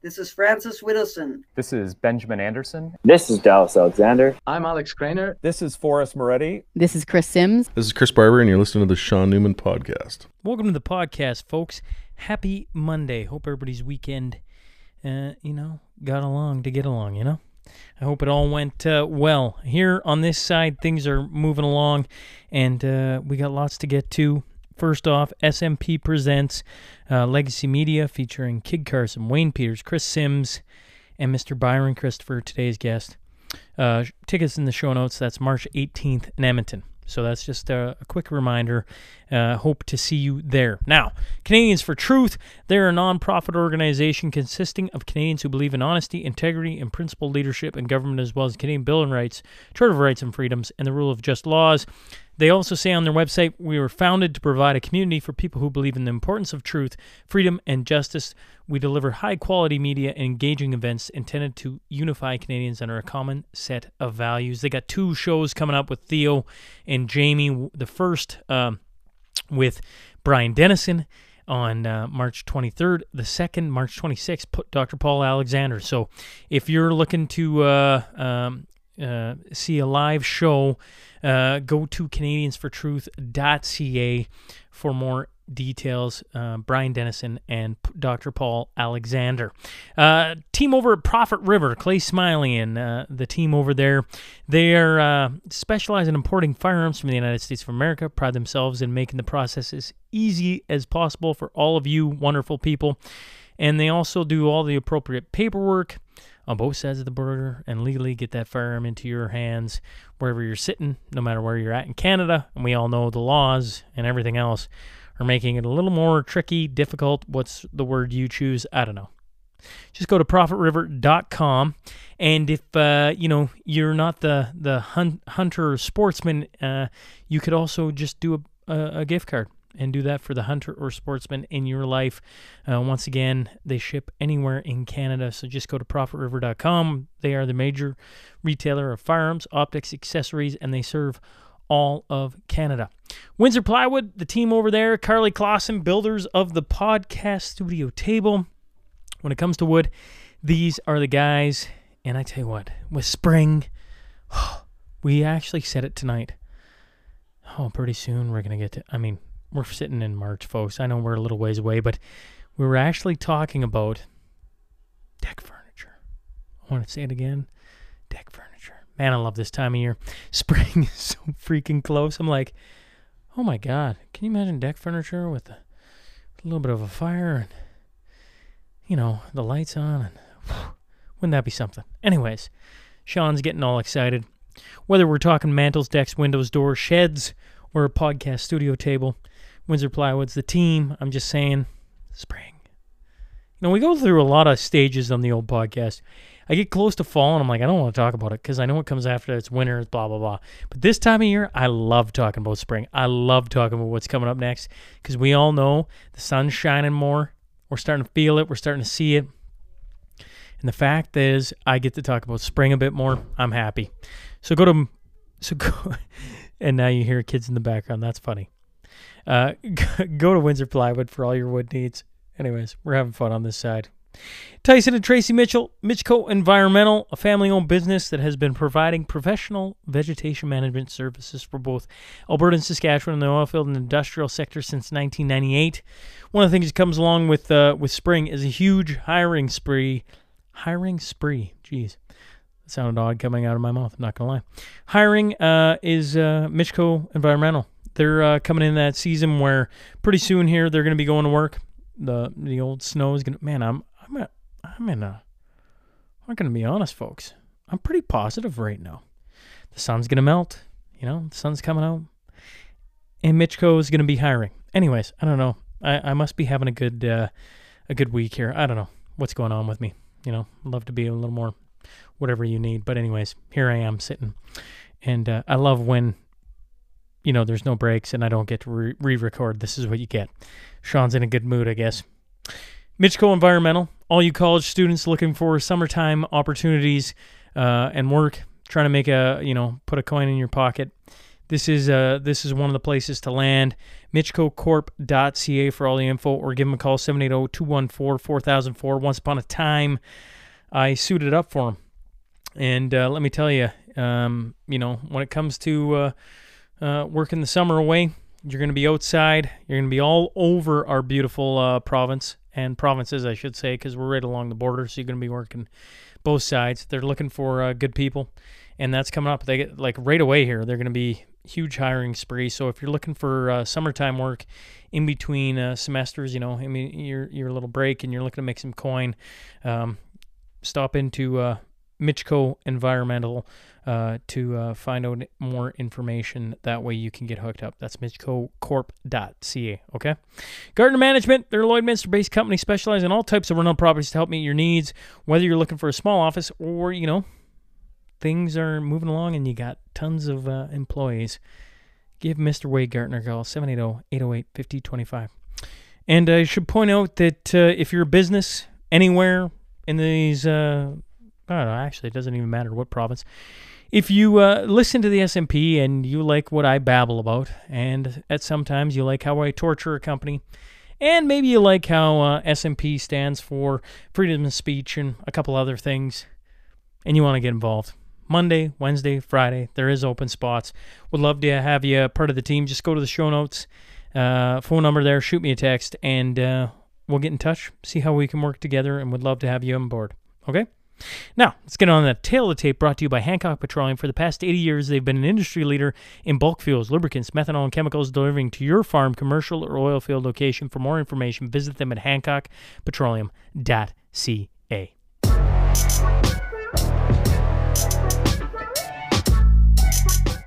This is Francis Whittleson. This is Benjamin Anderson. This is Dallas Alexander. I'm Alex Krainer. This is Forrest Moretti. This is Chris Sims. This is Chris Barber, and you're listening to the Sean Newman Podcast. Welcome to the podcast, folks. Happy Monday. Hope everybody's weekend, uh, you know, got along to get along, you know? I hope it all went uh, well. Here on this side, things are moving along, and uh, we got lots to get to. First off, SMP presents uh, Legacy Media featuring Kid Carson, Wayne Peters, Chris Sims, and Mr. Byron Christopher, today's guest. Uh, tickets in the show notes. That's March 18th in Edmonton. So that's just a, a quick reminder. Uh, hope to see you there. Now, Canadians for Truth, they're a nonprofit organization consisting of Canadians who believe in honesty, integrity, and principled leadership in government, as well as Canadian Bill of Rights, Charter of Rights and Freedoms, and the rule of just laws. They also say on their website, we were founded to provide a community for people who believe in the importance of truth, freedom, and justice. We deliver high quality media and engaging events intended to unify Canadians under a common set of values. They got two shows coming up with Theo and Jamie. The first um, with Brian Dennison on uh, March 23rd. The second, March 26th, Dr. Paul Alexander. So if you're looking to uh, um, uh, see a live show, uh, go to CanadiansForTruth.ca for more details. Uh, Brian Dennison and Dr. Paul Alexander. Uh, team over at Prophet River, Clay Smiley and uh, the team over there, they are uh, specialize in importing firearms from the United States of America, pride themselves in making the process as easy as possible for all of you wonderful people. And they also do all the appropriate paperwork on both sides of the border and legally get that firearm into your hands wherever you're sitting, no matter where you're at in Canada. And we all know the laws and everything else are making it a little more tricky, difficult. What's the word you choose? I don't know. Just go to prophetriver.com, and if uh, you know you're not the the hunt, hunter or sportsman, uh, you could also just do a, a, a gift card and do that for the hunter or sportsman in your life. Uh, once again, they ship anywhere in Canada, so just go to prophetriver.com. They are the major retailer of firearms, optics, accessories, and they serve all of Canada. Windsor Plywood, the team over there, Carly Clausen, builders of the podcast studio table. When it comes to wood, these are the guys. And I tell you what, with spring, we actually said it tonight. Oh, pretty soon we're going to get to, I mean, we're sitting in March, folks. I know we're a little ways away, but we were actually talking about deck furniture. I want to say it again deck furniture. Man, I love this time of year. Spring is so freaking close. I'm like, oh my God, can you imagine deck furniture with a, a little bit of a fire and, you know, the lights on? And whew, wouldn't that be something? Anyways, Sean's getting all excited. Whether we're talking mantles, decks, windows, doors, sheds, or a podcast studio table, Windsor Plywood's the team. I'm just saying, spring. You know, we go through a lot of stages on the old podcast. I get close to fall and I'm like, I don't want to talk about it because I know what comes after. It's winter, blah, blah, blah. But this time of year, I love talking about spring. I love talking about what's coming up next because we all know the sun's shining more. We're starting to feel it. We're starting to see it. And the fact is, I get to talk about spring a bit more. I'm happy. So go to, so go, and now you hear kids in the background. That's funny. Uh, go to Windsor Plywood for all your wood needs. Anyways, we're having fun on this side. Tyson and Tracy Mitchell, Mitchco Environmental, a family owned business that has been providing professional vegetation management services for both Alberta and Saskatchewan in the oilfield and industrial sector since 1998. One of the things that comes along with uh, with spring is a huge hiring spree. Hiring spree. Jeez. That sounded odd coming out of my mouth. I'm not going to lie. Hiring uh, is uh, Mitchco Environmental. They're uh, coming in that season where pretty soon here they're going to be going to work. The the old snow is going to. Man, I'm I'm a, I'm in a. I'm going to be honest, folks. I'm pretty positive right now. The sun's going to melt. You know, the sun's coming out, and Mitchco is going to be hiring. Anyways, I don't know. I, I must be having a good uh, a good week here. I don't know what's going on with me. You know, I'd love to be a little more whatever you need. But anyways, here I am sitting, and uh, I love when you know, there's no breaks and I don't get to re record. This is what you get. Sean's in a good mood, I guess. Mitchco Environmental, all you college students looking for summertime opportunities uh, and work, trying to make a, you know, put a coin in your pocket. this is uh this is one of the places to land. MitchcoCorp.ca for all the info, or give them a call 780-214-4004. Once upon a time, I suited up for them, and uh, let me tell you, um, you know, when it comes to uh, uh, working the summer away, you're going to be outside. You're going to be all over our beautiful uh, province and provinces, I should say, because we're right along the border. So you're going to be working both sides. They're looking for uh, good people, and that's coming up. They get like right away here. They're going to be huge hiring spree. So if you're looking for uh, summertime work in between uh, semesters, you know, I mean, your your little break, and you're looking to make some coin, um, stop into uh, Mitchco Environmental uh, to uh, find out more information. That way you can get hooked up. That's mitchcocorp.ca. Okay. Gardner Management, they're a Lloydminster based company specializing in all types of rental properties to help meet your needs, whether you're looking for a small office or, you know, things are moving along and you got tons of uh, employees. Give Mr. Wade Gartner a call, 780 808 5025. And I should point out that uh, if you're a business anywhere in these, I don't know, actually, it doesn't even matter what province. If you uh, listen to the SMP and you like what I babble about, and at sometimes you like how I torture a company, and maybe you like how uh, SMP stands for freedom of speech and a couple other things, and you want to get involved, Monday, Wednesday, Friday, there is open spots. Would love to have you part of the team. Just go to the show notes, uh, phone number there, shoot me a text, and uh, we'll get in touch, see how we can work together, and would love to have you on board. Okay? Now, let's get on the tale of the tape brought to you by Hancock Petroleum. For the past 80 years, they've been an industry leader in bulk fuels, lubricants, methanol, and chemicals delivering to your farm, commercial, or oil field location. For more information, visit them at hancockpetroleum.ca.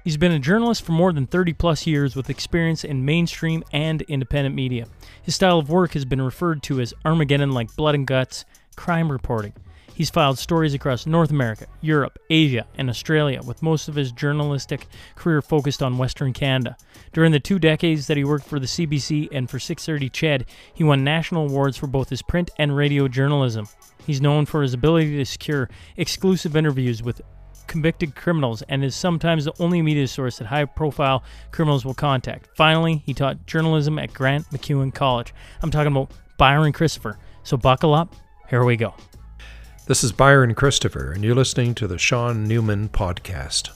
He's been a journalist for more than 30 plus years with experience in mainstream and independent media. His style of work has been referred to as Armageddon like blood and guts, crime reporting. He's filed stories across North America, Europe, Asia, and Australia, with most of his journalistic career focused on Western Canada. During the two decades that he worked for the CBC and for 630 CHED, he won national awards for both his print and radio journalism. He's known for his ability to secure exclusive interviews with convicted criminals and is sometimes the only media source that high profile criminals will contact. Finally, he taught journalism at Grant MacEwan College. I'm talking about Byron Christopher. So buckle up. Here we go. This is Byron Christopher, and you're listening to the Sean Newman Podcast.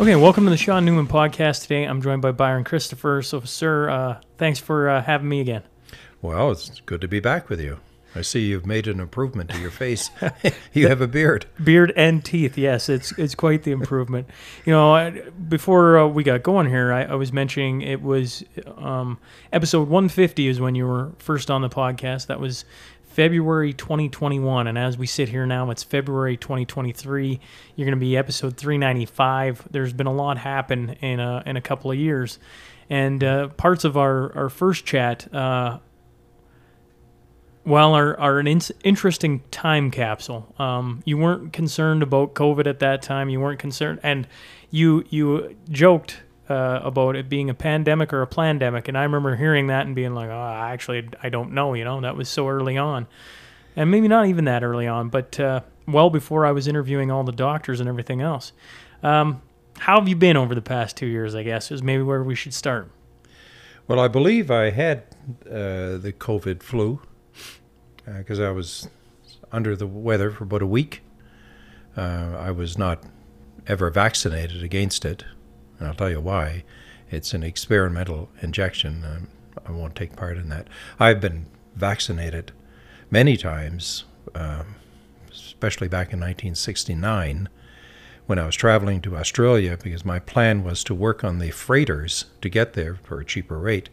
Okay, welcome to the Sean Newman Podcast. Today I'm joined by Byron Christopher. So, sir, uh, thanks for uh, having me again. Well, it's good to be back with you. I see you've made an improvement to your face. you have a beard. Beard and teeth, yes, it's it's quite the improvement. you know, I, before uh, we got going here, I, I was mentioning it was um, episode 150 is when you were first on the podcast. That was February 2021, and as we sit here now, it's February 2023. You're going to be episode 395. There's been a lot happen in a in a couple of years, and uh, parts of our our first chat. Uh, well, are, are an in- interesting time capsule. Um, you weren't concerned about COVID at that time. You weren't concerned, and you you joked uh, about it being a pandemic or a plandemic. And I remember hearing that and being like, "Oh, actually, I don't know." You know, that was so early on, and maybe not even that early on, but uh, well before I was interviewing all the doctors and everything else. Um, how have you been over the past two years? I guess is maybe where we should start. Well, I believe I had uh, the COVID flu because I was under the weather for about a week. Uh, I was not ever vaccinated against it, and I'll tell you why. It's an experimental injection. Um, I won't take part in that. I've been vaccinated many times, um, especially back in 1969 when I was traveling to Australia because my plan was to work on the freighters to get there for a cheaper rate.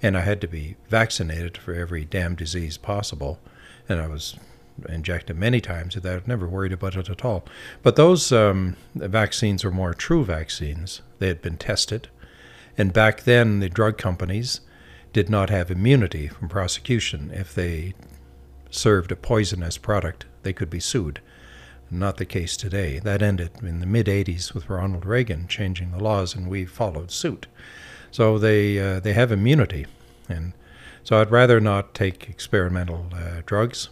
And I had to be vaccinated for every damn disease possible. And I was injected many times that I've never worried about it at all. But those um, vaccines were more true vaccines. They had been tested. And back then, the drug companies did not have immunity from prosecution. If they served a poisonous product, they could be sued. Not the case today. That ended in the mid 80s with Ronald Reagan changing the laws, and we followed suit. So they uh, they have immunity, and So I'd rather not take experimental uh, drugs.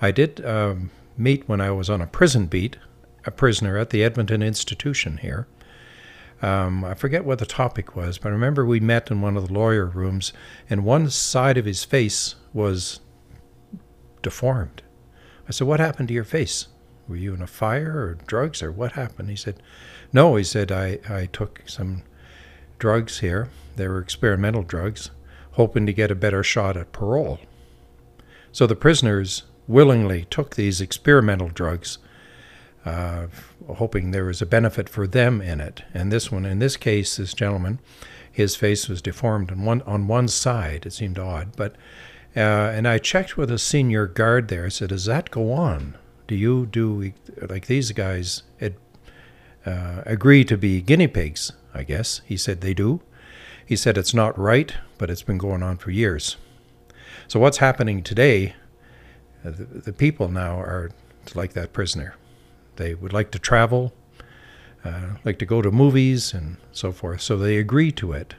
I did um, meet when I was on a prison beat, a prisoner at the Edmonton Institution here. Um, I forget what the topic was, but I remember we met in one of the lawyer rooms, and one side of his face was deformed. I said, What happened to your face? Were you in a fire or drugs or what happened? He said, No, he said, I, I took some drugs here. They were experimental drugs, hoping to get a better shot at parole. So the prisoners willingly took these experimental drugs uh, hoping there was a benefit for them in it. And this one, in this case, this gentleman, his face was deformed on one on one side. It seemed odd, but uh, and I checked with a senior guard there. I said, "Does that go on? Do you do like these guys uh, agree to be guinea pigs?" I guess he said they do. He said it's not right, but it's been going on for years. So what's happening today? Uh, the, the people now are like that prisoner. They would like to travel, uh, like to go to movies and so forth. So they agree to it.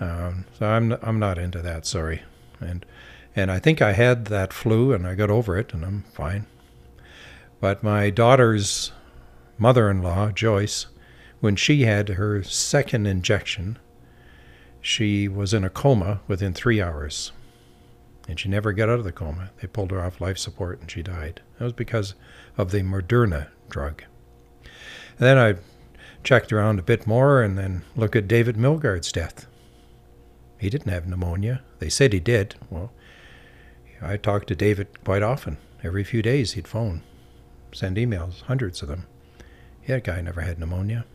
Um, so I'm I'm not into that. Sorry, and and I think I had that flu and I got over it and I'm fine. But my daughter's mother-in-law, Joyce, when she had her second injection, she was in a coma within three hours. And she never got out of the coma. They pulled her off life support and she died. That was because of the Moderna drug. And then I checked around a bit more and then look at David Milgaard's death. He didn't have pneumonia. They said he did. Well, I talked to David quite often. Every few days he'd phone, send emails, hundreds of them. Yeah, guy never had pneumonia.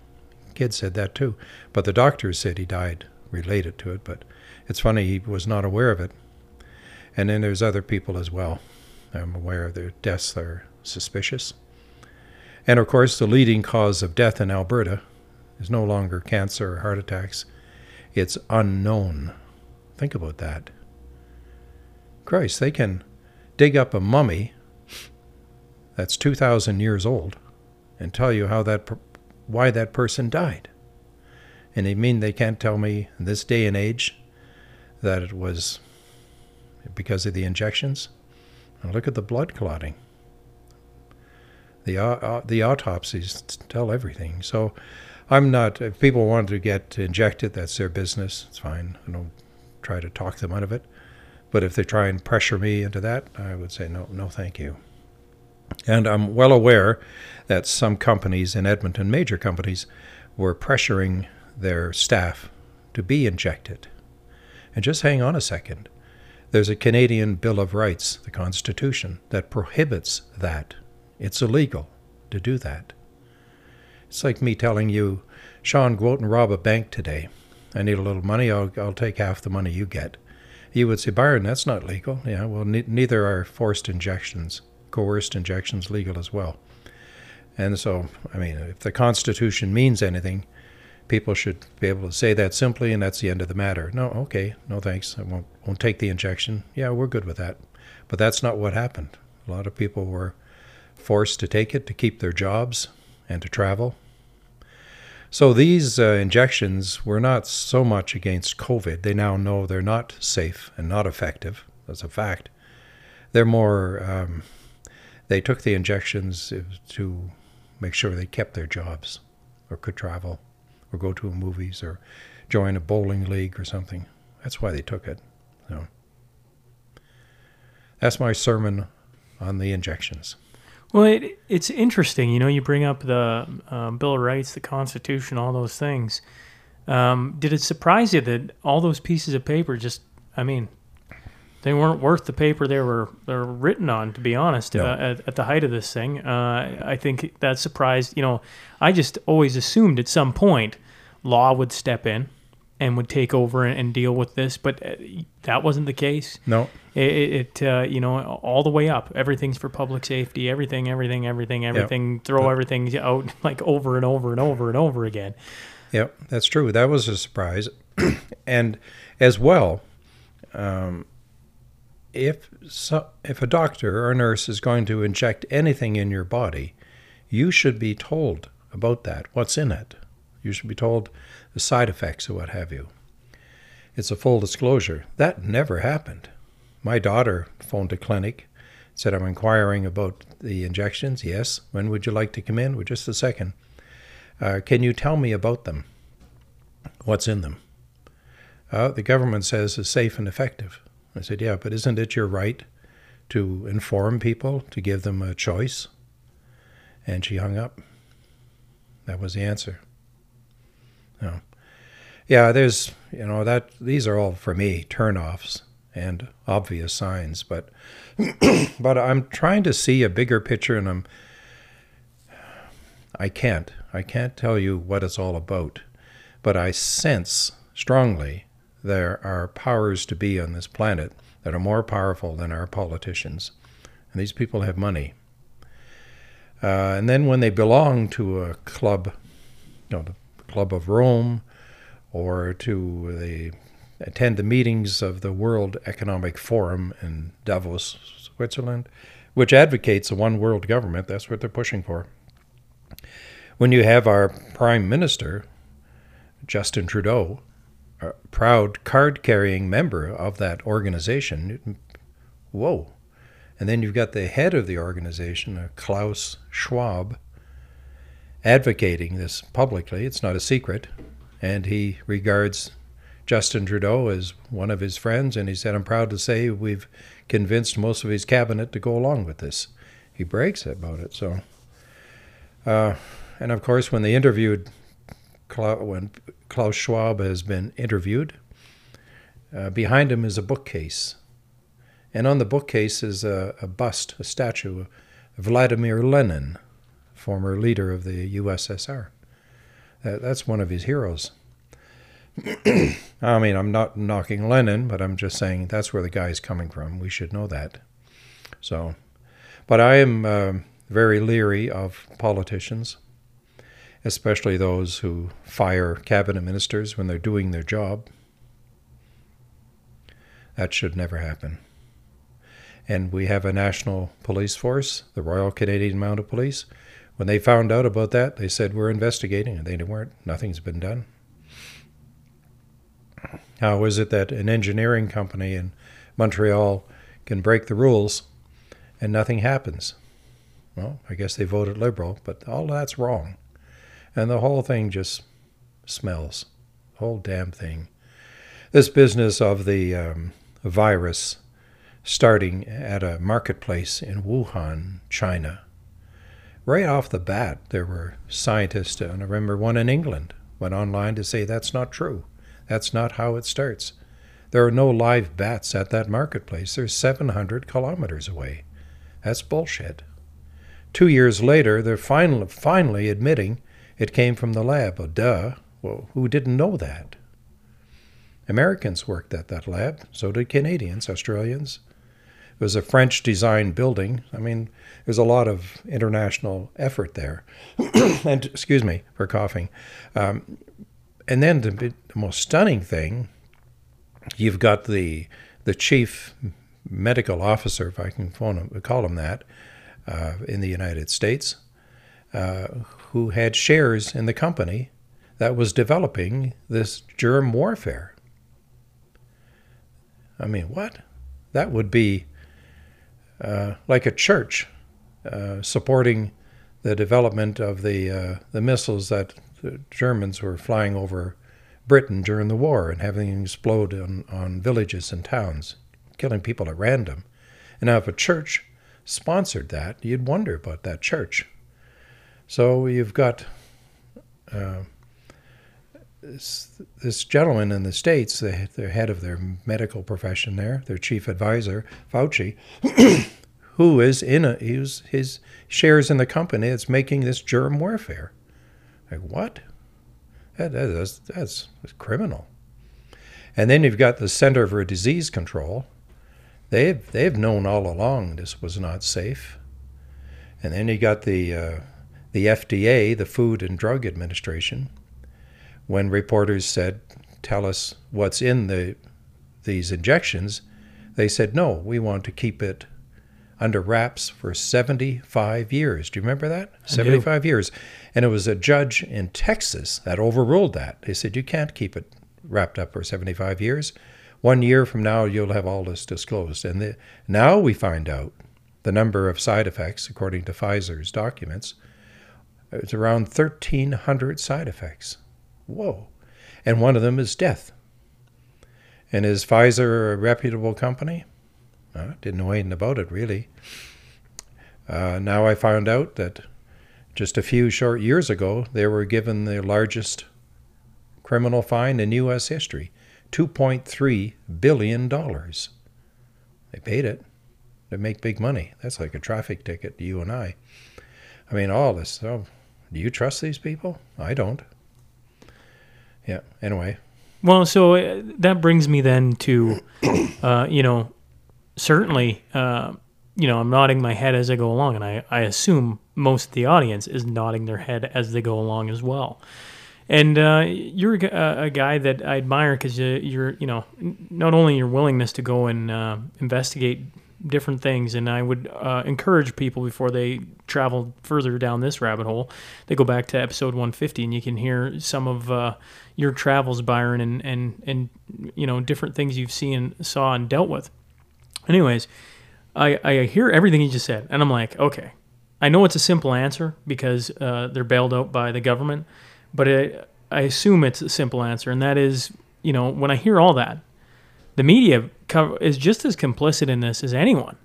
Kid said that too. But the doctors said he died related to it. But it's funny, he was not aware of it. And then there's other people as well. I'm aware of their deaths are suspicious. And of course, the leading cause of death in Alberta is no longer cancer or heart attacks, it's unknown. Think about that. Christ, they can dig up a mummy that's 2,000 years old and tell you how that, why that person died. And they mean they can't tell me in this day and age that it was because of the injections? And look at the blood clotting. The, uh, the autopsies tell everything. So I'm not, if people want to get injected, that's their business. It's fine. I don't try to talk them out of it. But if they try and pressure me into that, I would say no, no, thank you. And I'm well aware that some companies in Edmonton, major companies, were pressuring their staff to be injected. And just hang on a second. There's a Canadian Bill of Rights, the Constitution, that prohibits that. It's illegal to do that. It's like me telling you, Sean, go out and rob a bank today. I need a little money. I'll, I'll take half the money you get. You would say, Byron, that's not legal. Yeah, well, ne- neither are forced injections, coerced injections legal as well. And so, I mean, if the Constitution means anything, people should be able to say that simply, and that's the end of the matter. No, okay, no thanks. I won't, won't take the injection. Yeah, we're good with that. But that's not what happened. A lot of people were forced to take it to keep their jobs and to travel. So these uh, injections were not so much against COVID. They now know they're not safe and not effective. That's a fact. They're more, um, they took the injections to make sure they kept their jobs or could travel or go to a movies or join a bowling league or something. That's why they took it. So that's my sermon on the injections. Well, it, it's interesting. You know, you bring up the um, Bill of Rights, the Constitution, all those things. Um, did it surprise you that all those pieces of paper just, I mean, they weren't worth the paper they were they were written on. To be honest, No. uh, at, at the height of this thing, uh, I think that surprised. You know, I just always assumed at some point law would step in and would take over and, deal with this, but uh, that wasn't the case. No, It, it uh, you know, all the way up. Everything's for public safety. Everything, everything, everything, everything. Throw everything out like over and over and over and over again. Yep, that's true. That was a surprise. and as well, um, if so, if a doctor or a nurse is going to inject anything in your body, you should be told about that. What's in it? You should be told the side effects or what have you. it's a full disclosure. That never happened. My daughter phoned a clinic, said, I'm inquiring about the injections. Yes. When would you like to come in? Well, just a second. Uh, can you tell me about them? What's in them? Uh, the government says it's safe and effective. I said, Yeah, but isn't it your right to inform people, to give them a choice? And she hung up. That was the answer. Yeah, there's, you know, that these are all for me turnoffs and obvious signs, but but I'm trying to see a bigger picture and I'm I can't. I can't tell you what it's all about, but I sense strongly there are powers to be on this planet that are more powerful than our politicians. And these people have money. Uh, and then when they belong to a club, you know, the Club of Rome, or to they attend the meetings of the World Economic Forum in Davos, Switzerland, which advocates a one world government. That's what they're pushing for. When you have our Prime Minister, Justin Trudeau, a proud card carrying member of that organization, whoa. And then you've got the head of the organization, uh, Klaus Schwab, advocating this publicly. It's not a secret. And he regards Justin Trudeau as one of his friends. And he said, I'm proud to say we've convinced most of his cabinet to go along with this. He brags about it. So, uh, and of course, when they interviewed, when Klaus Schwab has been interviewed, uh, behind him is a bookcase. And on the bookcase is a, a bust, a statue of Vladimir Lenin, former leader of the USSR. That, that's one of his heroes. I mean, I'm not knocking Lenin, but I'm just saying that's where the guy's coming from. We should know that. So, but I am uh, very leery of politicians especially those who fire cabinet ministers when they're doing their job. That should never happen. And we have a national police force, the Royal Canadian Mounted Police. When they found out about that, they said, We're investigating. And they weren't. Nothing's been done. How is it that an engineering company in Montreal can break the rules and nothing happens? Well, I guess they voted Liberal, but all that's wrong. And the whole thing just smells. The whole damn thing. This business of the um, virus starting at a marketplace in Wuhan, China. Right off the bat, there were scientists, and I remember one in England went online to say that's not true. That's not how it starts. There are no live bats at that marketplace. They're 700 kilometers away. That's bullshit. Two years later, they're finally, finally admitting it came from the lab. Oh, duh. Well, who didn't know that? Americans worked at that lab. So did Canadians, Australians. It was a French designed building. I mean, there's a lot of international effort there. and excuse me for coughing. Um, and then the, the, most stunning thing, you've got the the chief medical officer, if I can him, call him that, uh, in the United States, uh, who had shares in the company that was developing this germ warfare. I mean, what? That would be uh, like a church supporting the development of the uh, the missiles that the Germans were flying over Britain during the war and having them explode on, on villages and towns, killing people at random. And now, if a church sponsored that, you'd wonder about that church. So you've got uh, this, this, gentleman in the States, the, the head of their medical profession there, their chief advisor, Fauci, who is in a, he's, his shares in the company that's making this germ warfare. Like, what? That, that, that's, that's criminal. And then you've got the Center for Disease Control. They've, they've known all along this was not safe. And then you got the uh, the FDA, the Food and Drug Administration, when reporters said, "Tell us what's in the these injections," they said, "No, we want to keep it under wraps for 75 years." Do you remember that? I 75 do. years. And it was a judge in Texas that overruled that. They said, "You can't keep it wrapped up for 75 years. One year from now, you'll have all this disclosed. And the, now we find out the number of side effects, according to Pfizer's documents, it's around 1,300 side effects. Whoa. And one of them is death. And is Pfizer a reputable company? I didn't know anything about it, really. Uh, now I found out that just a few short years ago, they were given the largest criminal fine in U.S. history $2.3 billion. They paid it. They make big money. That's like a traffic ticket to you and I. I mean, all this. So, do you trust these people? I don't. Yeah, anyway. Well, so uh, that brings me then to, uh, you know, certainly, uh, you know, I'm nodding my head as I go along, and I, I assume most of the audience is nodding their head as they go along as well. And uh, you're a, a, guy that I admire because you, you're, you know, not only your willingness to go and uh, investigate different things, and I would uh, encourage people before they travel further down this rabbit hole, they go back to episode 150, and you can hear some of uh, your travels, Byron, and and and you know different things you've seen, saw, and dealt with. Anyways, I I hear everything you just said, and I'm like, okay, I know it's a simple answer because uh, they're bailed out by the government, but I, I assume it's a simple answer, and that is, you know, when I hear all that, the media is just as complicit in this as anyone.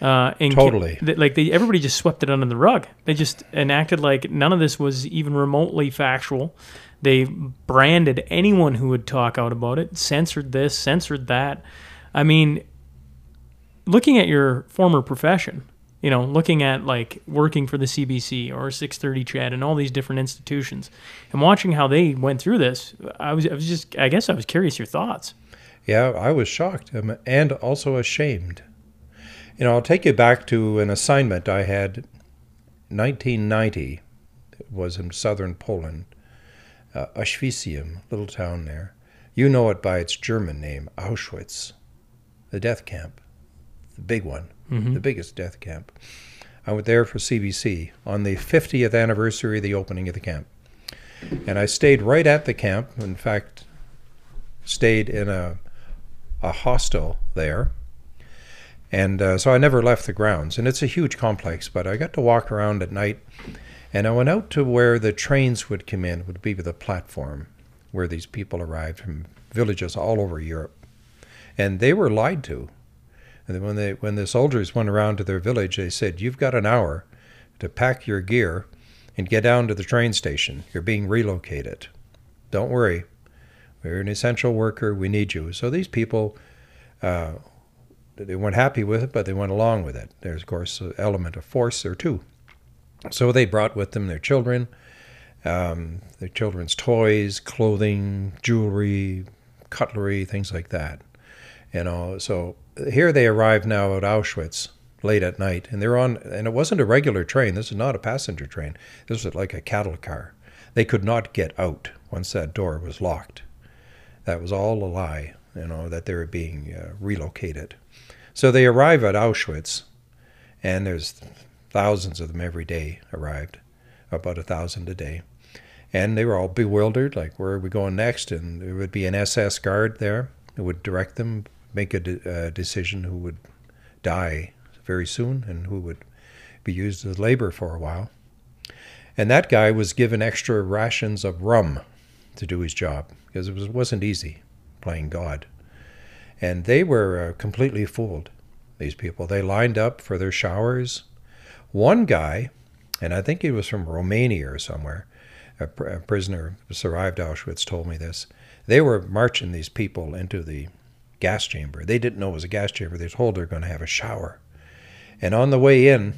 Uh, totally. Ca- like they, everybody just swept it under the rug. They just enacted like none of this was even remotely factual. They branded anyone who would talk out about it, censored this, censored that. I mean, looking at your former profession, you know, looking at like working for the CBC or 630 CHED and all these different institutions, and watching how they went through this, I was, I was just, I guess, I was curious your thoughts. Yeah, I was shocked um, and also ashamed. You know, I'll take you back to an assignment I had 1990. It was in southern Poland, uh, little town there. You know it by its German name, Auschwitz, the death camp, the big one, mm-hmm. the biggest death camp. I went there for CBC on the 50th anniversary of the opening of the camp. And I stayed right at the camp. In fact, stayed in a a hostel there. And uh, so I never left the grounds. And it's a huge complex, but I got to walk around at night. And I went out to where the trains would come in, would be the platform where these people arrived from villages all over Europe. And they were lied to. And when, they, when the soldiers went around to their village, they said, You've got an hour to pack your gear and get down to the train station. You're being relocated. Don't worry, we're an essential worker. We need you. So these people, uh, they weren't happy with it, but they went along with it. There's, of course, an element of force there, too. So they brought with them their children, um, their children's toys, clothing, jewelry, cutlery, things like that. You know, so here they arrived now at Auschwitz late at night, and they're on, and it wasn't a regular train. This is not a passenger train. This was like a cattle car. They could not get out once that door was locked. That was all a lie, you know, that they were being uh, relocated. So they arrive at Auschwitz, and there's thousands of them every day arrived, about a thousand a day. And they were all bewildered, like, where are we going next? And there would be an SS guard there who would direct them, make a de- uh, decision who would die very soon and who would be used as labor for a while. And that guy was given extra rations of rum to do his job because it was, wasn't easy playing God. And they were uh, completely fooled, these people. They lined up for their showers. One guy, and I think he was from Romania or somewhere, a, pr- a prisoner survived Auschwitz told me this. They were marching these people into the gas chamber. They didn't know it was a gas chamber. They told they're going to have a shower. And on the way in,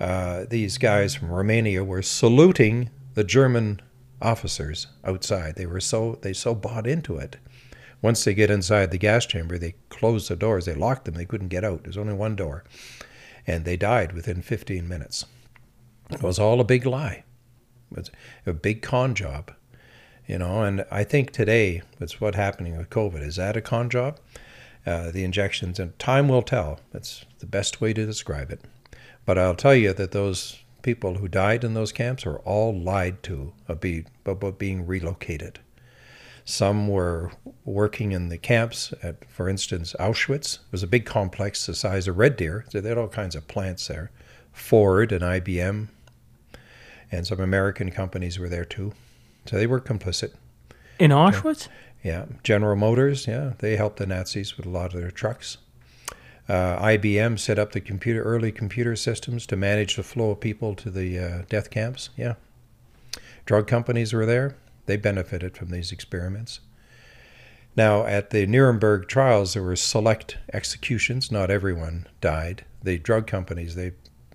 uh, these guys from Romania were saluting the German officers outside. They were so they so bought into it. Once they get inside the gas chamber, they closed the doors. They locked them. They couldn't get out. There's only one door, and they died within 15 minutes. It was all a big lie. It was a big con job, you know. And I think today, it's what's happening with COVID. Is that a con job? Uh, the injections, and time will tell. That's the best way to describe it. But I'll tell you that those people who died in those camps are all lied to about being relocated. Some were working in the camps at, for instance, Auschwitz. It was a big complex the size of Red Deer. So they had all kinds of plants there. Ford and IBM and some American companies were there too. So they were complicit. In Auschwitz? Yeah. General Motors, yeah, they helped the Nazis with a lot of their trucks. Uh, IBM set up the computer, early computer systems to manage the flow of people to the uh, death camps. Yeah. Drug companies were there. They benefited from these experiments. Now, at the Nuremberg trials, there were select executions. Not everyone died. The drug companies, they,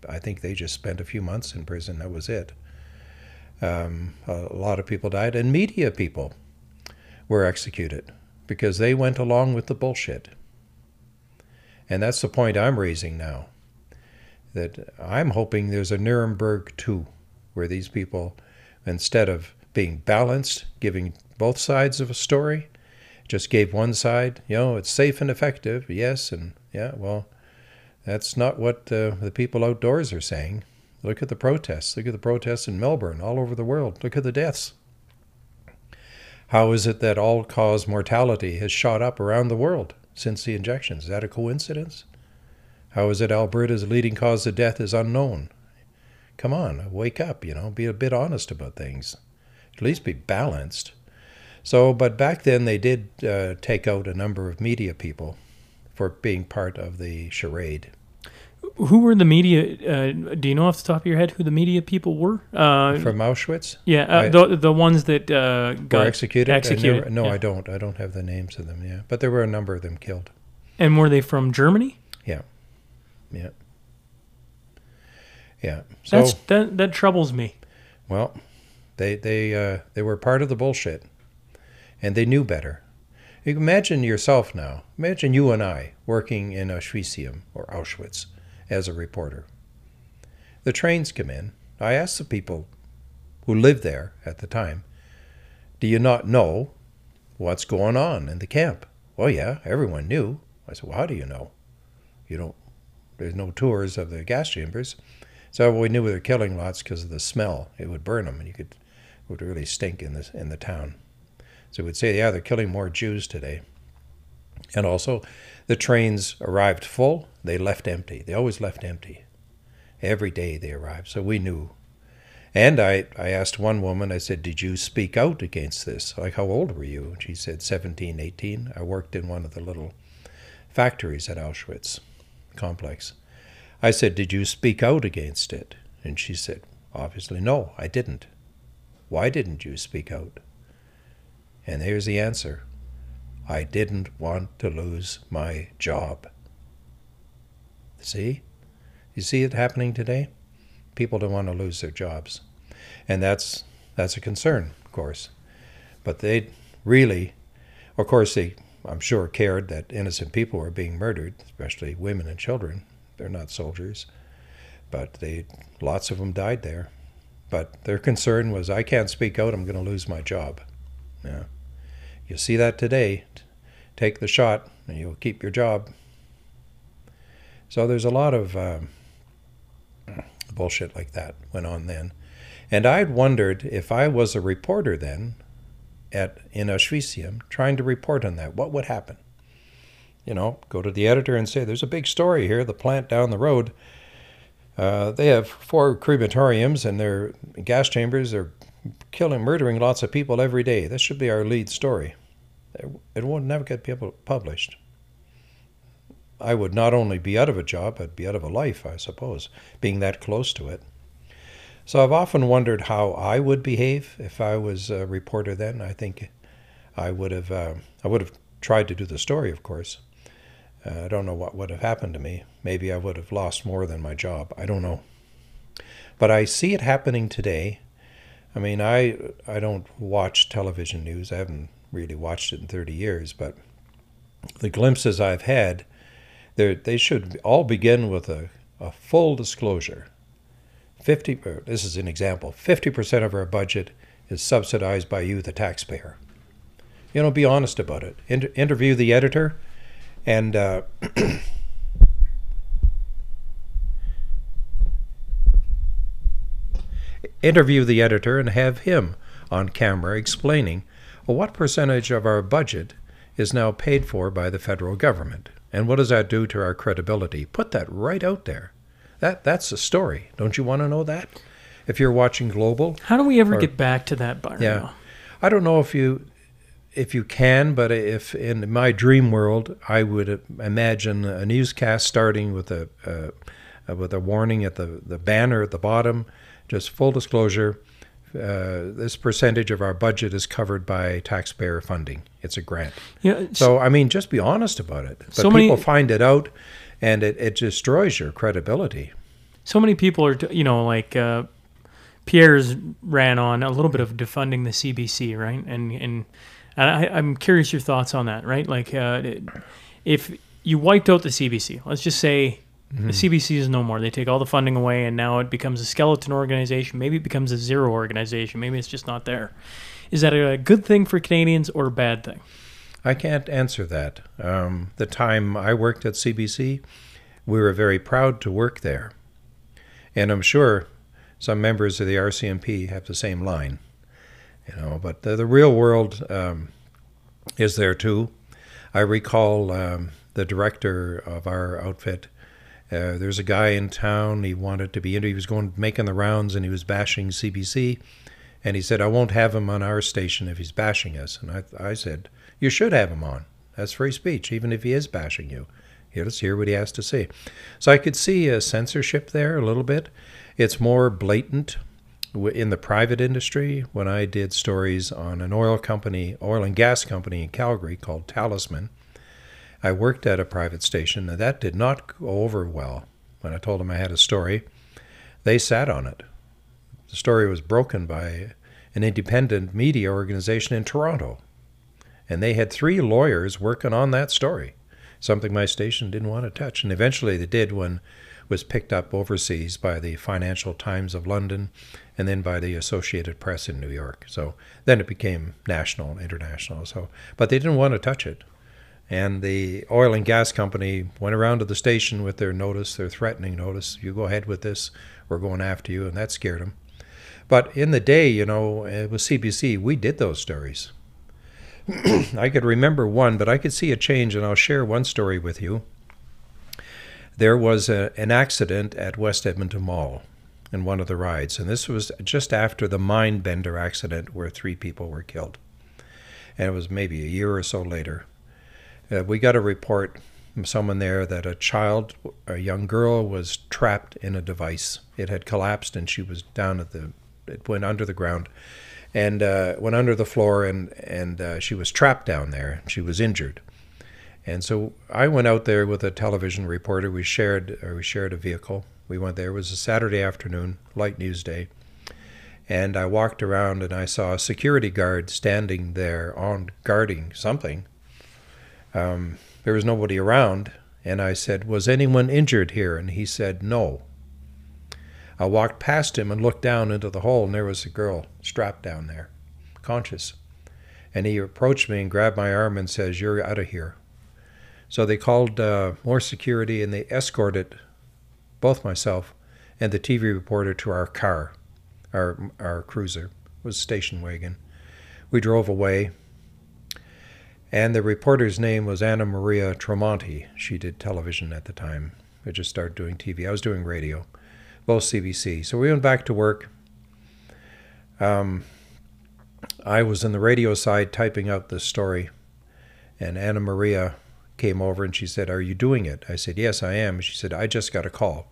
I think, they just spent a few months in prison. That was it. Um, a lot of people died, and media people were executed because they went along with the bullshit. And that's the point I'm raising now. That I'm hoping there's a Nuremberg 2, where these people, instead of being balanced, giving both sides of a story, just gave one side, you know, it's safe and effective, yes, and yeah, well, that's not what uh, the people outdoors are saying. Look at the protests. Look at the protests in Melbourne, all over the world. Look at the deaths. How is it that all cause mortality has shot up around the world since the injections? Is that a coincidence? How is it Alberta's leading cause of death is unknown? Come on, wake up, you know, be a bit honest about things. At least be balanced. So, but back then they did uh, take out a number of media people for being part of the charade. Who were the media? Uh, do you know off the top of your head who the media people were? Uh, From Auschwitz? yeah, uh, I- the the ones that uh, got executed? Executed, no, yeah. I don't. I don't have the names of them, yeah. But there were a number of them killed. And were they from Germany? Yeah. Yeah. Yeah. So, That's that that troubles me. well, they they uh, they were part of the bullshit, and they knew better. Imagine yourself now. Imagine you and I working in Auschwitz or Auschwitz as a reporter. The trains come in. I asked the people who lived there at the time, "Do you not know what's going on in the camp?" Well, yeah, everyone knew. I said, "Well, how do you know? You don't. There's no tours of the gas chambers." So we knew we were killing lots because of the smell. It would burn them, and you could it would really stink in the in the town. So we'd say, yeah, they're killing more Jews today. And also, the trains arrived full. They left empty. They always left empty. Every day they arrived. So we knew. And I, I asked one woman, I said, Did you speak out against this? Like, how old were you? And she said, 17, 18. I worked in one of the little factories at Auschwitz complex. I said, Did you speak out against it? And she said, Obviously, no, I didn't. Why didn't you speak out? And here's the answer I didn't want to lose my job. See? You see it happening today? People don't want to lose their jobs. And that's that's a concern, of course. But they really of course they I'm sure cared that innocent people were being murdered, especially women and children. They're not soldiers. But they lots of them died there. But their concern was I can't speak out, I'm going to lose my job. Yeah. You see that today. Take the shot and you'll keep your job. So there's a lot of um, bullshit like that went on then. And I'd wondered if I was a reporter then at in Auschwitz trying to report on that, what would happen? You know, go to the editor and say, there's a big story here, the plant down the road. Uh, they have four crematoriums and their gas chambers. They're killing, murdering lots of people every day. This should be our lead story. It, would never get people published. I would not only be out of a job, I'd be out of a life, I suppose, being that close to it. So I've often wondered how I would behave if I was a reporter then. I think I would have, uh, I would have tried to do the story, of course. Uh, I don't know what would have happened to me. Maybe I would have lost more than my job. I don't know. But I see it happening today. I mean, I I don't watch television news. I haven't really watched it in 30 years, but the glimpses I've had, they should all begin with a, a full disclosure. 50 this is an example. 50% of our budget is subsidized by you the taxpayer. You know, be honest about it. Inter- interview the editor and uh, interview the editor and have him on camera explaining Well, what percentage of our budget is now paid for by the federal government? And what does that do to our credibility? Put that right out there. That that's a story. Don't you want to know that? If you're watching Global, How do we ever Or- get back to that, Byron? yeah. I don't know if you if you can, but if in my dream world, I would imagine a newscast starting with a uh, with a warning at the the banner at the bottom, just full disclosure. Uh, this percentage of our budget is covered by taxpayer funding. It's a grant. Yeah. So I mean, just be honest about it. But So many- people find it out, and it, it destroys your credibility. so many people are, you know, like uh, Pierre's ran on a little bit of defunding the CBC, right? And and, and I, I'm curious your thoughts on that, right? Like, uh, if you wiped out the CBC, let's just say the CBC is no more. They take all the funding away, and now it becomes a skeleton organization. Maybe it becomes a zero organization. Maybe it's just not there. Is that a good thing for Canadians or a bad thing? I can't answer that. Um, the time I worked at CBC, we were very proud to work there. And I'm sure some members of the RCMP have the same line. You know, but the, the real world um, is there too. I recall um, the director of our outfit. Uh, there's a guy in town. He wanted to be. Interviewed. He was going making the rounds, and he was bashing CBC. And he said, "I won't have him on our station if he's bashing us." And I, I said, "You should have him on. That's free speech, even if he is bashing you. Let's hear what he has to say." So I could see a censorship there a little bit. It's more blatant in the private industry. When I did stories on an oil company, oil and gas company in Calgary called Talisman, I worked at a private station, and that did not go over well. When I told them I had a story, they sat on it. The story was broken by an independent media organization in Toronto, and they had three lawyers working on that story, something my station didn't want to touch. And eventually they did when was picked up overseas by the Financial Times of London and then by the Associated Press in New York. So then it became national international. So, but they didn't want to touch it. And the oil and gas company went around to the station with their notice, their threatening notice. You go ahead with this, we're going after you, and that scared them. But in the day, you know, uh, with CBC, we did those stories. I could remember one, but I could see a change, and I'll share one story with you. There was a, an accident at West Edmonton Mall in one of the rides, and this was just after the Mindbender accident where three people were killed. And it was maybe a year or so later. Uh, we got a report from someone there that a child, a young girl, was trapped in a device. It had collapsed, and she was down at the. It went under the ground, and uh, went under the floor, and and uh, she was trapped down there. She was injured, and so I went out there with a television reporter. We shared, or we shared a vehicle. We went there. It was a Saturday afternoon, light news day, and I walked around and I saw a security guard standing there on guarding something. Um, there was nobody around, and I said, "Was anyone injured here?" And he said, "No." I walked past him and looked down into the hole, and there was a girl strapped down there, conscious. And he approached me and grabbed my arm and says, "You're out of here." So they called uh, more security, and they escorted both myself and the TV reporter to our car, our our cruiser it was a station wagon. We drove away. And the reporter's name was Anna Maria Tremonti. She did television at the time. I just started doing TV. I was doing radio, both CBC. So we went back to work. Um, I was in the radio side typing out this story, and Anna Maria came over and she said, Are you doing it? I said, Yes, I am. She said, I just got a call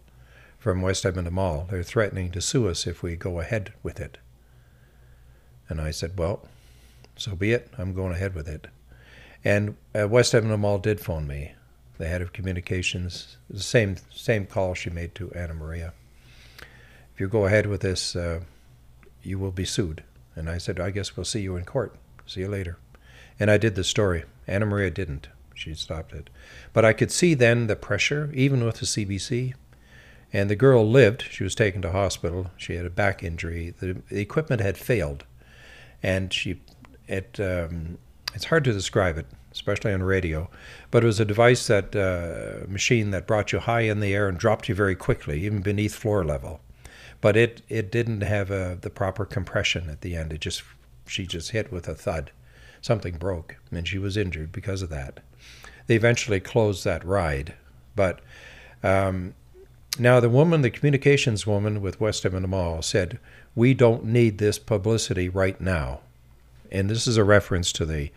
from West Edmonton Mall. They're threatening to sue us if we go ahead with it. And I said, Well, so be it. I'm going ahead with it. And uh, West Edmonton Mall did phone me, the head of communications. The same same call she made to Anna Maria. If you go ahead with this, uh, you will be sued. And I said, I guess we'll see you in court. See you later. And I did the story. Anna Maria didn't. She stopped it. But I could see then the pressure, even with the CBC. And the girl lived. She was taken to hospital. She had a back injury. The, the equipment had failed, and she, it, um, it's hard to describe it, especially on radio. But it was a device that uh, machine that brought you high in the air and dropped you very quickly, even beneath floor level. But it it didn't have a, the proper compression at the end. It just she just hit with a thud, something broke, and she was injured because of that. They eventually closed that ride, but um, now the woman, the communications woman with West Edmonton Mall, said, "We don't need this publicity right now," and this is a reference to the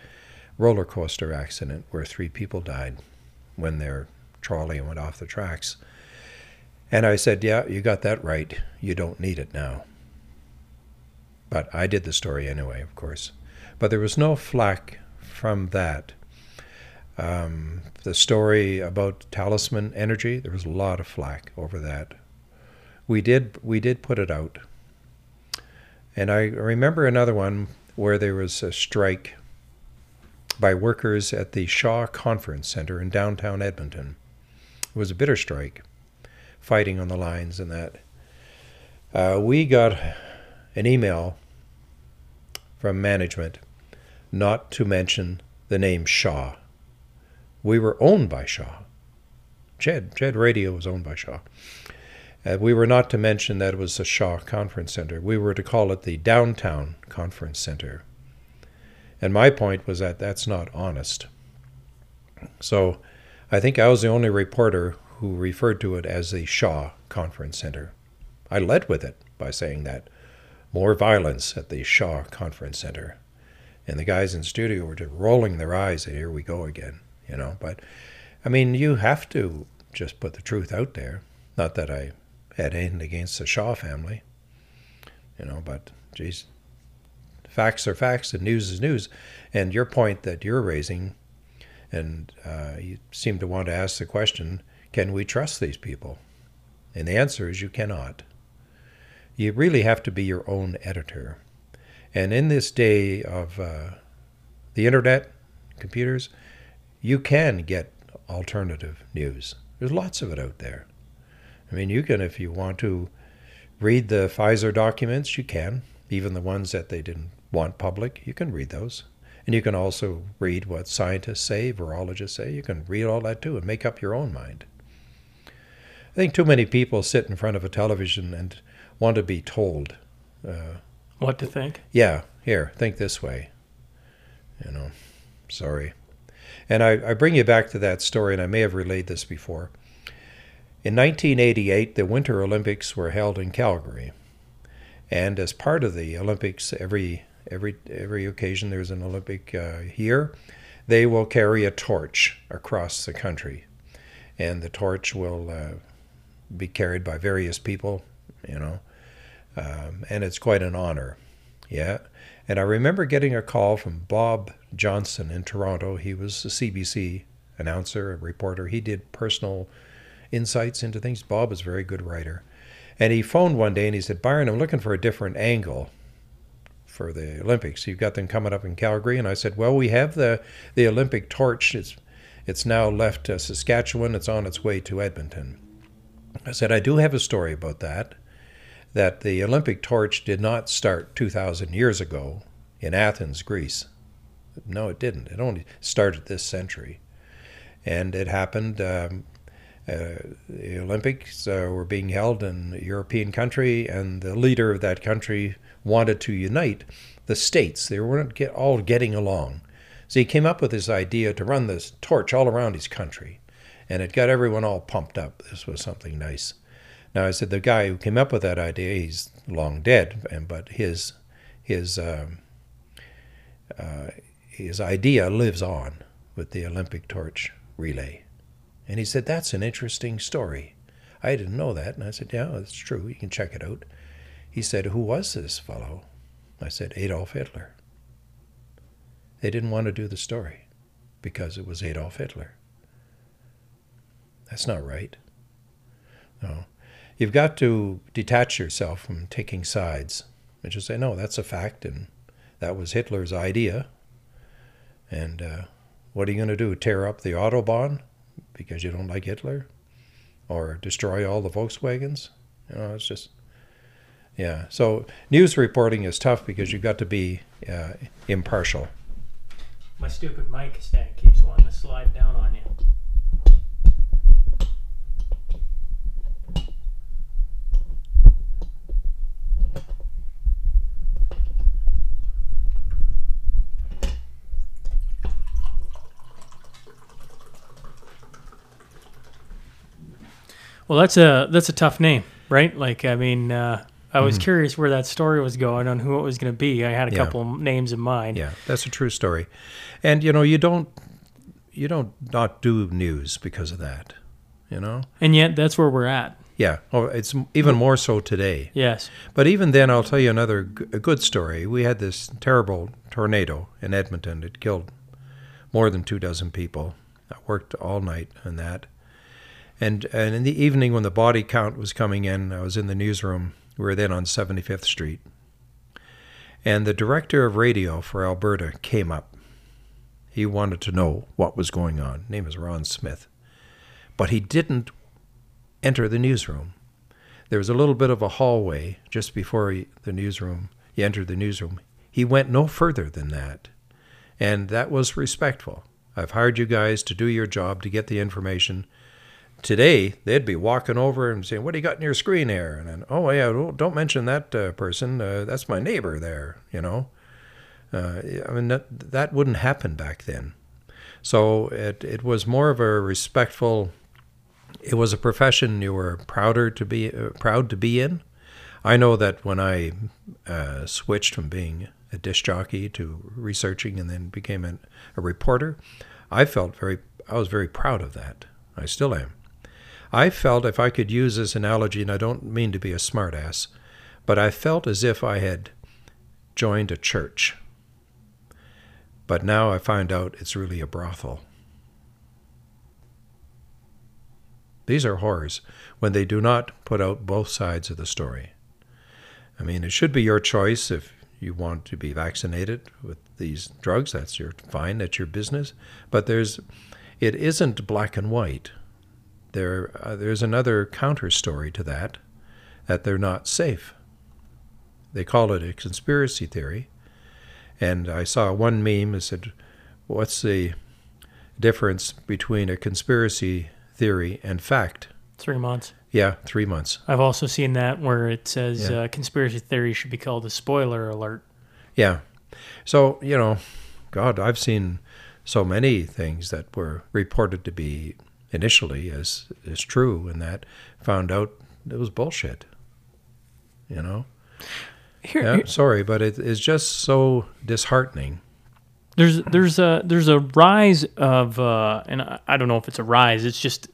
roller coaster accident where three people died when their trolley went off the tracks. And I said, Yeah, you got that right. You don't need it now. But I did the story anyway, of course. But there was no flack from that. Um, the story about talisman energy, there was a lot of flack over that. We did we did put it out. And I remember another one where there was a strike by workers at the Shaw Conference Center in downtown Edmonton. It was a bitter strike, fighting on the lines and that. Uh, we got an email from management not to mention the name Shaw. We were owned by Shaw. Ched, Ched Radio was owned by Shaw. Uh, we were not to mention that it was the Shaw Conference Center. We were to call it the Downtown Conference Center. And my point was that that's not honest. So I think I was the only reporter who referred to it as the Shaw Conference Center. I led with it by saying that. More violence at the Shaw Conference Center. And the guys in the studio were just rolling their eyes and here we go again, you know. But I mean, you have to just put the truth out there. Not that I had anything against the Shaw family, you know, but geez, facts are facts and news is news. And your point that you're raising, and uh, you seem to want to ask the question can we trust these people? And the answer is you cannot. You really have to be your own editor. And in this day of uh, the internet, computers, you can get alternative news. There's lots of it out there. I mean, you can, if you want to read the Pfizer documents, you can, even the ones that they didn't want public, you can read those. And you can also read what scientists say, virologists say. You can read all that too and make up your own mind. I think too many people sit in front of a television and want to be told. Uh, what to think? Yeah, here, think this way. You know, sorry. And I, I bring you back to that story, and I may have relayed this before. In 1988, the Winter Olympics were held in Calgary. And as part of the Olympics, every every every occasion there's an Olympic uh, here, they will carry a torch across the country, and the torch will uh, be carried by various people, you know, um, and it's quite an honor, yeah. And I remember getting a call from Bob Johnson in Toronto. He was a CBC announcer, a reporter. He did personal insights into things. Bob is a very good writer. And he phoned one day and he said, Byron, I'm looking for a different angle for the Olympics. You've got them coming up in Calgary. And I said, Well, we have the, the Olympic torch. It's, it's now left uh, Saskatchewan. It's on its way to Edmonton. I said, I do have a story about that. That the Olympic torch did not start 2,000 years ago in Athens, Greece. No, it didn't. It only started this century. And it happened um, the Olympics uh, were being held in a European country, and the leader of that country wanted to unite the states. They weren't get, all getting along. So he came up with this idea to run this torch all around his country, and it got everyone all pumped up. This was something nice. Now I said the guy who came up with that idea, he's long dead, and but his his um, uh, his idea lives on with the Olympic torch relay. And he said, That's an interesting story. I didn't know that. And I said, Yeah, that's true. You can check it out. He said, Who was this fellow? I said, Adolf Hitler. They didn't want to do the story because it was Adolf Hitler. That's not right. No. You've got to detach yourself from taking sides and just say, no, that's a fact, and that was Hitler's idea. And uh, what are you going to do? Tear up the Autobahn? Because you don't like Hitler or destroy all the Volkswagens. You know, it's just, yeah. So news reporting is tough because you've got to be uh, impartial. My stupid mic stand keeps wanting to slide down on you. Well, that's a that's a tough name, right? Like, I mean, uh, I Mm-hmm. was curious where that story was going on who it was going to be. I had a Yeah. couple names in mind. Yeah, that's a true story. And you know, you don't you don't not do news because of that. You know? And yet, that's where we're at. Yeah. Oh, it's even more so today. Yes. But even then, I'll tell you another g- a good story. We had this terrible tornado in Edmonton. It killed more than two dozen people. I worked all night on that. And and in the evening, when the body count was coming in, I was in the newsroom. We were then on 75th Street. And the director of radio for Alberta came up. He wanted to know what was going on. His name is Ron Smith. But he didn't enter the newsroom. There was a little bit of a hallway just before he, the newsroom. He entered the newsroom. He went no further than that. And that was respectful. I've hired you guys to do your job to get the information. Today, they'd be walking over and saying, What do you got in your screen there? And then, Oh, yeah, don't, mention that uh, person. Uh, that's my neighbor there, you know. Uh, I mean, that, that wouldn't happen back then. So it, it was more of a respectful it was a profession you were prouder to be uh, proud to be in. I know that when I uh, switched from being a disc jockey to researching and then became an, a reporter, I felt very I was very proud of that. I still am. I felt if I could use this analogy, and I don't mean to be a smartass, but I felt as if I had joined a church. But now I find out it's really a brothel. These are horrors when they do not put out both sides of the story. I mean, it should be your choice if you want to be vaccinated with these drugs. That's your fine. That's your business. But there's, it isn't black and white. There, uh, there's another counter story to that, that they're not safe. They call it a conspiracy theory. And I saw one meme that said, "What's the difference between a conspiracy theory and fact?" Three months. Yeah, three months. I've also seen that where it says Yeah. uh, conspiracy theory should be called a spoiler alert. Yeah. So, you know, God, I've seen so many things that were reported to be initially as, as true and that found out it was bullshit. You know? Here, Yeah, here- sorry, but it is just so disheartening. there's there's a there's a rise of uh, and I, I don't know if it's a rise. It's just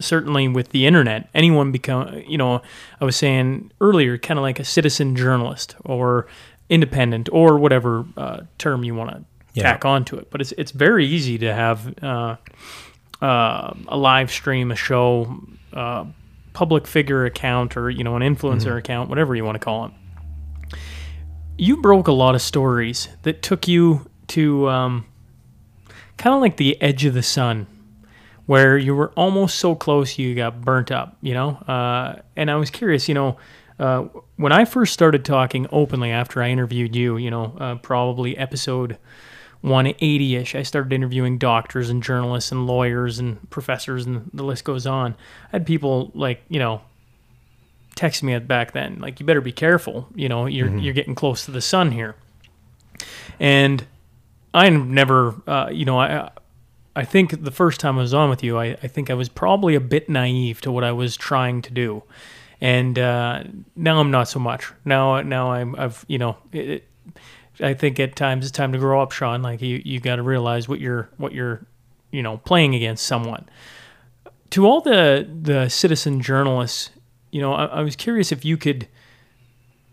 certainly with the internet, anyone become you know I was saying earlier, kind of like a citizen journalist or independent or whatever uh, term you want to Yeah. tack onto it. But it's it's very easy to have uh, uh, a live stream, a show, uh, public figure account, or you know an influencer account, whatever you want to call it. You broke a lot of stories that took you to um, kind of like the edge of the sun where you were almost so close you got burnt up you know? Uh, and i was curious you know uh, when i first started talking openly after i interviewed you you know uh, probably episode 180ish i started interviewing doctors and journalists and lawyers and professors and the list goes on. I had people like you know text me back then like you better be careful you know you're you're getting close to the sun here. And i never uh, you know i i think the first time i was on with you I, I think i was probably a bit naive to what i was trying to do. And uh, now i'm not so much. Now now i'm i've you know it, it, i think at times it's time to grow up sean. Like you you got to realize what you're what you're you know playing against someone to all the the citizen journalists, you know, I, I was curious if you could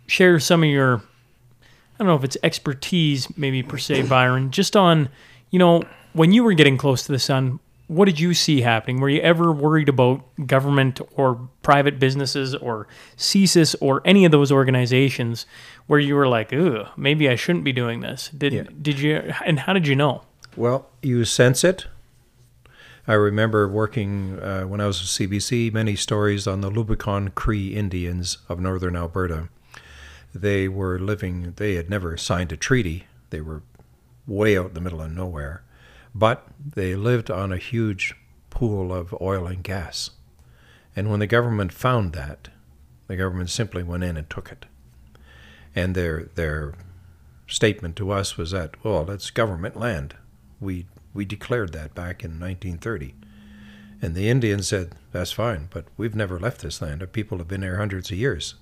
share some of your, I don't know if it's expertise, maybe per se, Byron, just on, you know, when you were getting close to the sun, what did you see happening? Were you ever worried about government or private businesses or CSIS or any of those organizations where you were like, "Ooh, maybe I shouldn't be doing this"? Did Yeah. did you? And how did you know? Well, you sense it. I remember working uh, when I was with CBC, many stories on the Lubicon Cree Indians of northern Alberta. They were living, they had never signed a treaty. They were way out in the middle of nowhere. But they lived on a huge pool of oil and gas. And when the government found that, the government simply went in and took it. And their, their statement to us was that, well, that's government land. We we declared that back in 1930, And the Indians said, That's fine, but we've never left this land. Our people have been here hundreds of years.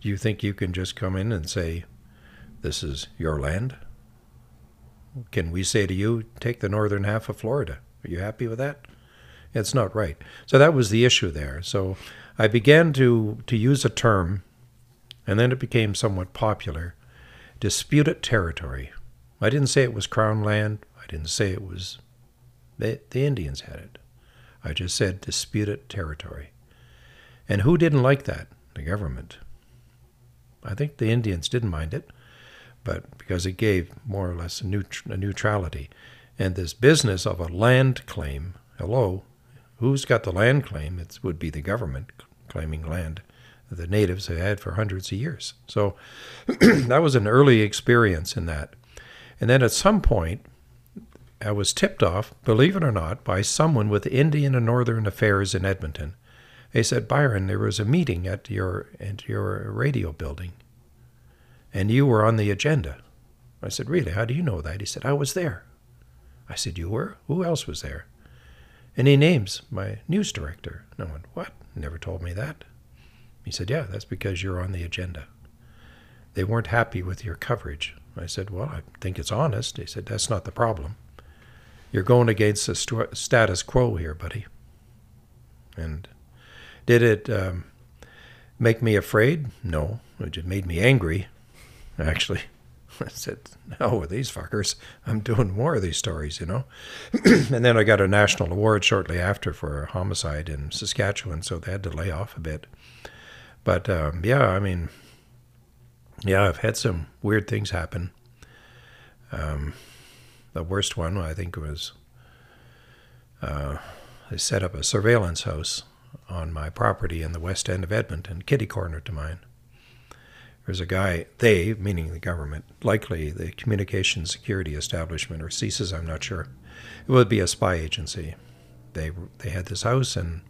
Do you think you can just come in and say, This is your land? Can we say to you, Take the northern half of Florida? Are you happy with that? It's not right. So that was the issue there. So I began to, to use a term, and then it became somewhat popular disputed territory. I didn't say it was crown land, I didn't say it was. The, the Indians had it. I just said disputed territory. And who didn't like that? The government. I think the Indians didn't mind it, but because it gave more or less a, neut- a neutrality. And this business of a land claim, hello, who's got the land claim? It would be the government claiming land that the natives have had for hundreds of years. So that was an early experience in that. And then at some point, I was tipped off, believe it or not, by someone with Indian and Northern Affairs in Edmonton. They said, Byron, there was a meeting at your at your radio building, and you were on the agenda. I said, Really? How do you know that? He said, I was there. I said, You were? Who else was there? And he names my news director. No one, what? Never told me that. He said, Yeah, that's because you're on the agenda. They weren't happy with your coverage. I said, Well, I think it's honest. He said, That's not the problem. You're going against the st- status quo here, buddy. And did it um, make me afraid? No. It just made me angry, actually. I said, no, with these fuckers, I'm doing more of these stories, you know? and then I got a national award shortly after for a homicide in Saskatchewan, so they had to lay off a bit. But um, yeah, I mean, yeah, I've had some weird things happen. Um, the worst one, I think, was uh, they set up a surveillance house on my property in the west end of Edmonton, kitty corner to mine. There's a guy, they, meaning the government, likely the Communications Security Establishment or CSIS, I'm not sure. It would be a spy agency. They they had this house, and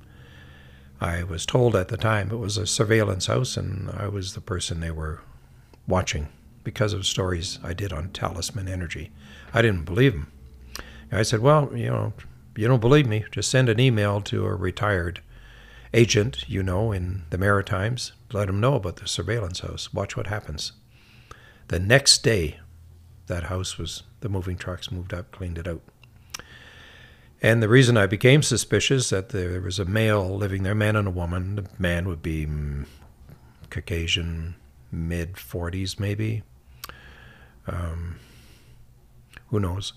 I was told at the time it was a surveillance house, and I was the person they were watching because of stories I did on Talisman Energy. I didn't believe them. I said, well, you know, you don't believe me, just send an email to a retired agent, you know, in the Maritimes. Let him know about the surveillance house. Watch what happens. The next day, that house was, the moving trucks moved up, cleaned it out. And the reason I became suspicious that there was a male living there, man and a woman. The man would be mm, Caucasian, mid 40s maybe. Um, who knows?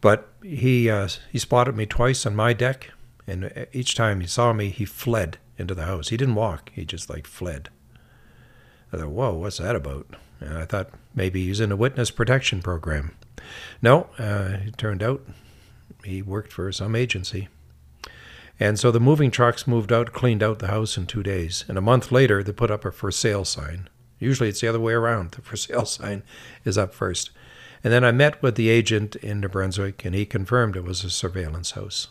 But he uh, he spotted me twice on my deck, and each time he saw me, he fled into the house. He didn't walk; he just like fled. I thought, "Whoa, what's that about?" And I thought maybe he's in a witness protection program. No, uh, it turned out he worked for some agency. And so the moving trucks moved out, cleaned out the house in two days. And a month later, they put up a for sale sign. Usually it's the other way around. The for sale sign is up first. And then I met with the agent in New Brunswick, and he confirmed it was a surveillance house.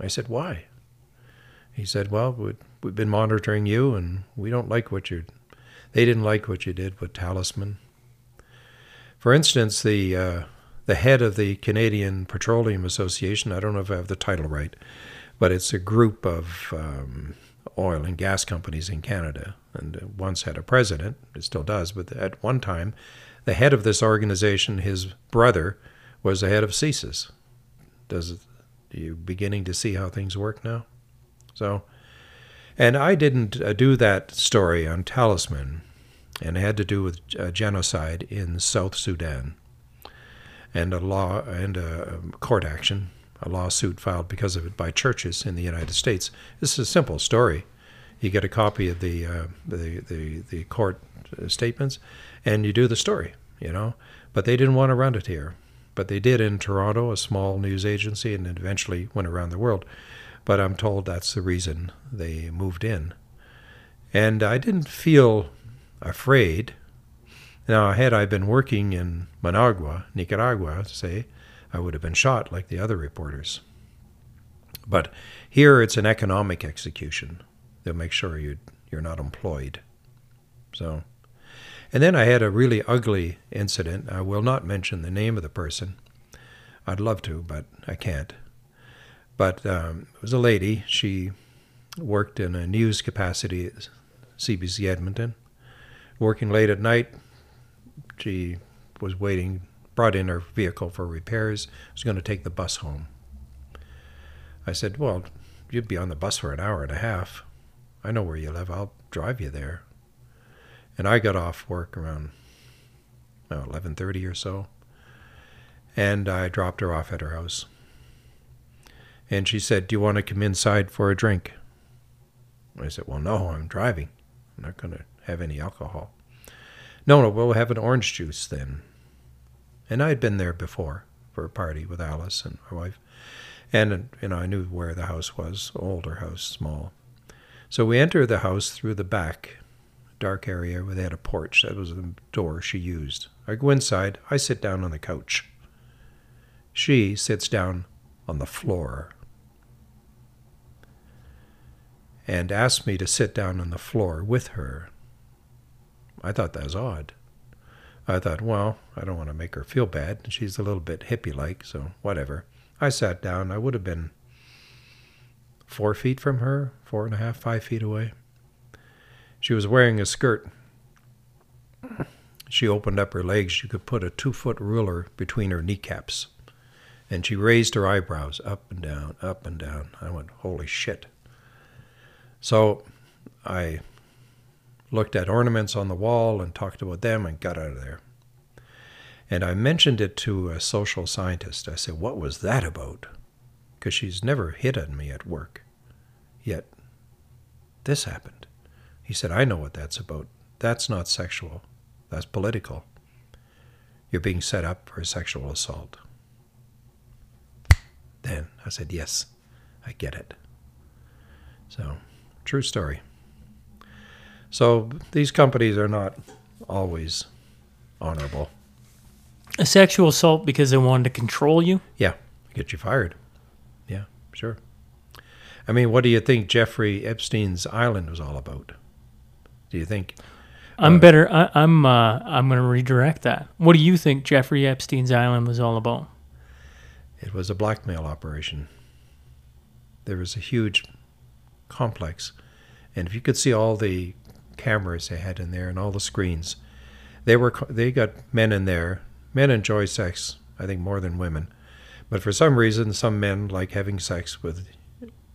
I said, Why? He said, Well, we've been monitoring you, and we don't like what you They didn't like what you did with Talisman. For instance, the uh, the head of the Canadian Petroleum Association, I don't know if I have the title right, but it's a group of um, oil and gas companies in Canada, and once had a president, it still does, but at one time, the head of this organization, his brother, was the head of CSIS. Does you beginning to see how things work now? So, and I didn't uh, do that story on Talisman, and it had to do with uh, genocide in South Sudan, and a law and a court action, a lawsuit filed because of it by churches in the United States. This is a simple story. You get a copy of the uh, the, the the court statements, and you do the story, you know. But they didn't want to run it here. But they did in Toronto, a small news agency, and eventually went around the world. But I'm told that's the reason they moved in. And I didn't feel afraid. Now, had I been working in Managua, Nicaragua, say, I would have been shot like the other reporters. But here it's an economic execution. They'll make sure you you're not employed. So and then I had a really ugly incident. I will not mention the name of the person. I'd love to, but I can't. But um, it was a lady. She worked in a news capacity at CBC Edmonton. Working late at night, she was waiting, brought in her vehicle for repairs, was going to take the bus home. I said, Well, you'd be on the bus for an hour and a half. I know where you live. I'll drive you there. And I got off work around well, 11:30 or so. And I dropped her off at her house. And she said, "Do you want to come inside for a drink?" I said, "Well, no, I'm driving. I'm not going to have any alcohol." No, no, we'll have an orange juice then. And I had been there before for a party with Alice and my wife. And, you know, I knew where the house was, older house, small. So we enter the house through the back, dark area where they had a porch. That was the door she used. I go inside. I sit down on the couch. She sits down on the floor and asked me to sit down on the floor with her. I thought that was odd. I thought, well, I don't want to make her feel bad. She's a little bit hippie like, so whatever. I sat down. I would have been four feet from her, four and a half, five feet away. She was wearing a skirt. She opened up her legs. You could put a two foot ruler between her kneecaps. And she raised her eyebrows up and down, up and down. I went, holy shit. So I looked at ornaments on the wall and talked about them and got out of there. And I mentioned it to a social scientist. I said, What was that about? Because she's never hit on me at work. Yet this happened. He said, I know what that's about. That's not sexual, that's political. You're being set up for a sexual assault. Then I said, Yes, I get it. So, true story. So these companies are not always honorable. A sexual assault because they wanted to control you. Yeah, get you fired. Yeah, sure. I mean, what do you think Jeffrey Epstein's island was all about? Do you think? I'm better. I, I'm. Uh, I'm going to redirect that. What do you think Jeffrey Epstein's island was all about? It was a blackmail operation. There was a huge complex, and if you could see all the cameras they had in there and all the screens, they were they got men in there. Men enjoy sex, I think, more than women, but for some reason, some men like having sex with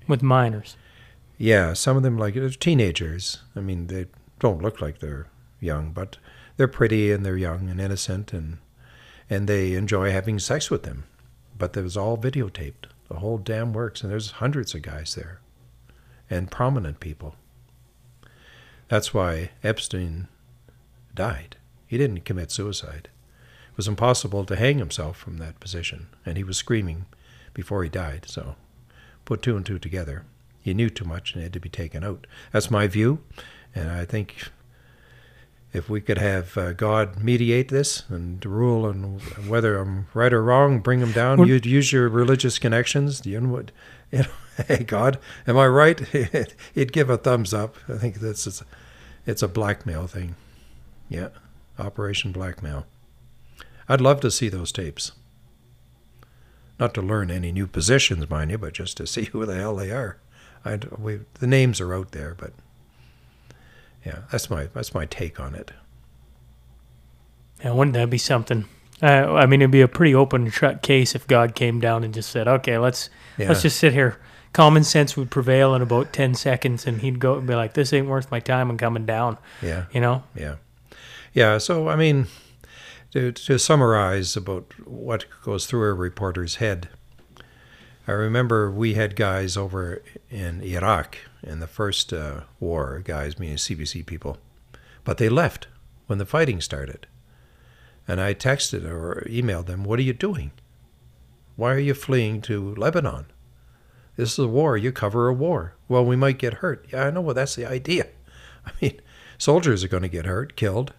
With minors. Yeah, some of them like they're teenagers. I mean, they don't look like they're young, but they're pretty and they're young and innocent, and and they enjoy having sex with them. But it was all videotaped. The whole damn works, and there's hundreds of guys there, and prominent people. That's why Epstein died. He didn't commit suicide. It was impossible to hang himself from that position, and he was screaming before he died. So, put two and two together. He knew too much and had to be taken out. That's my view, and I think if we could have uh, God mediate this and rule on whether I'm right or wrong, bring them down. Well- You'd use your religious connections. You know what? You know, hey God, am I right? He'd give a thumbs up. I think that's it's, it's a blackmail thing. Yeah, Operation Blackmail. I'd love to see those tapes. Not to learn any new positions, mind you, but just to see who the hell they are. I we the names are out there, but yeah, that's my that's my take on it. Yeah, wouldn't that be something? Uh, I mean, it'd be a pretty open and shut case if God came down and just said, "Okay, let's Yeah. let's just sit here." Common sense would prevail in about ten seconds, and he'd go and be like, "This ain't worth my time. I'm coming down." Yeah, You know? yeah, yeah. So I mean, to to summarize about what goes through a reporter's head, I remember we had guys over in Iraq in the first uh, war, guys meaning CBC people, but they left when the fighting started. And I texted or emailed them, What are you doing? Why are you fleeing to Lebanon? This is a war. You cover a war. Well, we might get hurt. Yeah, I know. Well, that's the idea. I mean, soldiers are going to get hurt, killed.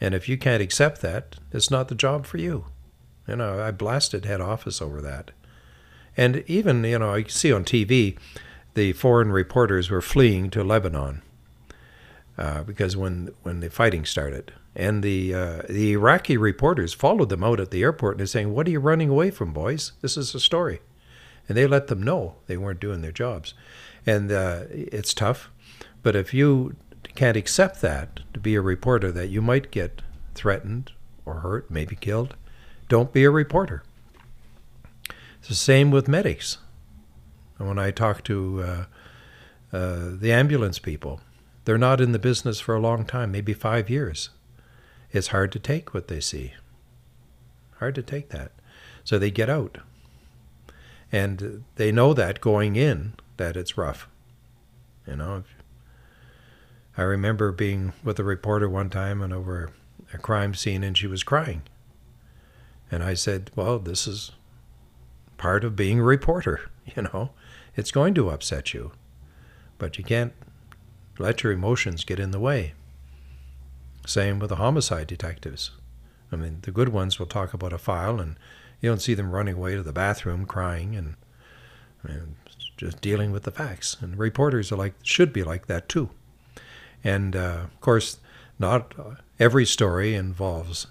And if you can't accept that, it's not the job for you. You know, I blasted head office over that. And even, you know, I see on TV the foreign reporters were fleeing to Lebanon uh, because when, when the fighting started. And the, uh, the Iraqi reporters followed them out at the airport and they're saying, What are you running away from, boys? This is a story. and they let them know they weren't doing their jobs, and uh, it's tough. But if you can't accept that to be a reporter, that you might get threatened or hurt, maybe killed, don't be a reporter. It's the same with medics. And when I talk to uh, uh, the ambulance people, they're not in the business for a long time, maybe five years. It's hard to take what they see. Hard to take that. So they get out. And they know that going in, that it's rough. You know, I remember being with a reporter one time and over a crime scene, and she was crying. And I said, Well, this is part of being a reporter, you know. It's going to upset you, but you can't let your emotions get in the way. Same with the homicide detectives. I mean, the good ones will talk about a file, and you don't see them running away to the bathroom crying and just dealing with the facts. And reporters are like should be like that too. And uh, of course, not every story involves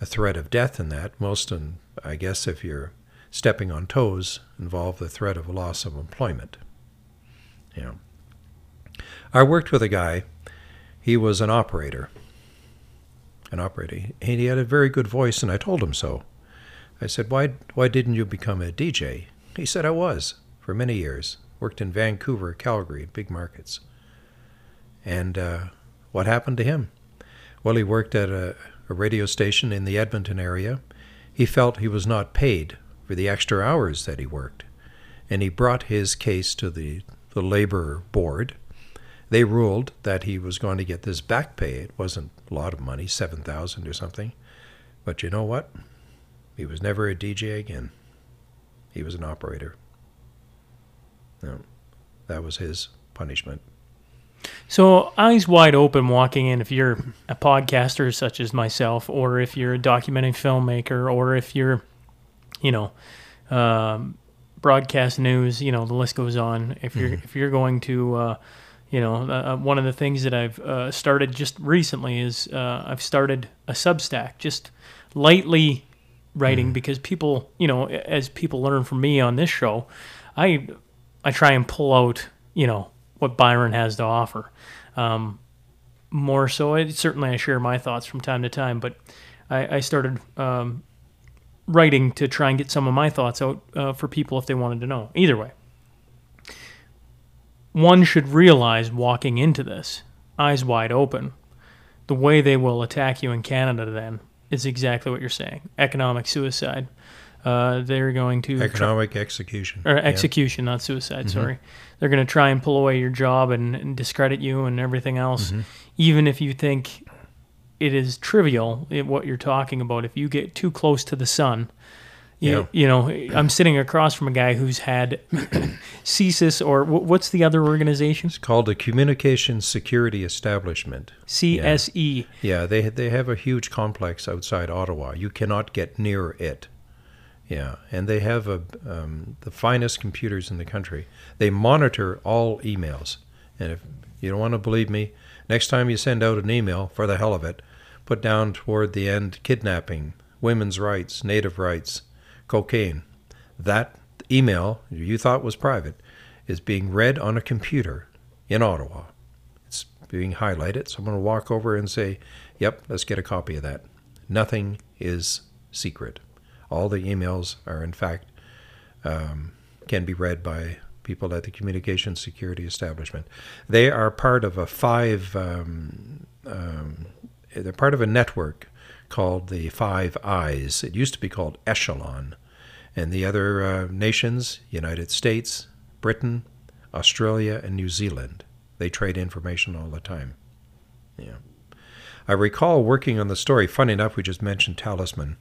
a threat of death in that. Most, and I guess, if you're stepping on toes, involve the threat of loss of employment. You know. I worked with a guy. He was an operator. An operator. And he had a very good voice, and I told him so. I said, Why, why didn't you become a DJ? He said, I was for many years. Worked in Vancouver, Calgary, big markets. And uh, what happened to him? Well, he worked at a, a radio station in the Edmonton area. He felt he was not paid for the extra hours that he worked. And he brought his case to the, the labor board. They ruled that he was going to get this back pay. It wasn't a lot of money, 7000 or something. But you know what? He was never a DJ again. He was an operator. No, that was his punishment. So, eyes wide open walking in, if you're a podcaster such as myself, or if you're a documentary filmmaker, or if you're, you know, um, broadcast news, you know, the list goes on. If you're if you're going to, uh, you know, uh, one of the things that I've uh, started just recently is uh, I've started a Substack, just lightly writing because people, you know, as people learn from me on this show, I I try and pull out, you know, what Byron has to offer. Um, more so, I, certainly I share my thoughts from time to time, but I, I started um, writing to try and get some of my thoughts out uh, for people if they wanted to know. Either way, one should realize walking into this, eyes wide open, the way they will attack you in Canada then is exactly what you're saying economic suicide. Uh, they're going to try- Economic execution. or Yeah. execution, not suicide. Sorry, they're going to try and pull away your job and, and discredit you and everything else, even if you think it is trivial it, what you're talking about. If you get too close to the sun, you, Yeah. you know, I'm sitting across from a guy who's had CSIS or wh- what's the other organization? It's called the Communications Security Establishment. CSE. Yeah, they they have a huge complex outside Ottawa. You cannot get near it. Yeah, and they have a, um, the finest computers in the country. They monitor all emails, and if you don't want to believe me, next time you send out an email, for the hell of it, put down toward the end kidnapping, women's rights, native rights, cocaine. That email you thought was private is being read on a computer in Ottawa. It's being highlighted. Someone will walk over and say, Yep, let's get a copy of that. Nothing is secret. All the emails are, in fact, um, can be read by people at the Communications Security Establishment. They are part of a five, um, um, they're part of a network called the Five Eyes. It used to be called Echelon. And the other uh, nations, United States, Britain, Australia, and New Zealand, they trade information all the time. Yeah. I recall working on the story. Funny enough, we just mentioned Talisman.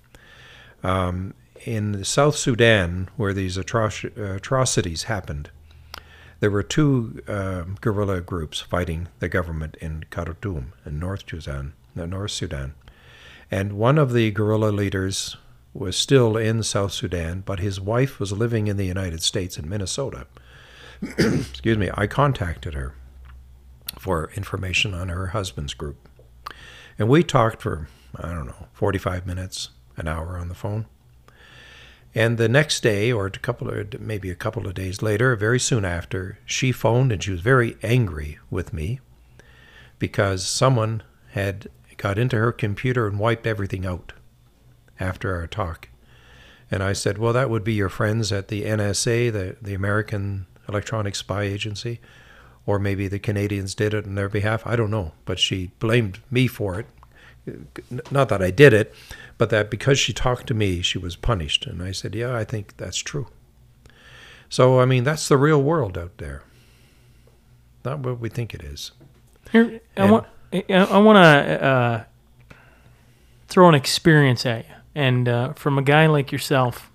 Um, in South Sudan, where these atroc- atrocities happened, there were two um, guerrilla groups fighting the government in Khartoum, in North Sudan. uh, North Sudan. And one of the guerrilla leaders was still in South Sudan, but his wife was living in the United States in Minnesota. Excuse me, I contacted her for information on her husband's group. And we talked for, I don't know, 45 minutes, an hour on the phone. And the next day, or a couple of maybe a couple of days later, very soon after, she phoned and she was very angry with me because someone had got into her computer and wiped everything out after our talk. And I said, Well, that would be your friends at the NSA, the, the American Electronic Spy Agency, or maybe the Canadians did it on their behalf. I don't know. But she blamed me for it. Not that I did it, but that because she talked to me, she was punished. And I said, Yeah, I think that's true. So, I mean, that's the real world out there. Not what we think it is. Here, I want I want to uh, throw an experience at you, and uh, from a guy like yourself,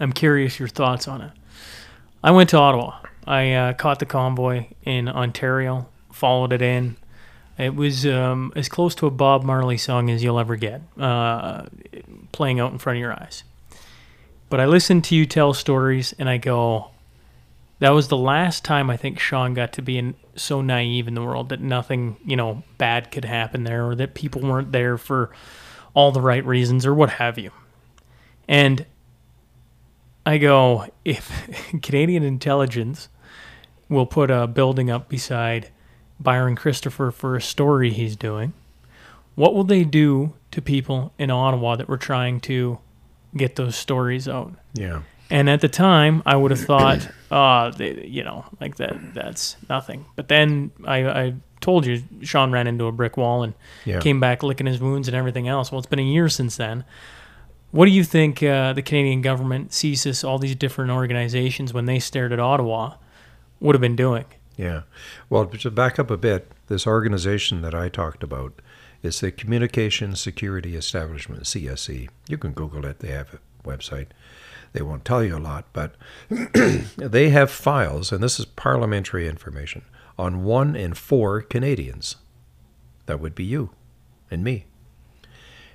I'm curious your thoughts on it. I went to Ottawa. I uh, caught the convoy in Ontario, followed it in. It was um, as close to a Bob Marley song as you'll ever get, uh, playing out in front of your eyes. But I listened to you tell stories, and I go, that was the last time I think Sean got to be in, so naive in the world that nothing, you know, bad could happen there or that people weren't there for all the right reasons or what have you. And I go, if Canadian intelligence will put a building up beside Byron Christopher for a story he's doing, what will they do to people in Ottawa that were trying to get those stories out? Yeah. And at the time, I would have thought, uh, they, you know, like that, that's nothing. But then I, I told you, Sean ran into a brick wall and Yeah. came back licking his wounds and everything else. Well, it's been a year since then. What do you think uh, the Canadian government, CSIS, all these different organizations, when they stared at Ottawa, would have been doing? Yeah. Well, to back up a bit, this organization that I talked about is the Communications Security Establishment, CSE. You can Google it, they have a website. They won't tell you a lot, but they have files, and this is parliamentary information, on one in four Canadians. That would be you and me.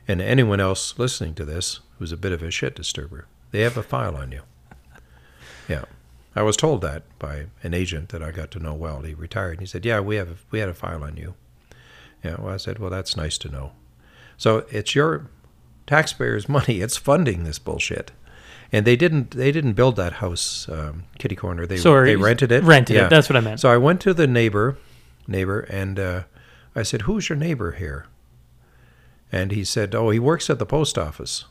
And anyone else listening to this who's a bit of a shit disturber. They have a file on you. Yeah. I was told that by an agent that I got to know well. He retired. He said, "Yeah, we have a, we had a file on you." Yeah. Well, I said, "Well, that's nice to know." So it's your taxpayers' money. It's funding this bullshit. And they didn't they didn't build that house, um, Kitty Corner. They Sorry, they rented it. rented it, that's what I meant. So I went to the neighbor, neighbor, and uh, I said, "Who's your neighbor here?" And he said, "Oh, he works at the post office."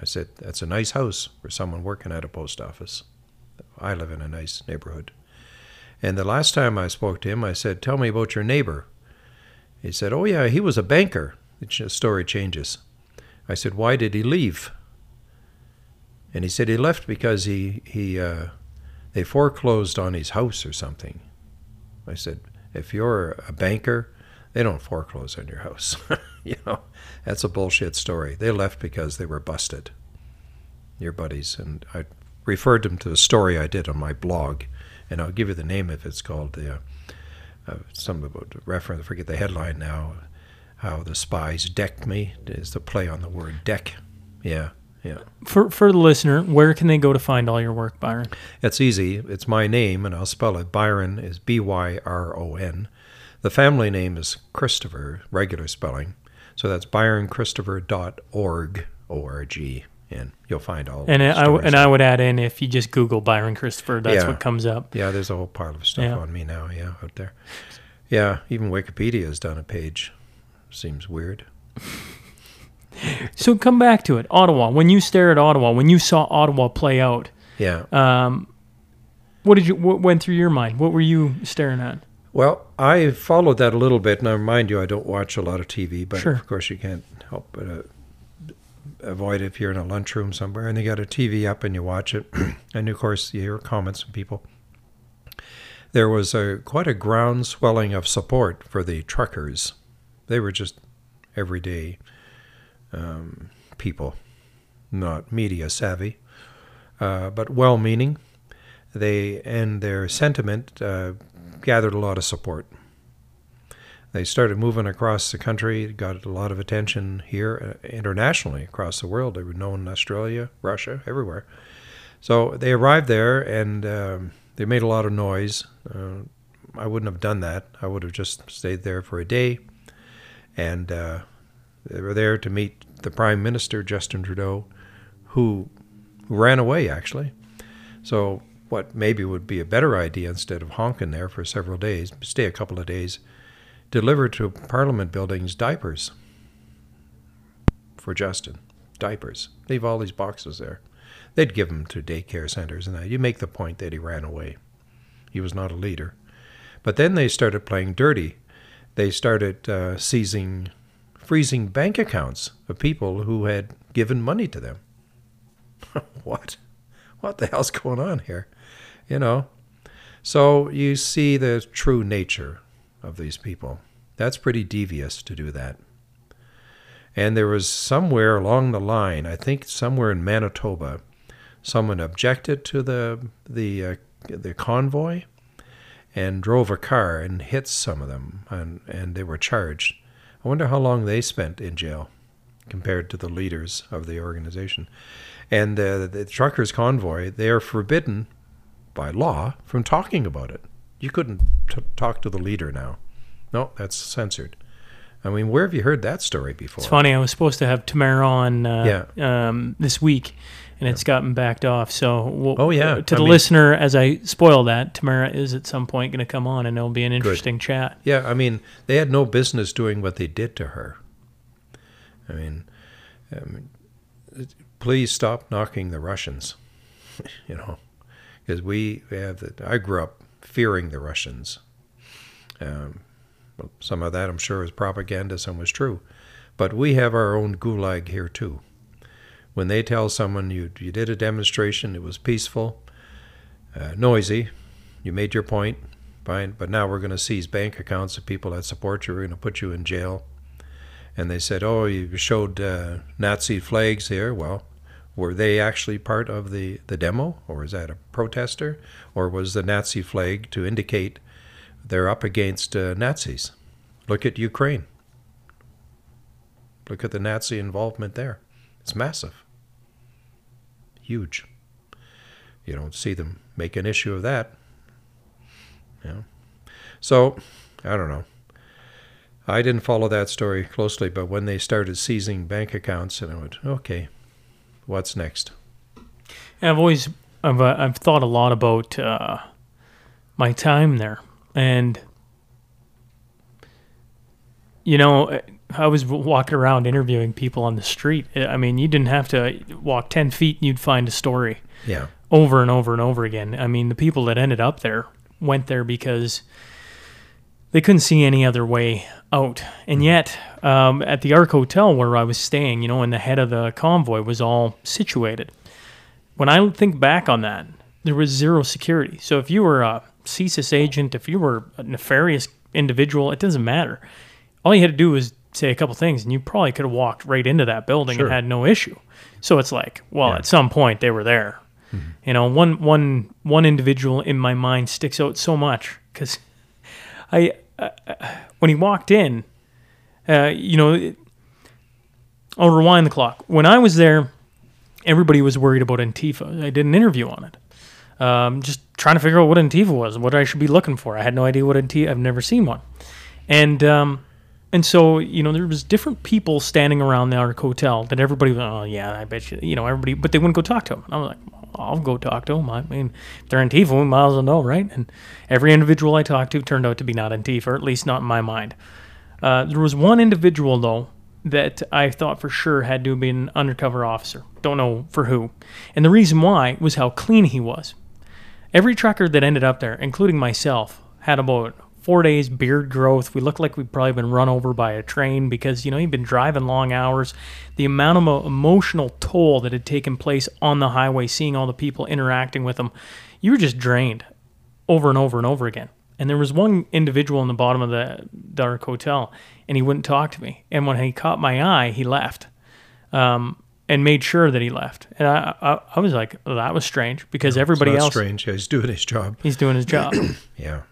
I said, "That's a nice house for someone working at a post office." I live in a nice neighborhood. And the last time I spoke to him, I said, "Tell me about your neighbor." He said, "Oh yeah, he was a banker." The story changes. I said, "Why did he leave?" And he said he left because he he uh, they foreclosed on his house or something. I said, "If you're a banker, they don't foreclose on your house. you know, that's a bullshit story. They left because they were busted." Your buddies and I referred them to the story I did on my blog, and I'll give you the name of it. It's called the uh, uh, some about reference. I forget the headline now. How the spies decked me is the play on the word deck. Yeah, yeah. For for the listener, where can they go to find all your work, Byron? It's easy. It's my name, and I'll spell it. Byron is B Y R O N. The family name is Christopher, regular spelling. So that's byronchristopher.org, O-R-G, and you'll find all. And I and I would add in if you just Google Byron Christopher, that's Yeah. what comes up. Yeah, there's a whole pile of stuff Yeah. on me now. Yeah, out there. Yeah, even Wikipedia has done a page. Seems weird. So come back to it, Ottawa. When you stare at Ottawa, when you saw Ottawa play out, Yeah. um, what did you what went through your mind? What were you staring at? Well, I followed that a little bit, and I remind you, I don't watch a lot of TV, but Sure. of course you can't help but uh, avoid if you're in a lunchroom somewhere and they got a TV up and you watch it, and of course you hear comments from people. There was a quite a ground swelling of support for the truckers. They were just everyday um, people, not media savvy, uh, but well-meaning. They and their sentiment uh, gathered a lot of support. They started moving across the country, got a lot of attention here uh, internationally across the world. They were known in Australia, Russia, everywhere. So they arrived there and um, they made a lot of noise. Uh, I wouldn't have done that. I would have just stayed there for a day. And uh, they were there to meet the Prime Minister, Justin Trudeau, who, who ran away actually. So what maybe would be a better idea instead of honking there for several days, stay a couple of days, deliver to Parliament buildings diapers for Justin. Diapers. Leave all these boxes there. They'd give them to daycare centers and that. You make the point that he ran away. He was not a leader. But then they started playing dirty. They started uh, seizing, freezing bank accounts of people who had given money to them. what? What the hell's going on here? You know? So you see the true nature of these people. That's pretty devious to do that. And there was somewhere along the line, I think somewhere in Manitoba, someone objected to the the uh, the convoy and drove a car and hit some of them, and and they were charged. I wonder how long they spent in jail compared to the leaders of the organization. And uh, the truckers' convoy, they are forbidden by law from talking about it. You couldn't t- talk to the leader now. No, that's censored. I mean, where have you heard that story before? It's funny. I was supposed to have Tamara on uh, um, this week, and it's gotten backed off. So, we'll, Oh, yeah. to I the mean- listener, as I spoil that, Tamara is at some point going to come on, and it'll be an interesting chat. Yeah, I mean, they had no business doing what they did to her. I mean, um, please stop knocking the Russians, you know, because we have the, I grew up fearing the Russians. Um, some of that I'm sure is propaganda, some was true. But we have our own gulag here too. When they tell someone you, you did a demonstration, it was peaceful, uh, noisy, you made your point, fine, but now we're going to seize bank accounts of people that support you, we're going to put you in jail. And they said, oh, you showed uh, Nazi flags here. Well, were they actually part of the, the demo, or is that a protester, or was the Nazi flag to indicate they're up against uh, Nazis? Look at Ukraine. Look at the Nazi involvement there. It's massive, huge. You don't see them make an issue of that. Yeah. So, I don't know. I didn't follow that story closely, but when they started seizing bank accounts, and I went, okay, what's next? I've always I've uh, I've thought a lot about uh, my time there, and you know, I was walking around interviewing people on the street. I mean, you didn't have to walk ten feet and you'd find a story Yeah. over and over and over again. I mean, the people that ended up there went there because they couldn't see any other way out. And yet, um, at the Arc Hotel where I was staying, you know, and the head of the convoy was all situated. When I think back on that, there was zero security. So if you were a CSIS agent, if you were a nefarious individual, it doesn't matter. All you had to do was say a couple things, and you probably could have walked right into that building Sure. and had no issue. So it's like, well, Yeah. at some point they were there. You know, one one one individual in my mind sticks out so much because I, uh, when he walked in, uh, you know, it- I'll rewind the clock. When I was there, everybody was worried about Antifa. I did an interview on it, um, just trying to figure out what Antifa was, what I should be looking for. I had no idea what Antifa. I've never seen one, and um, and so you know there was different people standing around the Hotel that everybody was, oh yeah, I bet you, you know everybody, but they wouldn't go talk to him. I was like, I'll go talk to them. I mean, if they're Antifa, we might as well know, right? And every individual I talked to turned out to be not Antifa, or at least not in my mind. Uh, there was one individual though that I thought for sure had to been an undercover officer. Don't know for who. And the reason why was how clean he was. Every trucker that ended up there, including myself, had about four days beard growth. We looked like we'd probably been run over by a train because, you know, you've been driving long hours. The amount of emotional toll that had taken place on the highway, seeing all the people interacting with them you were just drained over and over and over again. And there was one individual in the bottom of the dark hotel, and he wouldn't talk to me. And when he caught my eye, he left, um, and made sure that he left. And I, I, I was like, well, that was strange because everybody else, strange. He's doing his job. he's doing his job. Yeah.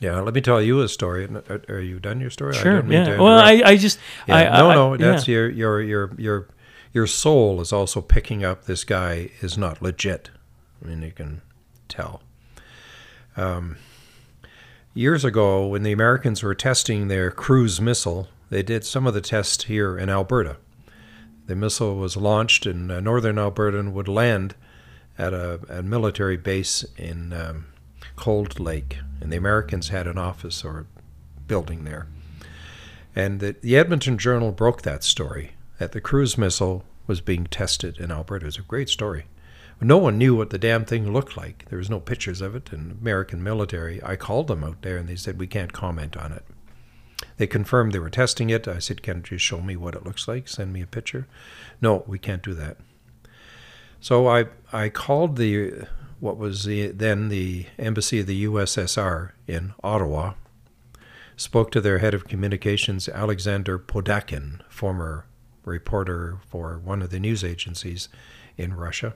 Yeah. Let me tell you a story. Are, you done your story? I sure, mean yeah. Well. I, I just, Yeah, I, no, no, I- that's yeah. your your your your your soul is also picking up. This guy is not legit. I mean, you can tell. Um, years ago, when the Americans were testing their cruise missile, they did some of the tests here in Alberta. the missile was launched in uh, northern Alberta and would land at a, a military base in um, Cold Lake, and the Americans had an office or building there. And the, the Edmonton Journal broke that story that the cruise missile was being tested in Alberta. It was a great story. No one knew what the damn thing looked like. There was no pictures of it in American military. I called them out there and they said, we can't comment on it. They confirmed they were testing it. I said, Can you show me what it looks like? Send me a picture. No, we can't do that. So I I called the what was the, then the embassy of the USSR in Ottawa. Spoke to their head of communications, Alexander Podakin, former reporter for one of the news agencies in Russia.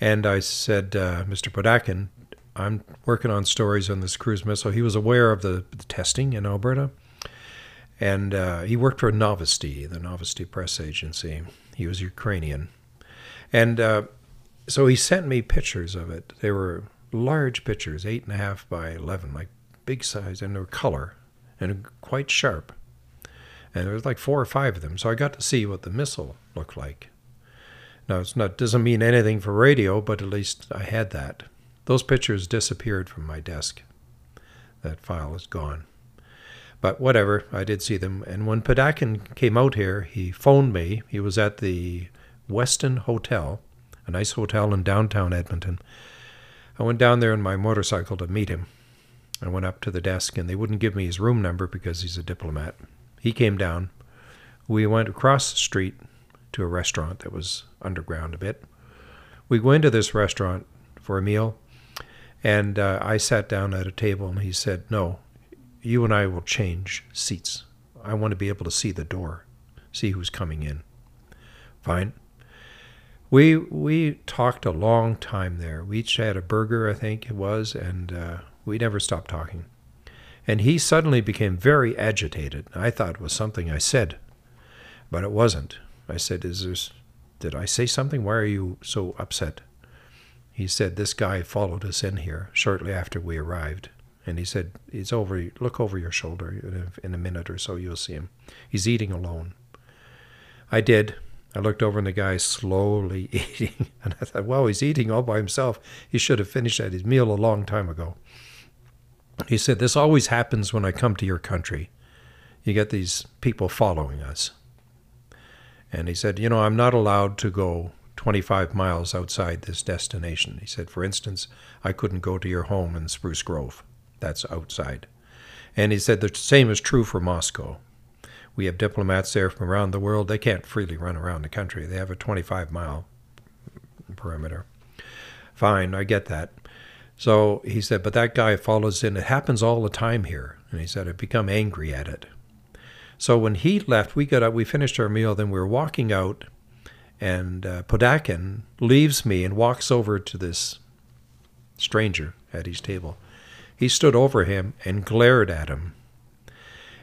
And I said, uh, Mr. Podakin, I'm working on stories on this cruise missile. He was aware of the, the testing in Alberta. And uh, he worked for Novosti, the Novosti press agency. He was Ukrainian. And uh, so he sent me pictures of it. They were large pictures, eight and a half by 11, like big size, and they were color and quite sharp. And there was like four or five of them. So I got to see what the missile looked like. Now, it's not doesn't mean anything for radio, but at least I had that. Those pictures disappeared from my desk. That file is gone. But whatever, I did see them. And when Podakin came out here, he phoned me. He was at the Westin Hotel, a nice hotel in downtown Edmonton. I went down there on my motorcycle to meet him. I went up to the desk, and they wouldn't give me his room number because he's a diplomat. He came down. We went across the street to a restaurant that was underground a bit. We go into this restaurant for a meal, and uh, I sat down at a table, and he said, No, you and I will change seats. I want to be able to see the door, see who's coming in. Fine. We we talked a long time there. We each had a burger, I think it was, and uh, we never stopped talking. And he suddenly became very agitated. I thought it was something I said, but it wasn't. I said, "Is this? Did I say something? Why are you so upset?" He said, "This guy followed us in here shortly after we arrived." And he said, "He's over. Look over your shoulder. In a, in a minute or so, you'll see him. He's eating alone." I did. I looked over and the guy slowly eating, and I thought, "Well, he's eating all by himself. He should have finished at his meal a long time ago." He said, "This always happens when I come to your country. You get these people following us." And he said, "You know, I'm not allowed to go 25 miles outside this destination." He said, "For instance, I couldn't go to your home in Spruce Grove." That's outside. And he said the same is true for Moscow. We have diplomats there from around the world. They can't freely run around the country. They have a 25 mile perimeter. Fine, I get that. So he said, but that guy follows in. It happens all the time here. And he said, I've become angry at it. So when he left, we got up, we finished our meal, then we were walking out, and uh, Podakin leaves me and walks over to this stranger at his table. He stood over him and glared at him.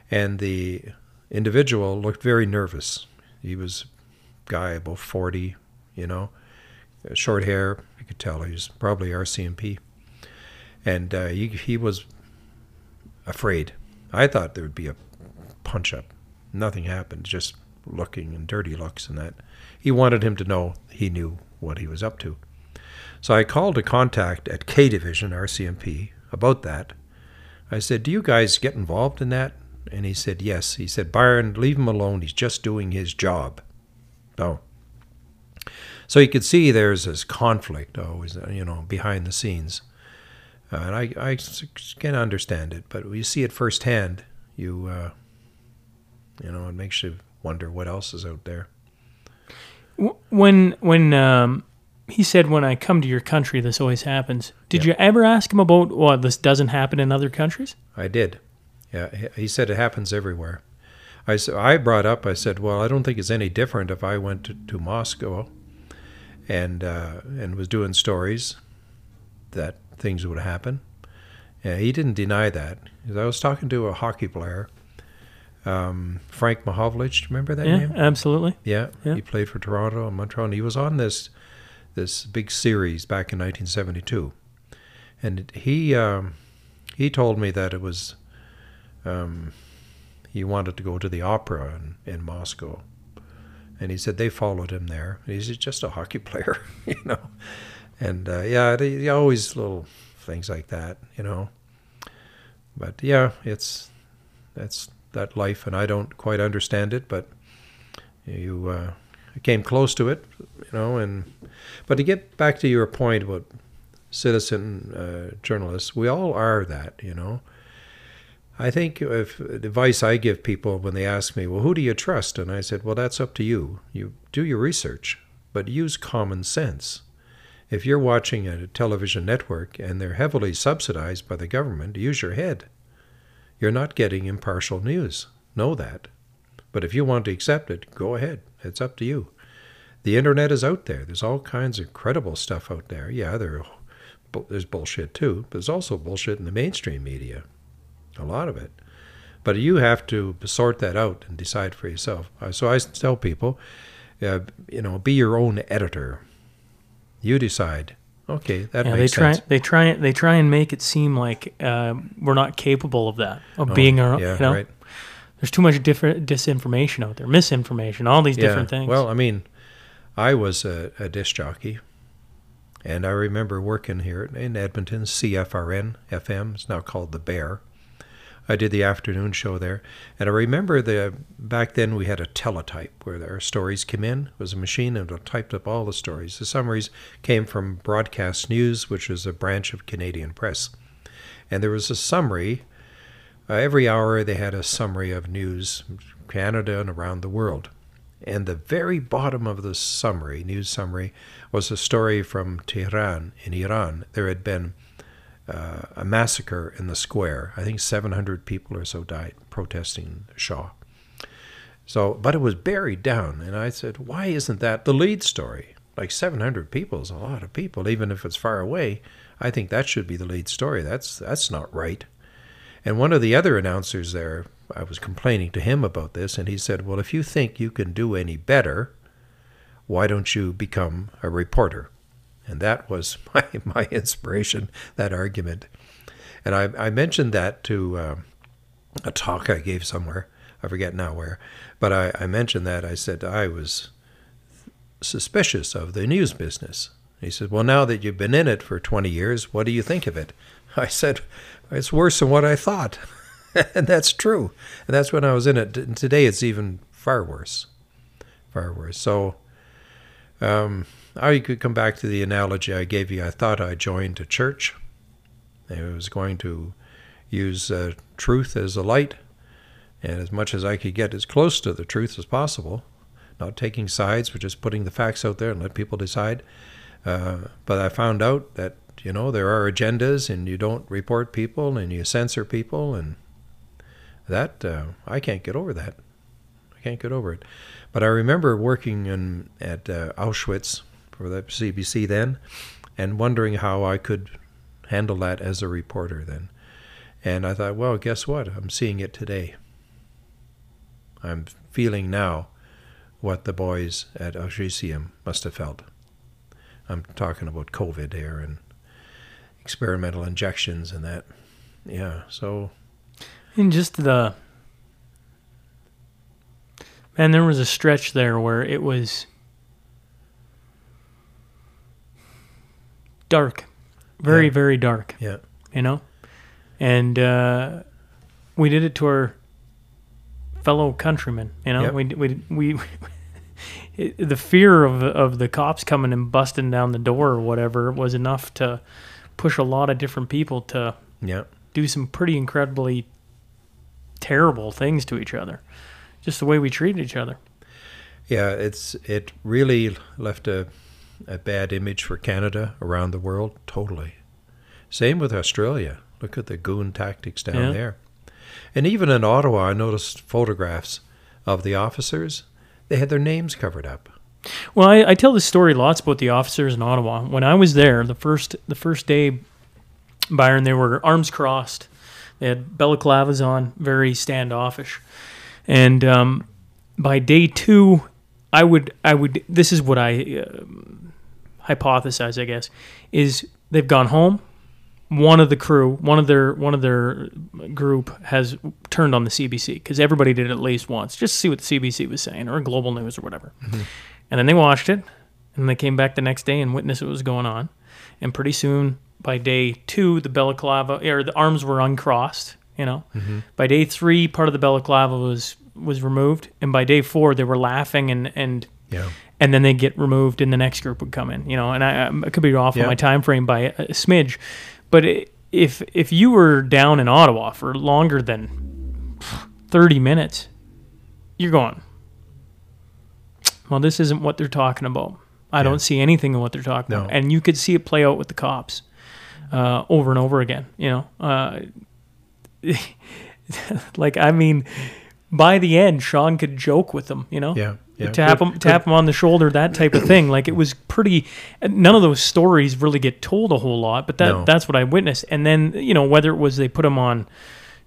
And the individual looked very nervous. He was a guy about 40, you know, short hair. You could tell he was probably RCMP. And uh, he, he was afraid. I thought there would be a punch up. Nothing happened, just looking and dirty looks and that. He wanted him to know he knew what he was up to. So I called a contact at K Division, RCMP, about that. I said, Do you guys get involved in that? And he said, Yes. He said, Byron, leave him alone. He's just doing his job. Oh. So you could see there's this conflict always, you know, behind the scenes. Uh, and I, I can understand it, but when you see it firsthand, you, uh, you know, it makes you wonder what else is out there. When when um, he said, "When I come to your country, this always happens." Did Yeah. you ever ask him about well, this doesn't happen in other countries? I did. Yeah, he- said it happens everywhere. I, so I brought up, I said, well, I don't think it's any different if I went to, to Moscow and uh, and was doing stories that things would happen. Yeah, he didn't deny that. I was talking to a hockey player, um, Frank Mahovlich. Remember that yeah, name? absolutely. Yeah, Yeah. he played for Toronto and Montreal. And he was on this this big series back in 1972, and he um, he told me that it was um, he wanted to go to the opera in, in Moscow, And he said they followed him there. He's just a hockey player, you know. And uh, yeah, they, they always little things like that, you know. But yeah, it's that's that life, and I don't quite understand it, but you uh, came close to it, you know. And but to get back to your point about citizen uh, journalists, we all are that, you know. I think if the advice I give people when they ask me, well, who do you trust? And I said, well, that's up to you. You do your research, but use common sense. If you're watching a television network and they're heavily subsidized by the government, use your head. You're not getting impartial news. Know that. But if you want to accept it, go ahead. It's up to you. The internet is out there. There's all kinds of credible stuff out there. Yeah, there, there's bullshit too, but there's also bullshit in the mainstream media a lot of it. But you have to sort that out and decide for yourself. Uh, so I tell people, uh, you know, be your own editor. You decide. Okay, that yeah, makes they try sense. they try they try and make it seem like uh, we're not capable of that of Oh, being our yeah, you know right. there's too much different disinformation out there misinformation all these different things Well, I mean, I was a, a disc jockey, and I remember working here in Edmonton, CFRN FM. It's now called the Bear. I did the afternoon show there, and I remember the back then we had a teletype where our stories came in. It was a machine and it typed up all the stories. The summaries came from Broadcast News, which is a branch of Canadian Press, and there was a summary. Uh, every hour they had a summary of news, Canada and around the world. And the very bottom of the summary, news summary, was a story from Tehran in Iran. There had been uh, a massacre in the square. I think 700 people or so died protesting Shah. So, but it was buried down, and I said, "Why isn't that the lead story? Like 700 people is a lot of people, even if it's far away. I think that should be the lead story. That's that's not right." And one of the other announcers there, I was complaining to him about this, and he said, Well, if you think you can do any better, why don't you become a reporter? And that was my, my inspiration, that argument. And I, I mentioned that to uh, a talk I gave somewhere. I forget now where. But I, I mentioned that. I said I was suspicious of the news business. He said, Well, now that you've been in it for 20 years, what do you think of it? I said, It's worse than what I thought. and that's true. And that's when I was in it. And today it's even far worse. Far worse. So um, I could come back to the analogy I gave you. I thought I joined a church. I was going to use uh, truth as a light, and as much as I could get as close to the truth as possible, not taking sides, but just putting the facts out there and let people decide. Uh, but I found out that you know there are agendas, and you don't report people, and you censor people, and that uh, I can't get over that. I can't get over it. But I remember working in at uh, Auschwitz for the CBC then, and wondering how I could handle that as a reporter then. And I thought, well, guess what? I'm seeing it today. I'm feeling now what the boys at Auschwitz must have felt. I'm talking about COVID here and experimental injections and that. Yeah, so and just the man there was a stretch there where it was dark very Yeah. very dark yeah, you know and uh, we did it to our fellow countrymen you know Yep. we we we the fear of of the cops coming and busting down the door or whatever was enough to push a lot of different people to yeah, do some pretty incredibly terrible things to each other just the way we treated each other yeah. It's it really left a a bad image for Canada around the world. Totally. Same with Australia. Look at the goon tactics down Yeah. there. And even in Ottawa, I noticed photographs of the officers. They had their names covered up. Well, I, I tell this story lots about the officers in Ottawa. When I was there, the first the first day, Byron, they were arms crossed. They had balaclavas on, very standoffish. And um, by day two, I would I would this is what I uh, hypothesize, I guess, is they've gone home, one of the crew, one of their one of their group has turned on the CBC because everybody did it at least once, just to see what the CBC was saying or Global News or whatever. Mm-hmm. And then they watched it, and they came back the next day and witnessed what was going on. And pretty soon, by day two, the balaclava or the arms were uncrossed. You know, mm-hmm. by day three, part of the balaclava was was removed, and by day four, they were laughing and and Yeah. And then they get removed, and the next group would come in. You know, and I, I could be off on my time frame by a, a smidge, but i if if you were down in Ottawa for longer than thirty minutes, you're going. Well, this isn't what they're talking about. I don't see anything in what they're talking about, No. and you could see it play out with the cops uh, over and over again. You know, uh, like I mean, by the end, Sean could joke with them. You know, Yeah, yeah. tap him, tap him on the shoulder, that type of thing. Like it was pretty. None of those stories really get told a whole lot, but that No. that's what I witnessed. And then you know whether it was they put them on,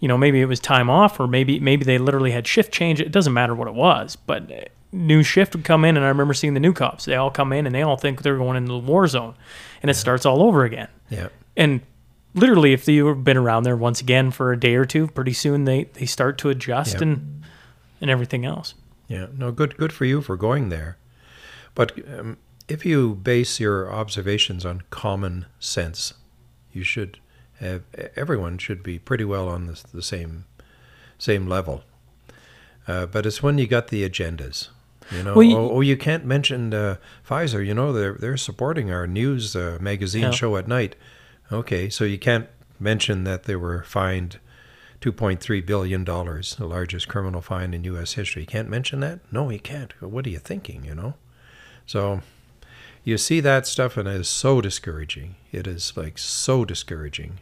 you know maybe it was time off or maybe maybe they literally had shift change. It doesn't matter what it was, but new shift would come in, and I remember seeing the new cops. They all come in and they all think they're going into the war zone, and it starts all over again. Yeah. And literally, if you've been around there once again for a day or two, pretty soon they they start to adjust Yeah. and and everything else. Yeah, no, good, good for you for going there. But um, if you base your observations on common sense, you should have everyone should be pretty well on the, the same same level. Uh, but it's when you got the agendas, you know. Well, you- oh, oh, you can't mention uh, Pfizer. You know, they're they're supporting our news uh, magazine Yeah. show at night. Okay, so you can't mention that they were fined $2.3 billion, the largest criminal fine in U.S. history. Can't mention that? No, he can't. What are you thinking, you know? So you see that stuff, and it is so discouraging. It is like so discouraging.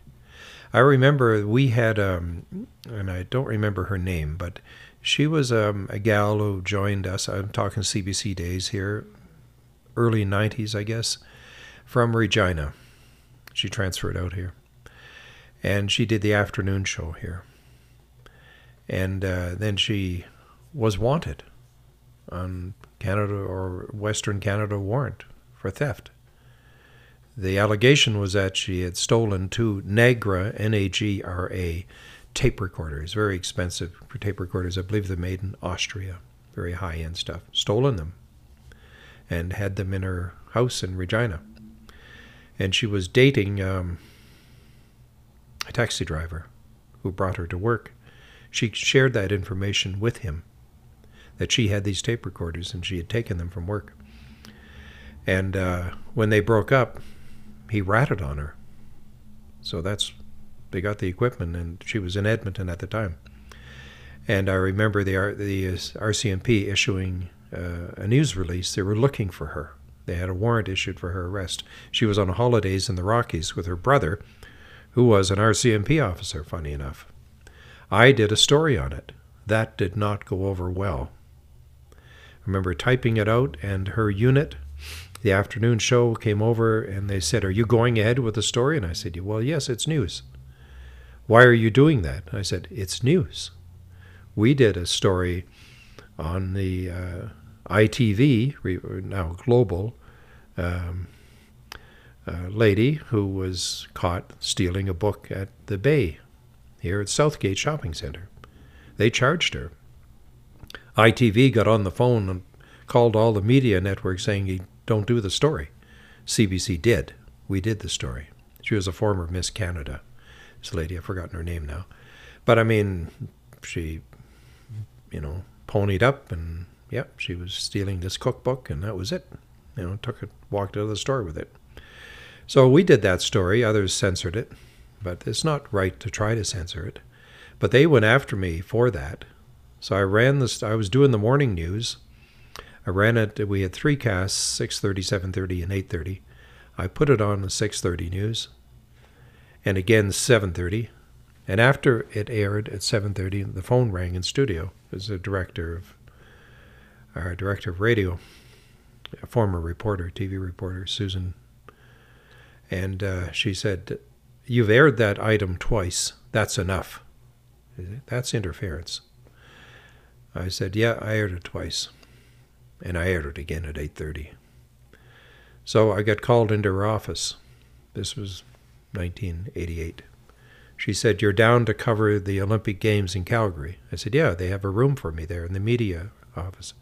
I remember we had, um, and I don't remember her name, but she was um, a gal who joined us. I'm talking CBC days here, early 90s, I guess, from Regina. She transferred out here. And she did the afternoon show here. And uh, then she was wanted on Canada or Western Canada warrant for theft. The allegation was that she had stolen two Nagra, N A G R A, tape recorders, very expensive tape recorders. I believe they're made in Austria, very high end stuff. Stolen them and had them in her house in Regina. And she was dating um, a taxi driver who brought her to work. She shared that information with him that she had these tape recorders and she had taken them from work. And uh, when they broke up, he ratted on her. So that's they got the equipment, and she was in Edmonton at the time. And I remember the R- the uh, RCMP issuing uh, a news release. They were looking for her. They had a warrant issued for her arrest. She was on holidays in the Rockies with her brother, who was an RCMP officer. Funny enough, I did a story on it. That did not go over well. I remember typing it out, and her unit the afternoon show came over and they said, Are you going ahead with the story? And I said, Well, yes, it's news. Why are you doing that? I said, It's news. We did a story on the uh, ITV, now global, um, uh, lady who was caught stealing a book at the Bay here at Southgate Shopping Center. They charged her. ITV got on the phone and called all the media networks saying don't do the story. CBC did. We did the story. She was a former Miss Canada. This lady, I've forgotten her name now. But I mean, she, you know, ponied up and, yep, she was stealing this cookbook and that was it. You know, took it, walked out of the store with it. So we did that story. Others censored it, but it's not right to try to censor it. But they went after me for that. So I ran this, I was doing the morning news. I ran it. We had three casts: 6:30, 7:30, and 8:30. I put it on the 6:30 news, and again 7:30. And after it aired at 7:30, the phone rang in studio. It was the director of our director of radio, a former reporter, TV reporter, Susan. And uh, she said, "You've aired that item twice. That's enough. That's interference." I said, "Yeah, I aired it twice." and I aired it again at 8:30. So I got called into her office. This was 1988. She said, You're down to cover the Olympic Games in Calgary. I said, Yeah, they have a room for me there in the media office.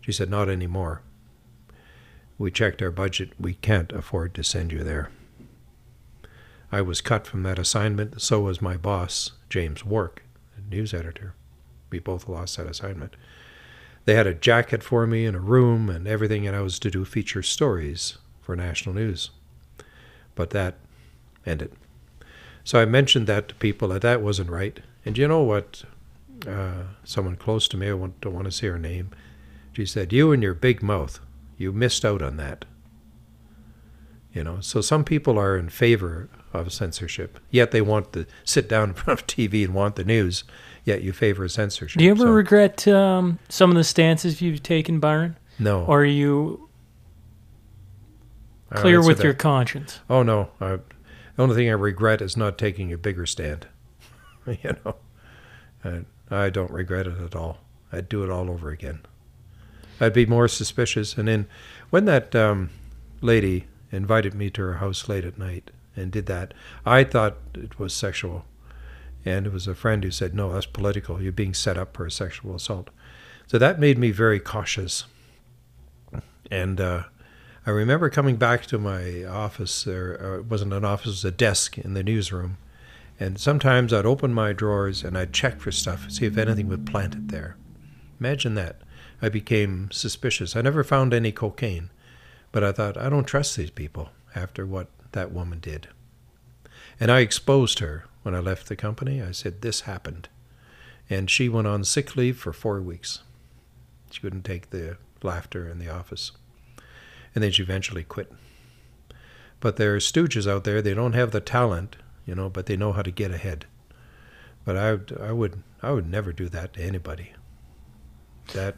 She said, Not anymore. We checked our budget. We can't afford to send you there. I was cut from that assignment. So was my boss, James Wark, news editor. We both lost that assignment. They had a jacket for me and a room and everything, and I was to do feature stories for national news. But that ended. So I mentioned that to people that that wasn't right. And you know what? Uh, someone close to me, I don't want to say her name, she said, You and your big mouth, you missed out on that. You know, so some people are in favor of censorship, yet they want to sit down in front of TV and want the news, yet you favor censorship. Do you ever So- regret um, some of the stances you've taken, Byron? no. Or are you clear with that. your conscience? Oh no, I, the only thing I regret is not taking a bigger stand. you know, and I don't regret it at all. I'd do it all over again. I'd be more suspicious. And then, when that um, lady invited me to her house late at night and did that, I thought it was sexual, and it was a friend who said, "No, that's political. You're being set up for a sexual assault." So that made me very cautious. And uh, I remember coming back to my office. There uh, it wasn't an office; it was a desk in the newsroom. And sometimes I'd open my drawers and I'd check for stuff, see if anything was planted there. Imagine that. I became suspicious. I never found any cocaine, but I thought I don't trust these people after what that woman did. And I exposed her when I left the company. I said this happened, and she went on sick leave for four weeks. She couldn't take the laughter in the office and then she eventually quit. But there are stooges out there. They don't have the talent, you know, but they know how to get ahead. But I, would- I would, I would never do that to anybody. That,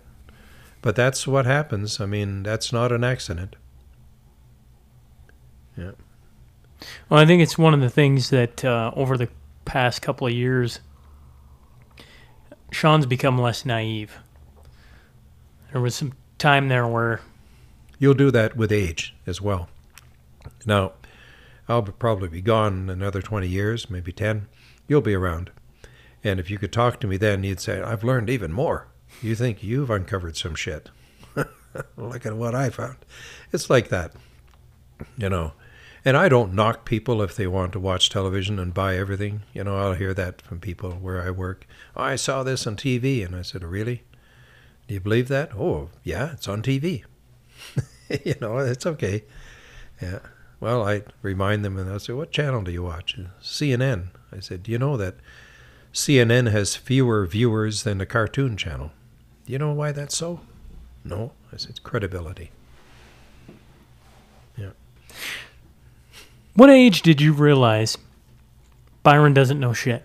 but that's what happens. I mean, that's not an accident. Yeah. Well, I think it's one of the things that uh, over the past couple of years, Sean's become less naive. There was some time there where You'll do that with age as well. Now, I'll probably be gone another 20 years, maybe 10. You'll be around. And if you could talk to me then, you'd say, I've learned even more. You think you've uncovered some shit. Look at what I found. It's like that, you know. And I don't knock people if they want to watch television and buy everything. You know, I'll hear that from people where I work. Oh, I saw this on TV. And I said, Really? Do you believe that? Oh, yeah, it's on TV. you know, it's okay. Yeah. Well, I remind them, and i'll say, "What channel do you watch?" CNN. I said, "Do you know that CNN has fewer viewers than the Cartoon Channel? Do you know why that's so?" No. I said, "Credibility." What age did you realize Byron doesn't know shit?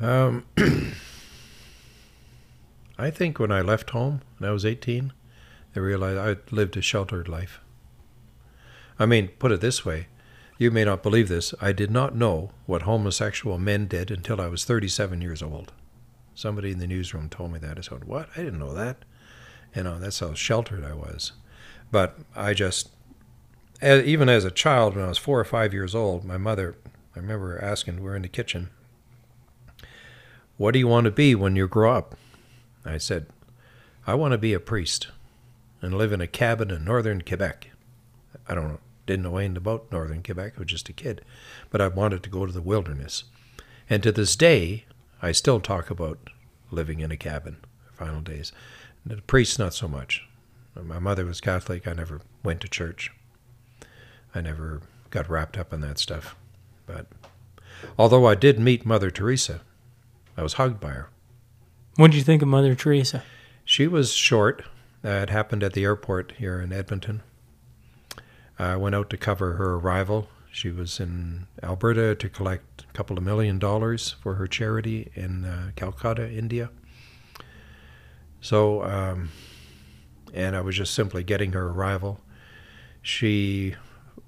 Um, I think when I left home when I was 18, I realized I lived a sheltered life. I mean, put it this way you may not believe this. I did not know what homosexual men did until I was 37 years old. Somebody in the newsroom told me that. I said, What? I didn't know that. You know, that's how sheltered I was. But I just, a- even as a child, when I was four or five years old, my mother, I remember asking, we're in the kitchen, what do you want to be when you grow up? I said, I want to be a priest and live in a cabin in northern Quebec. I don't know, didn't know anything about northern Quebec, I was just a kid, but I wanted to go to the wilderness. And to this day, I still talk about living in a cabin, final days. The priest, not so much. My mother was Catholic. I never went to church. I never got wrapped up in that stuff. But although I did meet Mother Teresa, I was hugged by her. What did you think of Mother Teresa? She was short. Uh, it happened at the airport here in Edmonton. I went out to cover her arrival. She was in Alberta to collect a couple of million dollars for her charity in uh, Calcutta, India. So, um, and I was just simply getting her arrival. She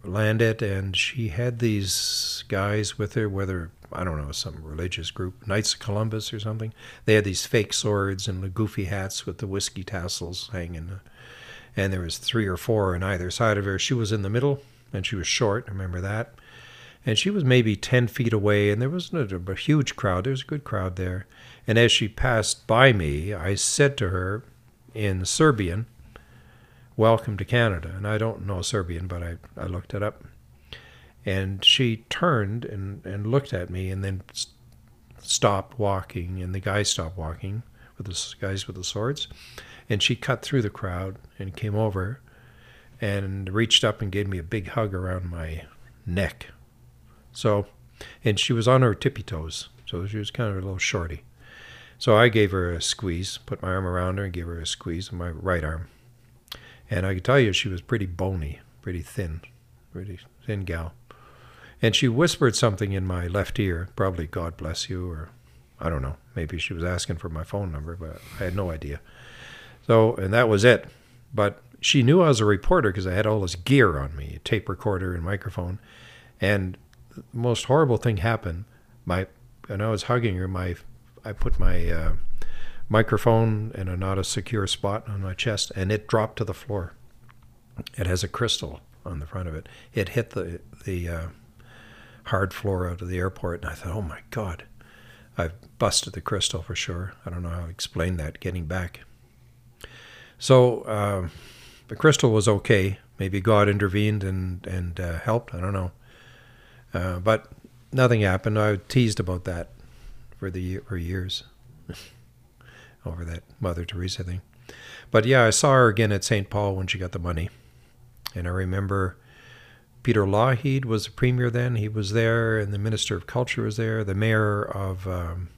landed and she had these guys with her, whether, I don't know, some religious group, Knights of Columbus or something. They had these fake swords and the goofy hats with the whiskey tassels hanging. Uh, and there was three or four on either side of her. She was in the middle and she was short, I remember that. and she was maybe 10 feet away, and there was a huge crowd. There was a good crowd there. And as she passed by me, I said to her in Serbian, Welcome to Canada. And I don't know Serbian, but I, I looked it up. And she turned and, and looked at me and then stopped walking, and the guys stopped walking with the guys with the swords. And she cut through the crowd and came over and reached up and gave me a big hug around my neck. So, and she was on her tippy toes, so she was kind of a little shorty. So I gave her a squeeze, put my arm around her and gave her a squeeze with my right arm. And I can tell you she was pretty bony, pretty thin, pretty thin gal. And she whispered something in my left ear, probably God bless you, or I don't know. Maybe she was asking for my phone number, but I had no idea. So, and that was it. But she knew I was a reporter because I had all this gear on me tape recorder and microphone. And the most horrible thing happened. My, and I was hugging her, my, I put my uh, microphone in a not a secure spot on my chest, and it dropped to the floor. It has a crystal on the front of it. It hit the, the uh, hard floor out of the airport, and I thought, oh my God, I've busted the crystal for sure. I don't know how to explain that getting back. So uh, the crystal was okay. Maybe God intervened and and uh, helped. I don't know. Uh, but nothing happened. I teased about that for the for years over that Mother Teresa thing. But yeah, I saw her again at St. Paul when she got the money, and I remember Peter Lougheed was the premier then. He was there, and the minister of culture was there. The mayor of um,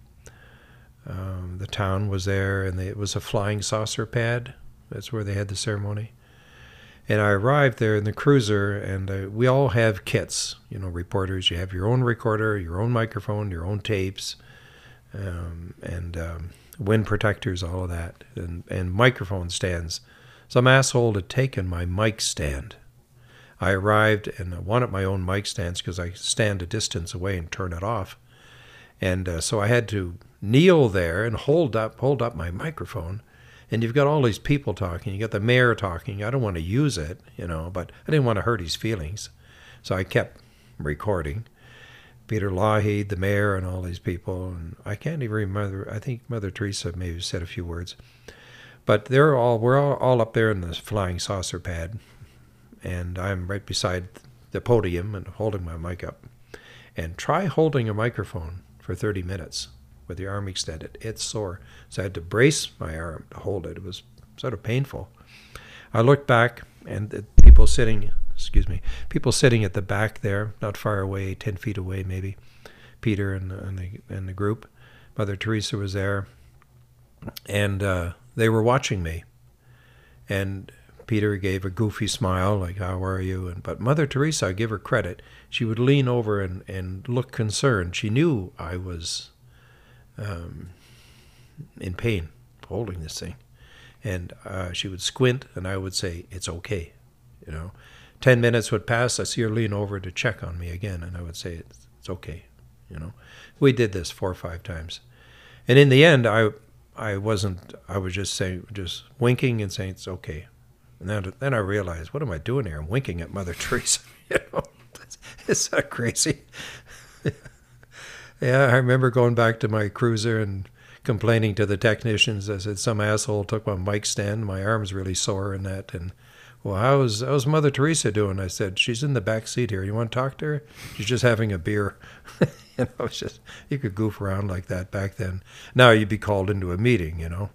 um, the town was there, and they, it was a flying saucer pad. That's where they had the ceremony. And I arrived there in the cruiser, and uh, we all have kits. You know, reporters, you have your own recorder, your own microphone, your own tapes, um, and um, wind protectors, all of that, and, and microphone stands. Some asshole had taken my mic stand. I arrived and I wanted my own mic stands because I stand a distance away and turn it off. And uh, so I had to kneel there and hold up hold up my microphone. And you've got all these people talking. You got the mayor talking. I don't want to use it, you know, but I didn't want to hurt his feelings. So I kept recording. Peter Lougheed, the mayor, and all these people. And I can't even remember. I think Mother Teresa maybe said a few words. But they're all we're all, all up there in this flying saucer pad, and I'm right beside the podium and holding my mic up. And try holding a microphone for 30 minutes with your arm extended. It's sore. So I had to brace my arm to hold it. It was sort of painful. I looked back, and the people sitting, excuse me, people sitting at the back there, not far away, 10 feet away maybe, Peter and, and, the, and the group. Mother Teresa was there, and uh, they were watching me. And Peter gave a goofy smile, like, How are you? And, but Mother Teresa, I give her credit, she would lean over and, and look concerned. She knew I was um, in pain holding this thing. And uh, she would squint, and I would say, It's okay. You know, 10 minutes would pass. I see her lean over to check on me again, and I would say, It's, it's okay. You know, we did this four or five times. And in the end, I I wasn't. I was just saying, just winking and saying it's okay. And then, then I realized, what am I doing here? I'm winking at Mother Teresa. you know, it's that crazy. yeah, I remember going back to my cruiser and complaining to the technicians. I said, some asshole took my mic stand. My arm's really sore and that. And well, how's how's Mother Teresa doing? I said, she's in the back seat here. You want to talk to her? She's just having a beer. you know, it's just you could goof around like that back then. Now you'd be called into a meeting, you know,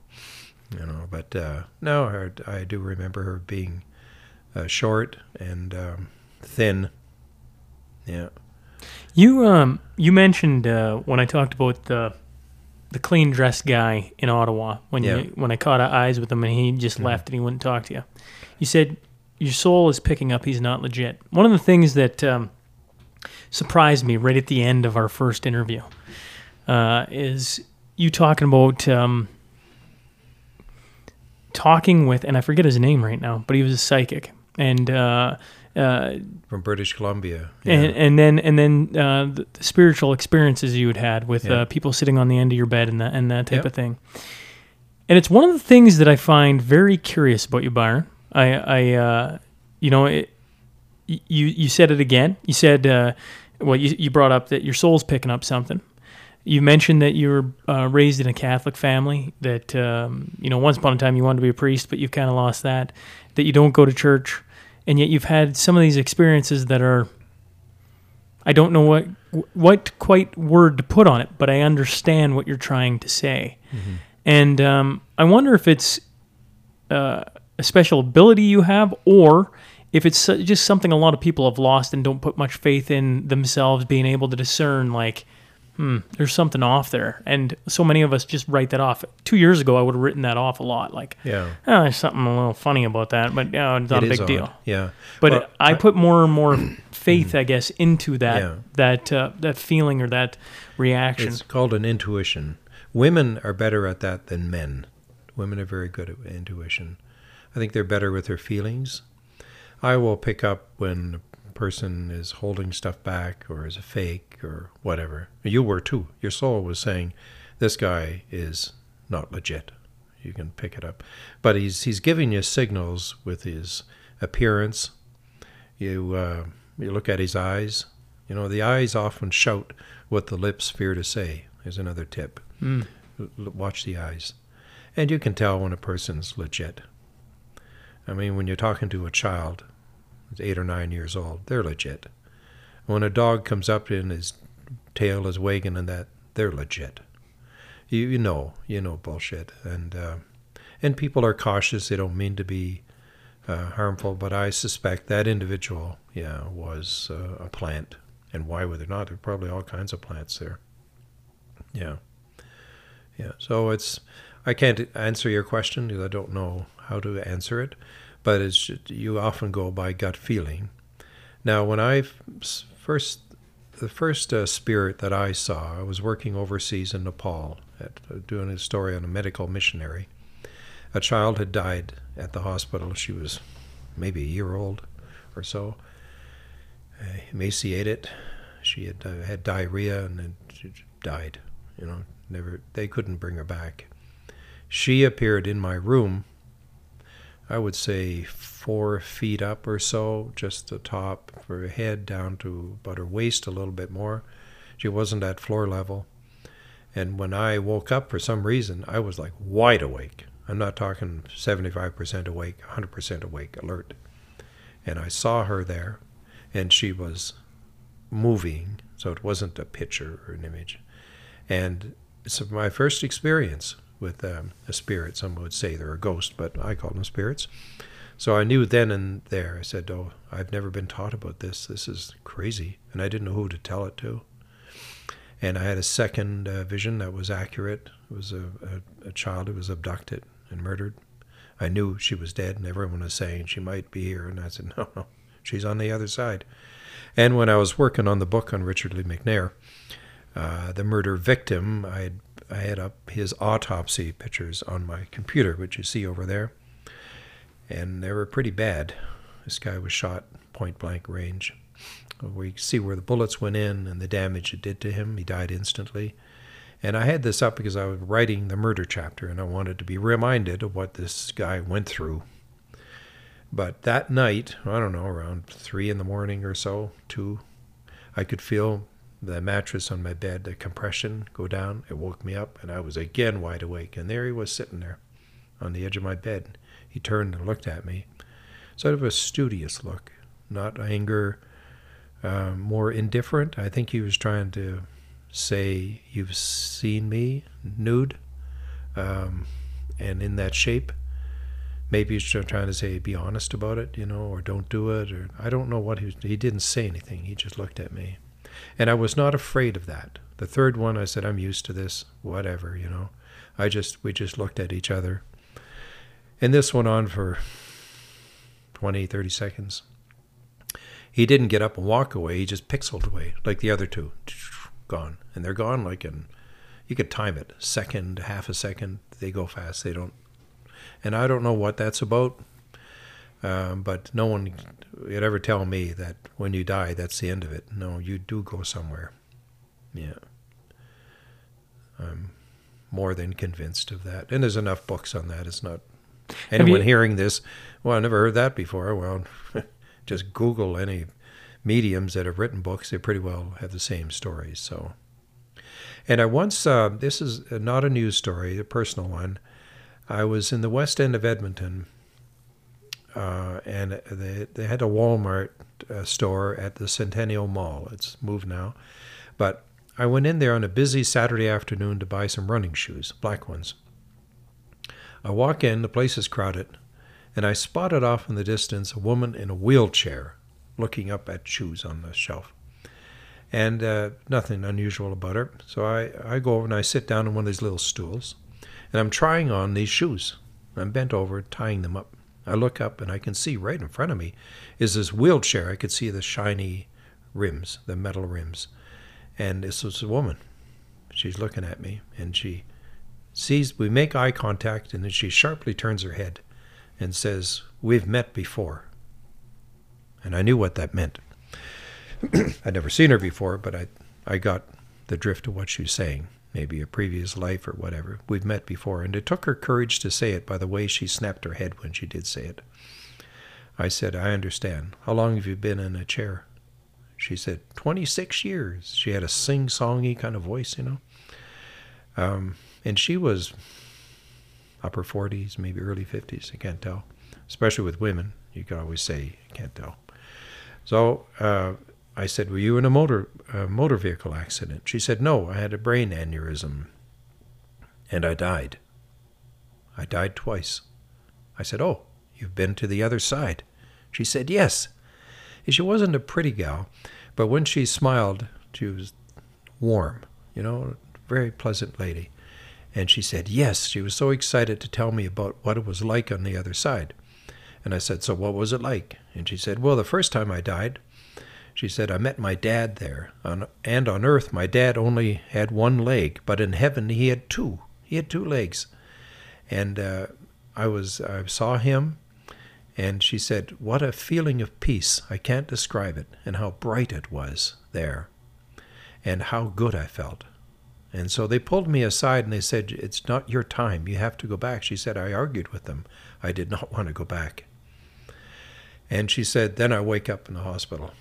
you know. But uh, no, I, I do remember her being uh, short and um, thin. Yeah. You um you mentioned uh, when I talked about the the clean dressed guy in Ottawa when Yeah. you when I caught eyes with him and he just Mhm. left and he wouldn't talk to you. You said your soul is picking up he's not legit. One of the things that um, surprised me right at the end of our first interview uh, is you talking about um, talking with and I forget his name right now, but he was a psychic and. Uh, uh, From British Columbia. and, Yeah. and then and then uh, the, the spiritual experiences you had had with Yeah. uh, people sitting on the end of your bed and that and that type Yep. of thing. And it's one of the things that I find very curious about you, Byron. I, I uh, you know, it, you you said it again. You said uh, well, you, you brought up that your soul's picking up something. You mentioned that you were uh, raised in a Catholic family. That um, you know, once upon a time you wanted to be a priest, but you've kind of lost that. That you don't go to church, and yet you've had some of these experiences that are. I don't know what what quite word to put on it, but I understand what you're trying to say, and um, I wonder if it's uh, a special ability you have, or if it's just something a lot of people have lost and don't put much faith in themselves being able to discern, like, hmm, there's something off there. And so many of us just write that off. Two years ago, I would have written that off a lot. Like, Yeah. oh, there's something a little funny about that, but yeah, it's not It a big deal. Yeah. But Well, I put more and more faith, I guess, into that Yeah. that uh, that feeling or that reaction. It's called an intuition. Women are better at that than men. Women are very good at intuition. I think they're better with their feelings. I will pick up when a person is holding stuff back or is a fake or whatever. You were too. Your soul was saying, "This guy is not legit." You can pick it up, but he's he's giving you signals with his appearance. You uh, you look at his eyes. You know the eyes often shout what the lips fear to say. Is another tip. Mm. L- Watch the eyes, and you can tell when a person's legit. I mean, when you're talking to a child, eight or nine years old, they're legit. When a dog comes up and his tail is wagging and that, they're legit. You you know you know bullshit, and uh, and people are cautious. They don't mean to be uh, harmful, but I suspect that individual, yeah, was uh, a plant. And why would there not? There are probably all kinds of plants there. Yeah, yeah. So it's I can't answer your question because I don't know how to answer it, but it's you often go by gut feeling. Now, when I first the first uh, spirit that I saw, I was working overseas in Nepal, at, uh, doing a story on a medical missionary. A child had died at the hospital. She was maybe a year old or so, uh, emaciated. She had uh, had diarrhea and then she died. You know, never. They couldn't bring her back. She appeared in my room. I would say four feet up or so, just the top of her head down to about her waist, a little bit more. She wasn't at floor level. And when I woke up for some reason, I was like wide awake. I'm not talking 75% awake, 100% awake, alert. And I saw her there, and she was moving, so it wasn't a picture or an image. And it's my first experience with um, a spirit. Some would say they're a ghost, but I call them spirits. So I knew then and there. I said, "Oh, I've never been taught about this. This is crazy," and I didn't know who to tell it to. And I had a second uh, vision that was accurate. It was a, a, a child who was abducted and murdered. I knew she was dead, and everyone was saying she might be here. And I said, "No, no, she's on the other side." And when I was working on the book on Richard Lee McNair, uh, the murder victim, I had, I had up his autopsy pictures on my computer, which you see over there, and they were pretty bad. This guy was shot point blank range. We see where the bullets went in and the damage it did to him. He died instantly. And I had this up because I was writing the murder chapter, and I wanted to be reminded of what this guy went through. But that night, I don't know, around three in the morning or so, two, I could feel the mattress on my bed, the compression go down. It woke me up, and I was again wide awake. And there he was sitting there on the edge of my bed. He turned and looked at me, sort of a studious look, not anger, uh, more indifferent. I think he was trying to say, You've seen me nude um, and in that shape. Maybe he's tr- trying to say, Be honest about it, you know, or don't do it. Or I don't know what he was. He didn't say anything. He just looked at me. And I was not afraid of that. The third one, I said, I'm used to this, whatever, you know. I just, we just looked at each other. And this went on for 20, 30 seconds. He didn't get up and walk away. He just pixeled away like the other two. Gone. And they're gone like in, you could time it, second, half a second. They go fast. They don't. And I don't know what that's about. Um, but no one would ever tell me that when you die, that's the end of it. No, you do go somewhere. Yeah. I'm more than convinced of that. And there's enough books on that. It's not anyone you- hearing this. Well, I never heard that before. Well, just Google any mediums that have written books, they pretty well have the same stories. So, and I once, uh, this is not a news story, a personal one. I was in the west end of Edmonton, uh, and they they had a Walmart uh, store at the Centennial Mall. It's moved now, but I went in there on a busy Saturday afternoon to buy some running shoes, black ones. I walk in, the place is crowded, and I spotted off in the distance a woman in a wheelchair looking up at shoes on the shelf. And uh, nothing unusual about her. So I, I go over and I sit down on one of these little stools, and I'm trying on these shoes. I'm bent over, tying them up. I look up and I can see right in front of me is this wheelchair. I could see the shiny rims, the metal rims. And this was a woman. She's looking at me and she sees, we make eye contact, and then she sharply turns her head and says, We've met before. And I knew what that meant. I'd never seen her before, but I, I got the drift of what she was saying. Maybe a previous life or whatever. We've met before. And it took her courage to say it by the way she snapped her head when she did say it. I said, I understand. How long have you been in a chair? She said, 26 years. She had a sing songy kind of voice, you know. Um, and she was upper 40s, maybe early 50s. I can't tell. Especially with women, you can always say, you can't tell. So uh, I said, Were you in a motor, uh, motor vehicle accident? She said, No, I had a brain aneurysm and I died. I died twice. I said, Oh, you've been to the other side. She said, Yes. She wasn't a pretty gal, but when she smiled, she was warm, you know, a very pleasant lady. And she said, Yes. She was so excited to tell me about what it was like on the other side. And I said, So what was it like? And she said, Well, the first time I died, she said, I met my dad there. On, and on earth, my dad only had one leg, but in heaven, he had two. He had two legs. And uh, I was, I saw him, and she said, What a feeling of peace. I can't describe it, and how bright it was there, and how good I felt. And so they pulled me aside and they said, It's not your time. You have to go back. She said, I argued with them. I did not want to go back. And she said, Then I wake up in the hospital.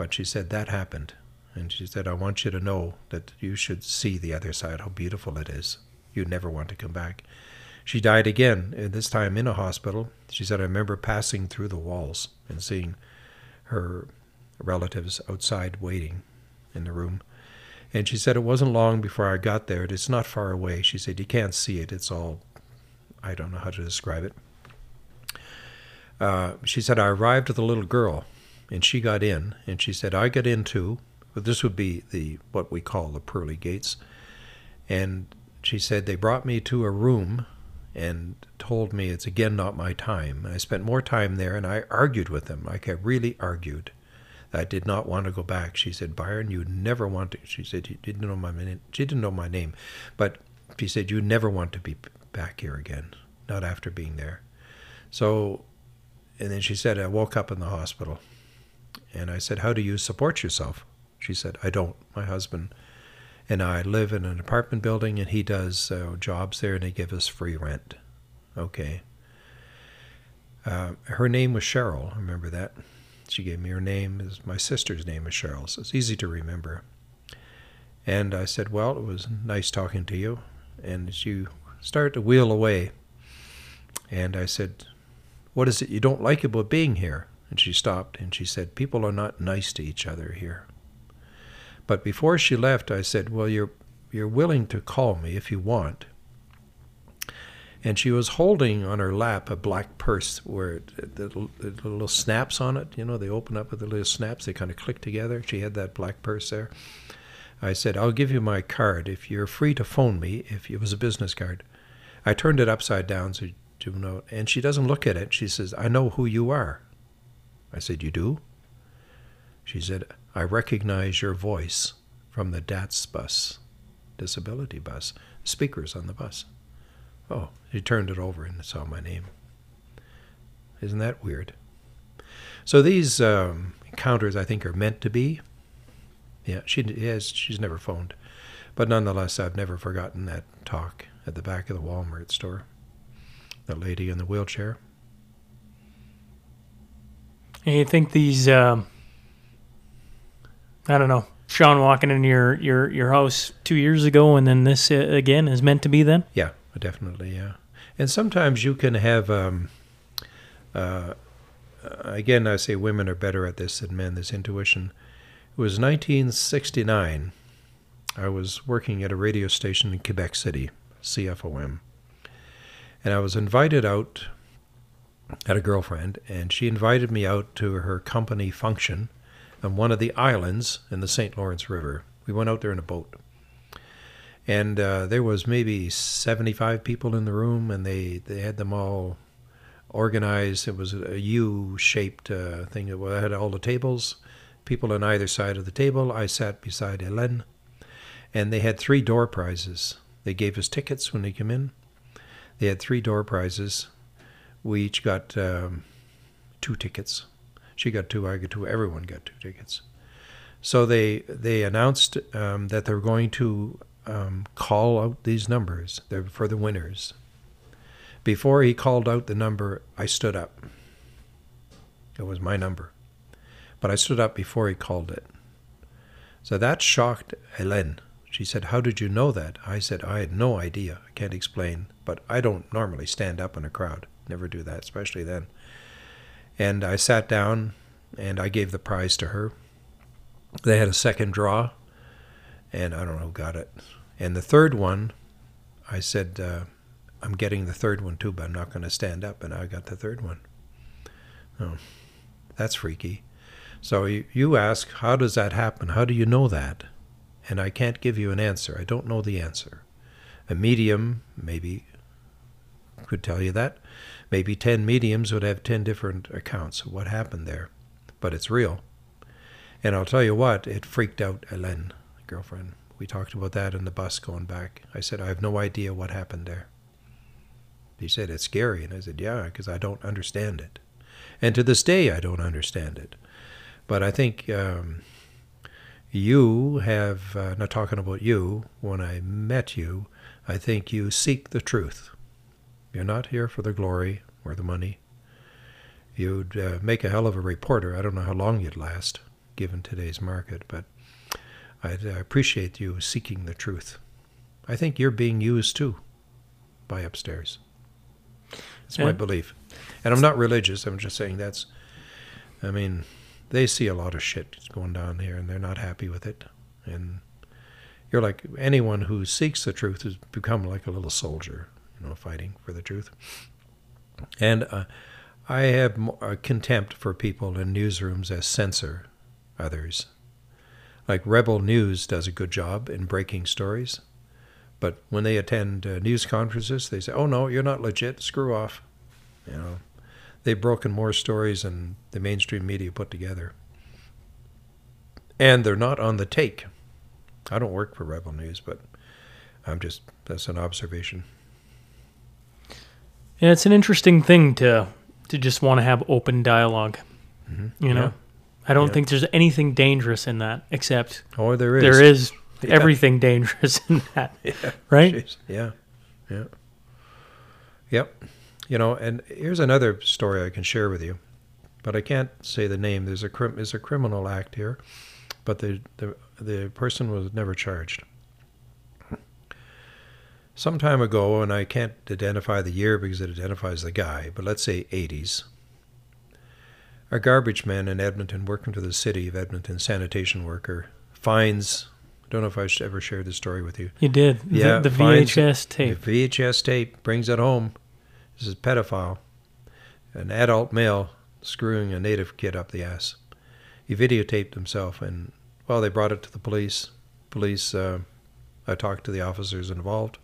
But she said, That happened. And she said, I want you to know that you should see the other side, how beautiful it is. You never want to come back. She died again, and this time in a hospital. She said, I remember passing through the walls and seeing her relatives outside waiting in the room. And she said, It wasn't long before I got there. It's not far away. She said, You can't see it. It's all, I don't know how to describe it. Uh, she said, I arrived with a little girl and she got in. And she said, I got in too. But this would be the what we call the pearly gates. And she said, They brought me to a room and told me it's again not my time. I spent more time there and I argued with them. Like I really argued. I did not want to go back. She said, Byron, you never want to. She said, you didn't know my name. She didn't know my name, but she said, you never want to be back here again, not after being there. So, and then she said, I woke up in the hospital, and I said, how do you support yourself? She said, I don't. My husband and I live in an apartment building, and he does uh, jobs there, and they give us free rent. Okay. Uh, her name was Cheryl. I remember that. She gave me her name. Is my sister's name is Cheryl, so it's easy to remember. And I said, Well, it was nice talking to you. And she started to wheel away. And I said, What is it you don't like about being here? And she stopped and she said, People are not nice to each other here. But before she left, I said, Well, you're, you're willing to call me if you want and she was holding on her lap a black purse where the, the, little snaps on it, you know, they open up with the little snaps, they kind of click together. She had that black purse there. I said, I'll give you my card if you're free to phone me, if it was a business card. I turned it upside down so you know, and she doesn't look at it. She says, I know who you are. I said, You do? She said, I recognize your voice from the DATS bus, disability bus, speakers on the bus. Oh, he turned it over and saw my name. Isn't that weird? So these um, encounters, I think, are meant to be. Yeah, she has. She's never phoned, but nonetheless, I've never forgotten that talk at the back of the Walmart store. The lady in the wheelchair. You think these um, I don't know. Sean walking in your your your house two years ago, and then this uh, again is meant to be. Then Yeah, definitely. Yeah, and sometimes you can have. Um, uh, again, I say women are better at this than men. This intuition. It was 1969. I was working at a radio station in Quebec City, CFOM, and I was invited out. Had a girlfriend, and she invited me out to her company function on one of the islands in the St. Lawrence River. We went out there in a boat. And uh, there was maybe 75 people in the room and they, they had them all organized. It was a u-shaped uh, thing. It had all the tables people on either side of the table. I sat beside Hélène, and they had three door prizes. They gave us tickets when they came in. They had three door prizes we each got um, two tickets she got two i got two everyone got two tickets so they they announced um, that they're going to um, call out these numbers. They're for the winners. Before he called out the number, I stood up. It was my number. But I stood up before he called it. So that shocked Hélène. She said, How did you know that? I said, I had no idea. I can't explain. But I don't normally stand up in a crowd. Never do that, especially then. And I sat down and I gave the prize to her. They had a second draw, and I don't know who got it. And the third one, I said, uh, I'm getting the third one too, but I'm not going to stand up. And I got the third one. Oh, that's freaky. So you, you ask, how does that happen? How do you know that? And I can't give you an answer. I don't know the answer. A medium maybe could tell you that. Maybe 10 mediums would have 10 different accounts of what happened there. But it's real. And I'll tell you what, it freaked out Hélène, girlfriend. We talked about that in the bus going back. I said, I have no idea what happened there. He said, It's scary. And I said, Yeah, because I don't understand it. And to this day, I don't understand it. But I think um, you have, uh, not talking about you, when I met you, I think you seek the truth. You're not here for the glory or the money. You'd uh, make a hell of a reporter. I don't know how long you'd last, given today's market, but I'd uh, appreciate you seeking the truth. I think you're being used too by upstairs. It's my belief. And I'm not religious. I'm just saying that's, I mean, they see a lot of shit going down here and they're not happy with it. And you're like anyone who seeks the truth has become like a little soldier, you know, fighting for the truth. And uh, I have uh, contempt for people in newsrooms as censor others. Like Rebel News does a good job in breaking stories, but when they attend uh, news conferences, they say, "Oh no, you're not legit. Screw off." You know, they've broken more stories than the mainstream media put together, and they're not on the take. I don't work for Rebel News, but I'm just that's an observation. Yeah, it's an interesting thing to to just want to have open dialogue. Mm-hmm. You know, Yeah. I don't Yeah. think there's anything dangerous in that, except Oh, there is. there is Yeah. everything dangerous in that, right? Jeez. Yeah. Yeah. Yep. You know, and here's another story I can share with you, but I can't say the name. There's a there's a criminal act here, but the the the person was never charged. Some time ago, and I can't identify the year because it identifies the guy, but let's say 80s. A garbage man in Edmonton, working for the city of Edmonton, sanitation worker, finds. I don't know if I sh- ever shared this story with you. You did. Yeah, the, the VHS tape. The VHS tape brings it home. This is pedophile. An adult male screwing a native kid up the ass. He videotaped himself, and well, they brought it to the police. Police. Uh, I talked to the officers involved.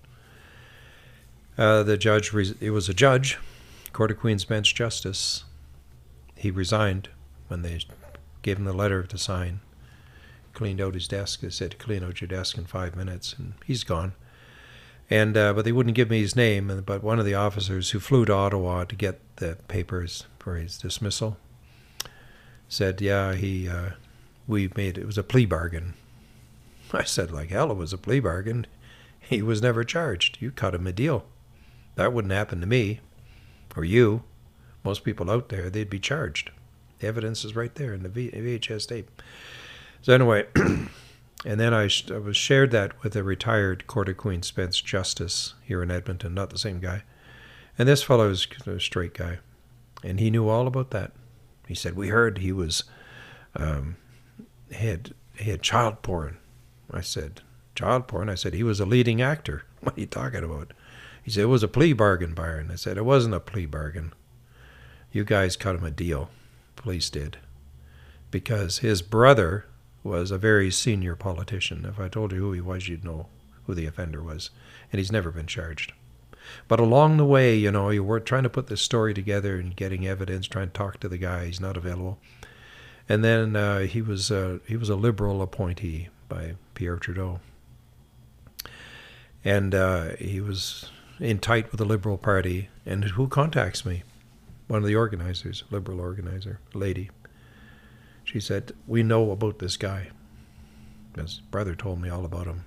Uh, the judge. Res- it was a judge, Court of Queen's Bench Justice. He resigned when they gave him the letter to sign. Cleaned out his desk. They said, "Clean out your desk in five minutes," and he's gone and uh, but they wouldn't give me his name. and- But one of the officers who flew to Ottawa to get the papers for his dismissal said, "Yeah, he uh, we made it was a plea bargain." I said, "Like hell, it was a plea bargain. He was never charged. You cut him a deal. That wouldn't happen to me or you. Most people out there, they'd be charged. The evidence is right there in the VHS tape." So anyway, and then I, I was shared that with a retired Court of Queen's Bench justice here in Edmonton, not the same guy. And this fellow is a straight guy, and he knew all about that. He said we heard he was um, he had he had child porn. I said child porn. I said he was a leading actor. What are you talking about? He said it was a plea bargain, Byron. I said it wasn't a plea bargain. You guys cut him a deal. Police did. Because his brother was a very senior politician. If I told you who he was, you'd know who the offender was. And he's never been charged. But along the way, you know, you were trying to put this story together and getting evidence, trying to talk to the guy. He's not available. And then uh, he was uh, he was a liberal appointee by Pierre Trudeau, and uh, he was in tight with the Liberal Party. And who contacts me? One of the organizers, liberal organizer, lady. She said, "We know about this guy. His brother told me all about him.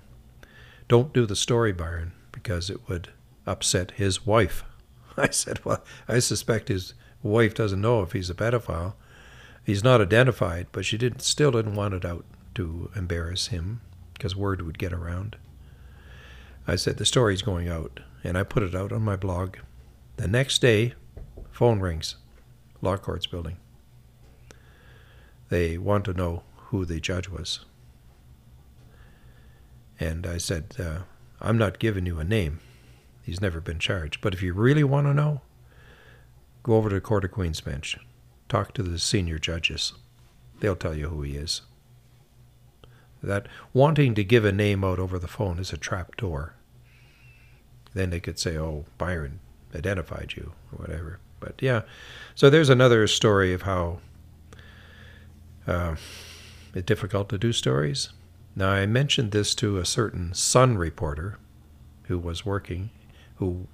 Don't do the story, Byron, because it would." upset his wife. I said, Well, I suspect his wife doesn't know if he's a pedophile. He's not identified, but she didn't, still didn't want it out to embarrass him because word would get around. I said, The story's going out, and I put it out on my blog. The next day, phone rings, law courts building. They want to know who the judge was. And I said, uh, I'm not giving you a name. He's never been charged. But if you really want to know, go over to the Court of Queen's Bench. Talk to the senior judges. They'll tell you who he is. That wanting to give a name out over the phone is a trap door. Then they could say, oh, Byron identified you, or whatever. But yeah, so there's another story of how uh, it's difficult to do stories. Now, I mentioned this to a certain Sun reporter who was working who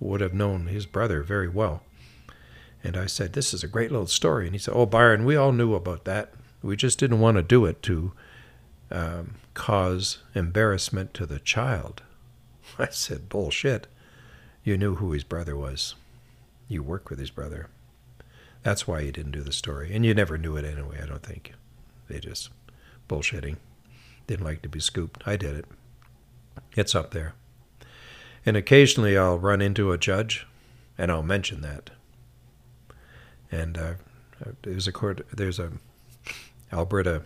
would have known his brother very well. And I said, This is a great little story. And he said, Oh, Byron, we all knew about that. We just didn't want to do it to um, cause embarrassment to the child. I said, Bullshit. You knew who his brother was. You worked with his brother. That's why you didn't do the story. And you never knew it anyway, I don't think. They just bullshitting. Didn't like to be scooped. I did it. It's up there. And occasionally I'll run into a judge, and I'll mention that. And uh, there's a court, there's a Alberta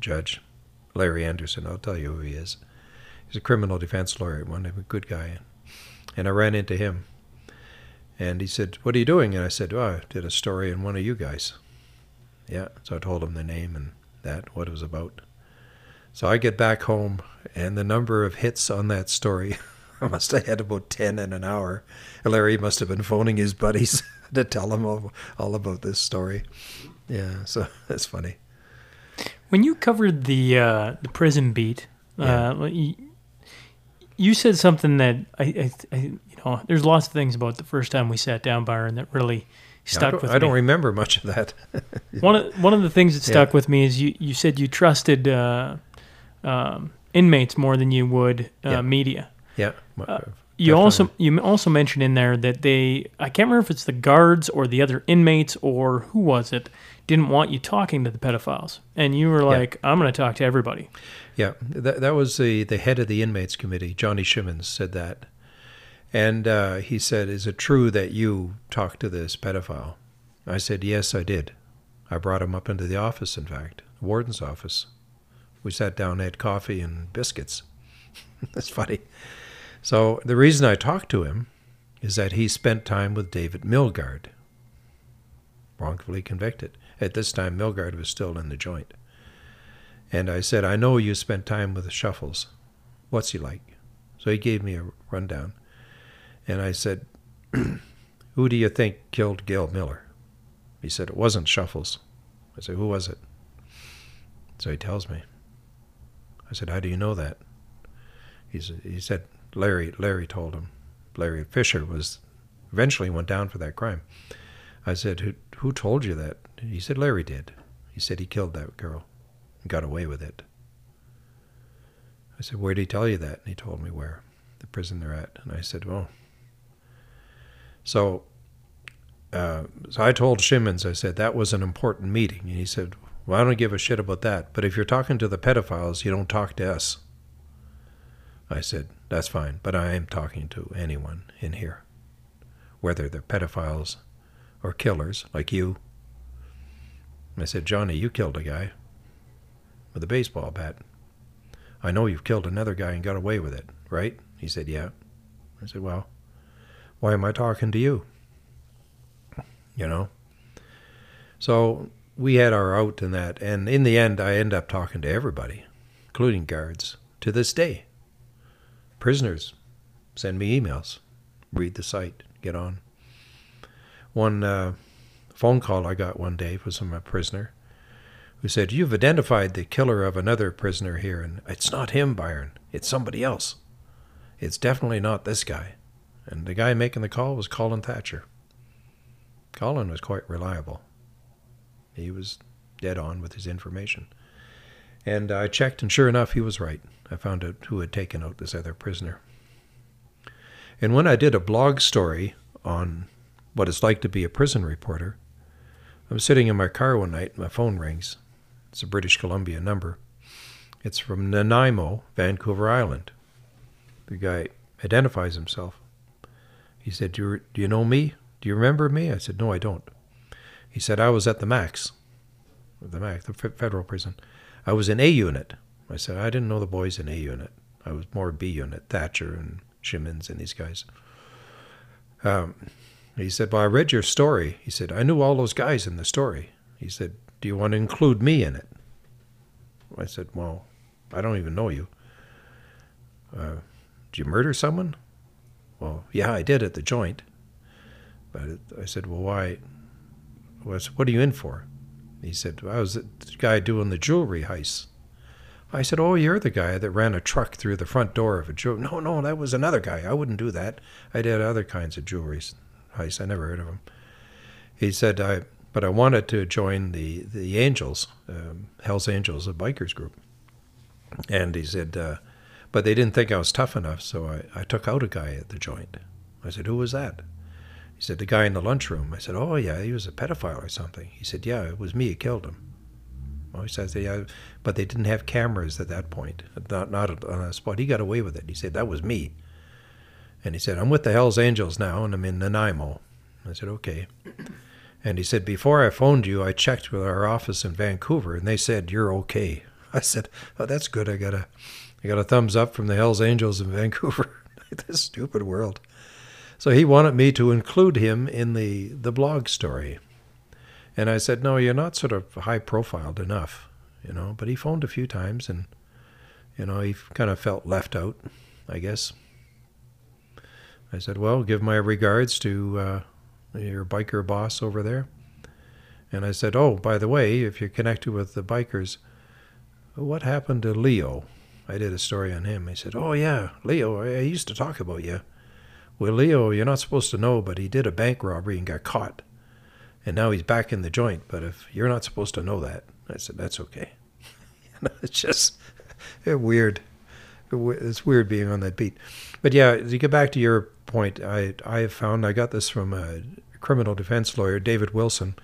judge, Larry Anderson. I'll tell you who he is. He's a criminal defense lawyer, one a good guy. And I ran into him, and he said, "What are you doing?" And I said, "Oh, I did a story on one of you guys." Yeah, so I told him the name and that, what it was about. So I get back home, and the number of hits on that story. I must have had about 10 in an hour. Larry must have been phoning his buddies to tell them all, all about this story. Yeah, so that's funny. When you covered the uh, the prison beat, Yeah. uh, you, said something that I, I, I, you know, there's lots of things about the first time we sat down, Byron, that really stuck don't, with I don't remember much of that. one of one of the things that stuck with me is you you said you trusted uh, um, inmates more than you would uh, Yeah. media. yeah. You also you also mentioned in there that they I can't remember if it's the guards or the other inmates or who was it didn't want you talking to the pedophiles, and you were like, I'm going to talk to everybody. Yeah, that, that was the, the head of the inmates committee, Johnny Shimmons, said that. And uh, he said, Is it true that you talked to this pedophile? I said, Yes, I did. I brought him up into the office, in fact, the warden's office. We sat down, had coffee and biscuits. That's funny. So the reason I talked to him is that he spent time with David Milgaard, wrongfully convicted. At this time, Milgaard was still in the joint. And I said, I know you spent time with the Shuffles. What's he like? So he gave me a rundown. And I said, Who do you think killed Gail Miller? He said, It wasn't Shuffles. I said, Who was it? So he tells me. I said, How do you know that? He said, he said Larry, Larry told him. Larry Fisher was eventually went down for that crime. I said, Who, who told you that? He said, Larry did. He said he killed that girl got away with it. I said, Where did he tell you that? And he told me where, the prison they're at. And I said, Well. So, uh, so I told Shimmons, I said, that was an important meeting. And he said, Well, I don't give a shit about that. But if you're talking to the pedophiles, you don't talk to us. I said, That's fine, but I am talking to anyone in here, whether they're pedophiles or killers like you. I said, Johnny, you killed a guy with a baseball bat. I know you've killed another guy and got away with it, right? He said, Yeah. I said, Well, why am I talking to you? You know? So we had our out in that. And in the end, I end up talking to everybody, including guards, to this day. Prisoners send me emails, read the site, get on. One uh, phone call I got one day was from a prisoner who said, You've identified the killer of another prisoner here, and it's not him, Byron. It's somebody else. It's definitely not this guy. And the guy making the call was Colin Thatcher. Colin was quite reliable. He was dead on with his information. And I checked, and sure enough, he was right. I found out who had taken out this other prisoner. And when I did a blog story on what it's like to be a prison reporter, I was sitting in my car one night, and my phone rings. It's a British Columbia number. It's from Nanaimo, Vancouver Island. The guy identifies himself. He said, do you, do you know me? Do you remember me? I said, No, I don't. He said, I was at the Max, the Max, the federal prison. I was in A unit. I said, I didn't know the boys in A unit. I was more B unit, Thatcher and Shimmons and these guys. Um, he said, Well, I read your story. He said, I knew all those guys in the story. He said, Do you want to include me in it? I said, Well, I don't even know you. Uh, did you murder someone? Well, yeah, I did at the joint. But I said, Well, why? What are you in for? He said, I was the guy doing the jewelry heist. I said, Oh, you're the guy that ran a truck through the front door of a jewelry. No, no, that was another guy. I wouldn't do that. I did other kinds of jewelry heist. I never heard of him. He said, I, but I wanted to join the, the Angels, um, Hell's Angels, a bikers group. And he said, uh, but they didn't think I was tough enough, so I, I took out a guy at the joint. I said, Who was that? He said, The guy in the lunchroom. I said, Oh, yeah, he was a pedophile or something. He said, Yeah, it was me who killed him. Well, he says, yeah, but they didn't have cameras at that point, not, not on a spot. He got away with it. He said, That was me. And he said, I'm with the Hells Angels now, and I'm in Nanaimo. I said, Okay. And he said, Before I phoned you, I checked with our office in Vancouver, and they said, You're okay. I said, Oh, that's good. I got a, I got a thumbs up from the Hells Angels in Vancouver. this stupid world. So he wanted me to include him in the, the blog story. And I said, No, you're not sort of high profiled enough, you know. But he phoned a few times and, you know, he kind of felt left out, I guess. I said, Well, give my regards to uh, your biker boss over there. And I said, Oh, by the way, if you're connected with the bikers, what happened to Leo? I did a story on him. He said, Oh, yeah, Leo, I used to talk about you. Well, Leo, you're not supposed to know, but he did a bank robbery and got caught. And now he's back in the joint. But if you're not supposed to know that, I said, That's okay. it's just weird. It's weird being on that beat. But yeah, to get back to your point, I, I have found, I got this from a criminal defense lawyer, David Wilson.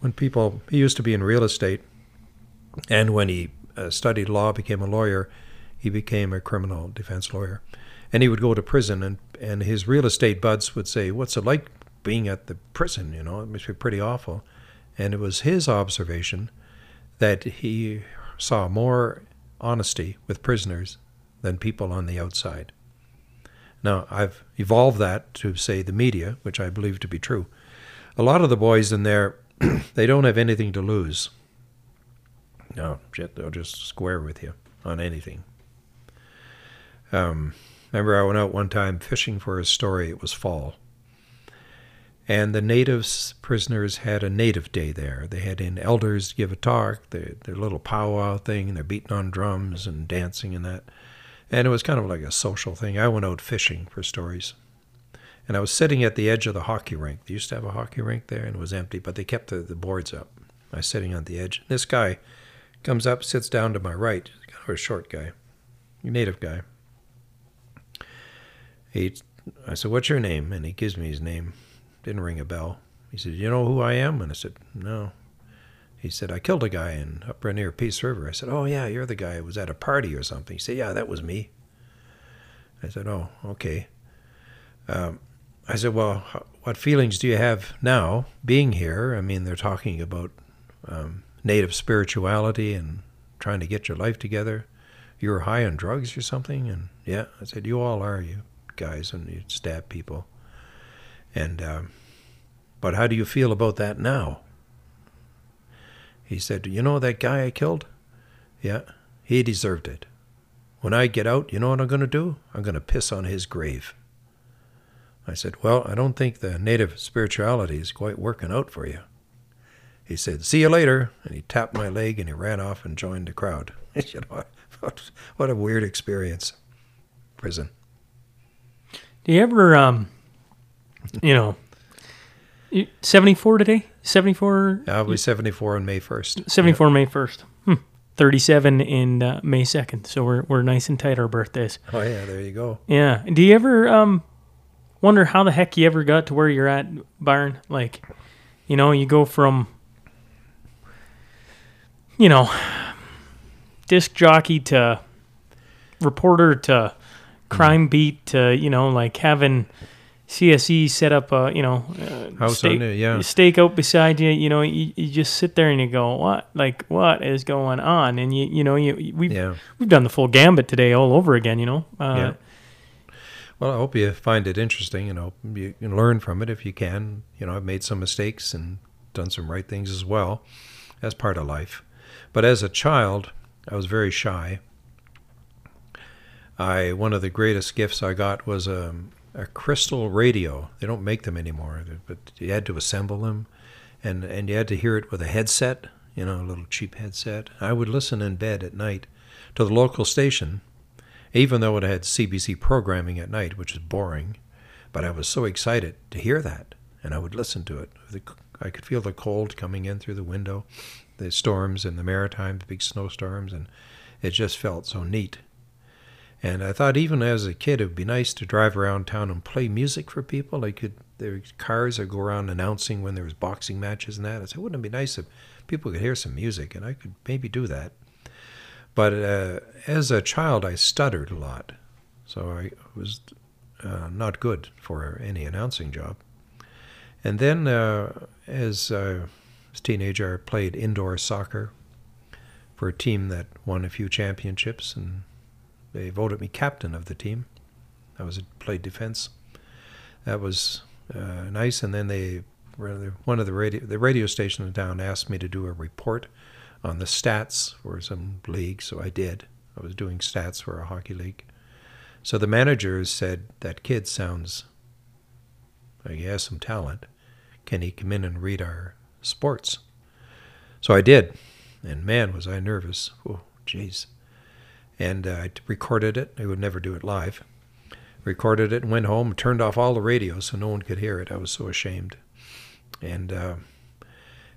When people, he used to be in real estate, and when he uh, studied law, became a lawyer, he became a criminal defense lawyer. And he would go to prison, and, and his real estate buds would say, What's it like being at the prison? You know, it must be pretty awful. And it was his observation that he saw more honesty with prisoners than people on the outside. Now, I've evolved that to say the media, which I believe to be true. A lot of the boys in there, they don't have anything to lose. No, shit, they'll just square with you on anything. Um, remember, I went out one time fishing for a story. It was fall. And the natives prisoners had a native day there. They had in elders give a talk, their, their little powwow thing, and they're beating on drums and dancing and that. And it was kind of like a social thing. I went out fishing for stories. And I was sitting at the edge of the hockey rink. They used to have a hockey rink there, and it was empty, but they kept the, the boards up. I was sitting on the edge. This guy comes up, sits down to my right. He's kind of a short guy, native guy. He, I said, "What's your name?" And he gives me his name. Didn't ring a bell. He said, "You know who I am?" And I said, "No." He said, I killed a guy in up near Peace River. I said, Oh, yeah, you're the guy who was at a party or something. He said, Yeah, that was me. I said, Oh, okay. Um, I said, Well, what feelings do you have now being here? I mean, they're talking about um, native spirituality and trying to get your life together. You were high on drugs or something? And yeah, I said, You all are, you guys, and you stab people. And, um, but how do you feel about that now? He said, You know that guy I killed? Yeah, he deserved it. When I get out, you know what I'm going to do? I'm going to piss on his grave. I said, Well, I don't think the native spirituality is quite working out for you. He said, See you later. And he tapped my leg and he ran off and joined the crowd. you know, what a weird experience. Prison. Do you ever, um, you know, 74 today? 74? I'll be 74 on May 1st. 74 May 1st. Hmm. 37 in uh, May 2nd. So we're, we're nice and tight our birthdays. Oh, yeah, there you go. Yeah. Do you ever um, wonder how the heck you ever got to where you're at, Byron? Like, you know, you go from, you know, disc jockey to reporter to crime beat to, you know, like having CSE set up a, you know, uh, House stake, on it, yeah. stake out beside you. You know, you, you just sit there and you go, what, like, what is going on? And you, you know, you we've Yeah. we've done the full gambit today all over again. You know, uh, Yeah. Well, I hope you find it interesting. You know, you can learn from it if you can. You know, I've made some mistakes and done some right things as well. That's part of life. But as a child, I was very shy. I one of the greatest gifts I got was a, a crystal radio. They don't make them anymore, but you had to assemble them, and and you had to hear it with a headset. You know, a little cheap headset. I would listen in bed at night to the local station even though it had CBC programming at night, which is boring. But I was so excited to hear that, and I would listen to it. I could feel the cold coming in through the window, the storms and the Maritimes, big snowstorms, and it just felt so neat. And I thought, even as a kid, it would be nice to drive around town and play music for people. I could there cars that go around announcing when there was boxing matches and that. I said, wouldn't it be nice if people could hear some music? And I could maybe do that. But uh, as a child, I stuttered a lot, so I was uh, not good for any announcing job. And then, uh, as as a teenager, I played indoor soccer for a team that won a few championships, and they voted me captain of the team. I was played defense. That was uh, nice. And then they, one of the radio, the radio station in town asked me to do a report on the stats for some league, so I did. I was doing stats for a hockey league. So the manager said, That kid sounds like he has some talent. Can he come in and read our sports? So I did. And man, was I nervous. Oh, jeez. And uh, I recorded it. I would never do it live. Recorded it and went home, turned off all the radio so no one could hear it. I was so ashamed. And uh,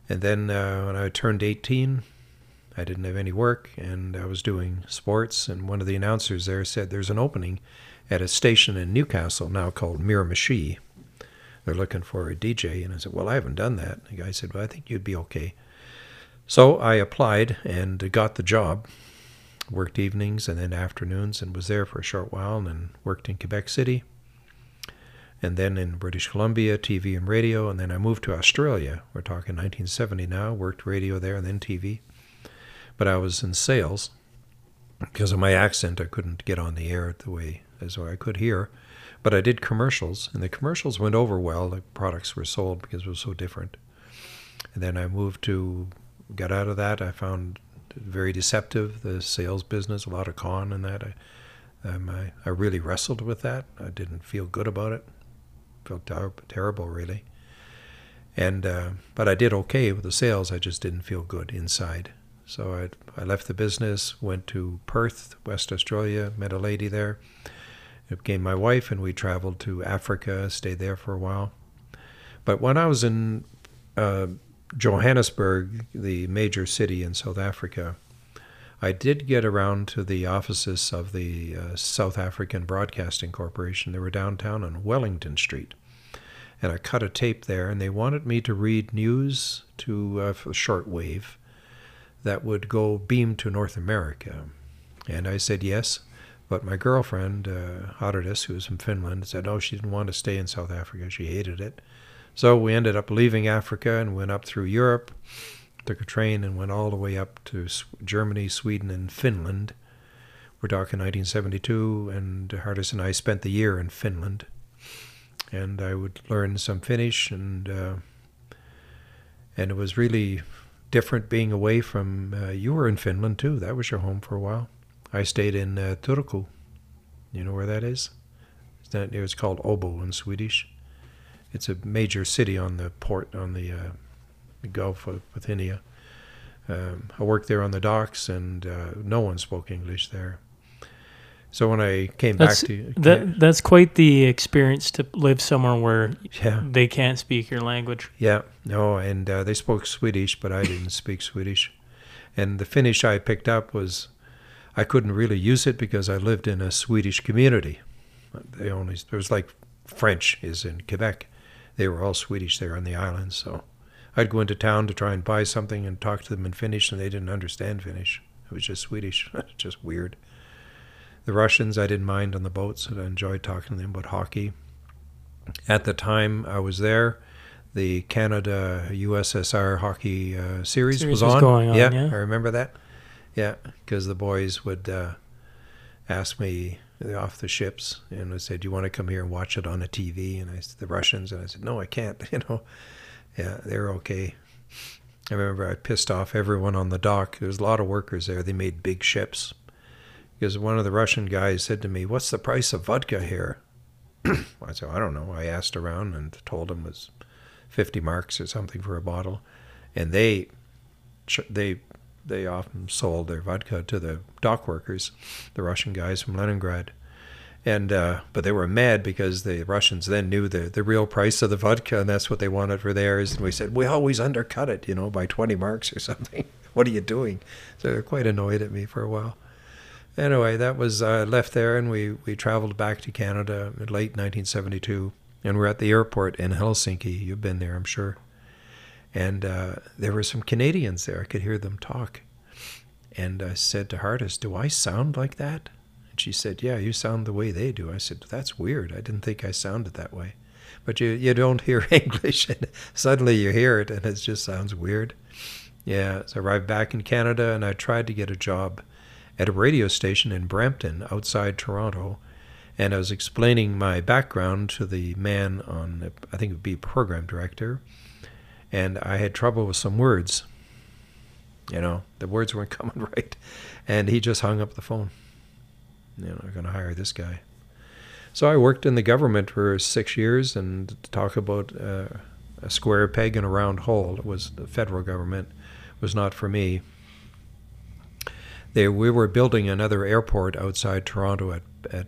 and then uh, when I turned 18, I didn't have any work and I was doing sports. And one of the announcers there said, There's an opening at a station in Newcastle now called Miramichi. They're looking for a DJ. And I said, Well, I haven't done that. The guy said, Well, I think you'd be okay. So I applied and got the job. Worked evenings and then afternoons and was there for a short while and then worked in Quebec City and then in British Columbia, TV and radio, and then I moved to Australia. We're talking 1970 now, worked radio there and then TV. But I was in sales. Because of my accent, I couldn't get on the air the way as I could here. But I did commercials, and the commercials went over well. The products were sold because it was so different. And then I moved to, got out of that. I found very deceptive, the sales business, a lot of con and that. I, um, I, I really wrestled with that. I didn't feel good about it. Felt ter- terrible really. And uh, but I did okay with the sales I just didn't feel good inside. So I, I left the business went to Perth West Australia met a lady there. It became my wife and we traveled to Africa stayed there for a while. But when I was in uh, Johannesburg the major city in South Africa I did get around to the offices of the uh, South African Broadcasting Corporation. They were downtown on Wellington Street. and I cut a tape there, and they wanted me to read news to uh, shortwave that would go beam to North America. And I said yes, but my girlfriend, uh, who was from Finland, said no, she didn't want to stay in South Africa. She hated it. So we ended up leaving Africa and went up through Europe, took a train and went all the way up to Germany, Sweden, and Finland. We're talking 1972, and Hardis and I spent the year in Finland. And I would learn some Finnish, and uh, and it was really different being away from. Uh, you were in Finland too. That was your home for a while. I stayed in uh, Turku. You know where that is? It's, not, called Åbo in Swedish. It's a major city on the port on the, uh, the Gulf of, Bothnia. Um, I worked there on the docks, and uh, no one spoke English there. So when I came That's back to that, that's quite the experience to live somewhere where yeah, they can't speak your language. Yeah, no, and uh, they spoke Swedish, but I didn't speak Swedish. And the Finnish I picked up was, I couldn't really use it because I lived in a Swedish community. They only it was like French is in Quebec. They were all Swedish there on the islands, so I'd go into town to try and buy something and talk to them in Finnish, and they didn't understand Finnish. It was just Swedish, just weird. The Russians I didn't mind on the boats, and I enjoyed talking to them about hockey. At the time I was there, the Canada USSR hockey uh, series, Series was was on. going on, yeah, yeah. I remember that. Yeah, because the boys would uh, ask me off the ships and would said, "Do you want to come here and watch it on a TV?" And I said, "The Russians," and I said, "No, I can't." You know, yeah, they're okay. I remember I pissed off everyone on the dock. There was a lot of workers there. They made big ships. Because one of the Russian guys said to me, "What's the price of vodka here?" I said, "I don't know." I asked around and told him it was fifty marks or something for a bottle, and they they they often sold their vodka to the dock workers, the Russian guys from Leningrad. And uh, but they were mad because the Russians then knew the the real price of the vodka, and that's what they wanted for theirs. And we said we always undercut it, you know, by twenty marks or something. what are you doing? So they're quite annoyed at me for a while. Anyway, that was uh, left there, and we we traveled back to Canada in late 1972, and we're at the airport in Helsinki. You've been there, I'm sure. And uh, there were some Canadians there. I could hear them talk. And I said to Hardis, "Do I sound like that?" And she said, "Yeah, you sound the way they do." I said, "That's weird. I didn't think I sounded that way." But you you don't hear English, and suddenly you hear it, and it just sounds weird. Yeah, so I arrived back in Canada, and I tried to get a job at a radio station in Brampton, outside Toronto, and I was explaining my background to the man on, I think it would be program director, and I had trouble with some words. You know, the words weren't coming right, and he just hung up the phone. You know, I'm going to hire this guy. So I worked in the government for six years, and to talk about uh, a square peg in a round hole. It was the federal government was not for me. They, we were building another airport outside Toronto at, at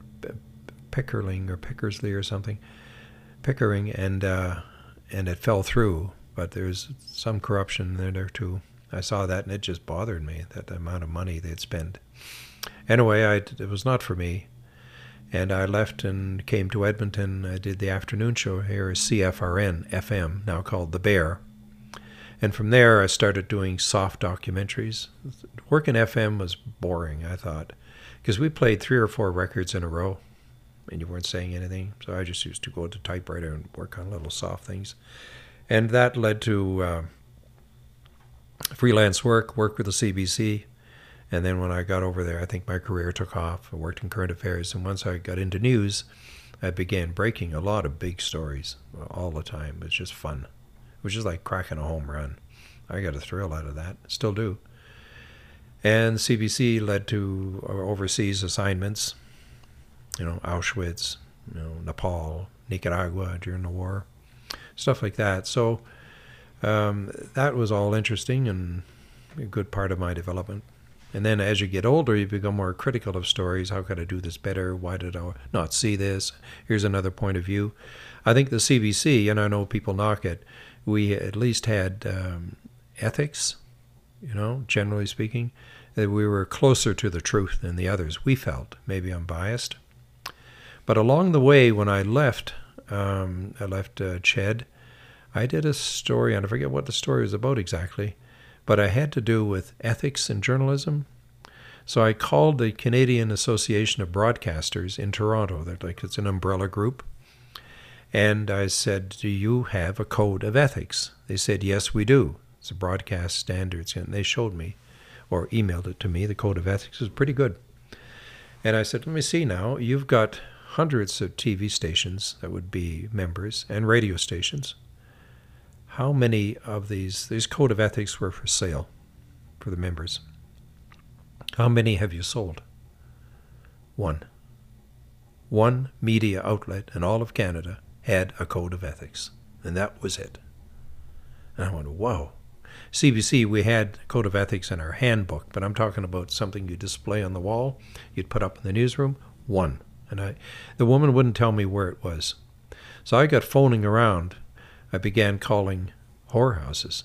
Pickering or Pickersley or something, Pickering, and uh, and it fell through. But there's some corruption there, there too. I saw that and it just bothered me that the amount of money they'd spend. Anyway, I, it was not for me, and I left and came to Edmonton. I did the afternoon show here, CFRN FM, now called The Bear. And from there, I started doing soft documentaries. Working FM was boring, I thought, because we played three or four records in a row, and you weren't saying anything. So I just used to go to typewriter and work on little soft things, and that led to uh, freelance work, work with the CBC, and then when I got over there, I think my career took off. I worked in current affairs, and once I got into news, I began breaking a lot of big stories all the time. It was just fun. It was just like cracking a home run. I got a thrill out of that. Still do. And CBC led to overseas assignments. You know, Auschwitz, you know, Nepal, Nicaragua during the war, stuff like that. So um, that was all interesting and a good part of my development. And then as you get older, you become more critical of stories. How could I do this better? Why did I not see this? Here's another point of view. I think the CBC, and I know people knock it, we at least had um, ethics, you know, generally speaking, that we were closer to the truth than the others. We felt. Maybe I'm biased. But along the way, when I left Um, I left uh, CHED. I did a story, and I forget what the story was about exactly, but I had to do with ethics in journalism. So I called the Canadian Association of Broadcasters in Toronto. They're like it's an umbrella group. And I said, Do you have a code of ethics? They said, Yes, we do. It's a broadcast standards. And they showed me or emailed it to me. The code of ethics is pretty good. And I said, Let me see now. You've got hundreds of TV stations that would be members and radio stations. How many of these, these code of ethics were for sale for the members? How many have you sold? One. One media outlet in all of Canada had a code of ethics, and that was it. And I went, whoa. CBC, we had code of ethics in our handbook, but I'm talking about something you display on the wall, you'd put up in the newsroom. One, and I, the woman wouldn't tell me where it was, so I got phoning around. I began calling whorehouses.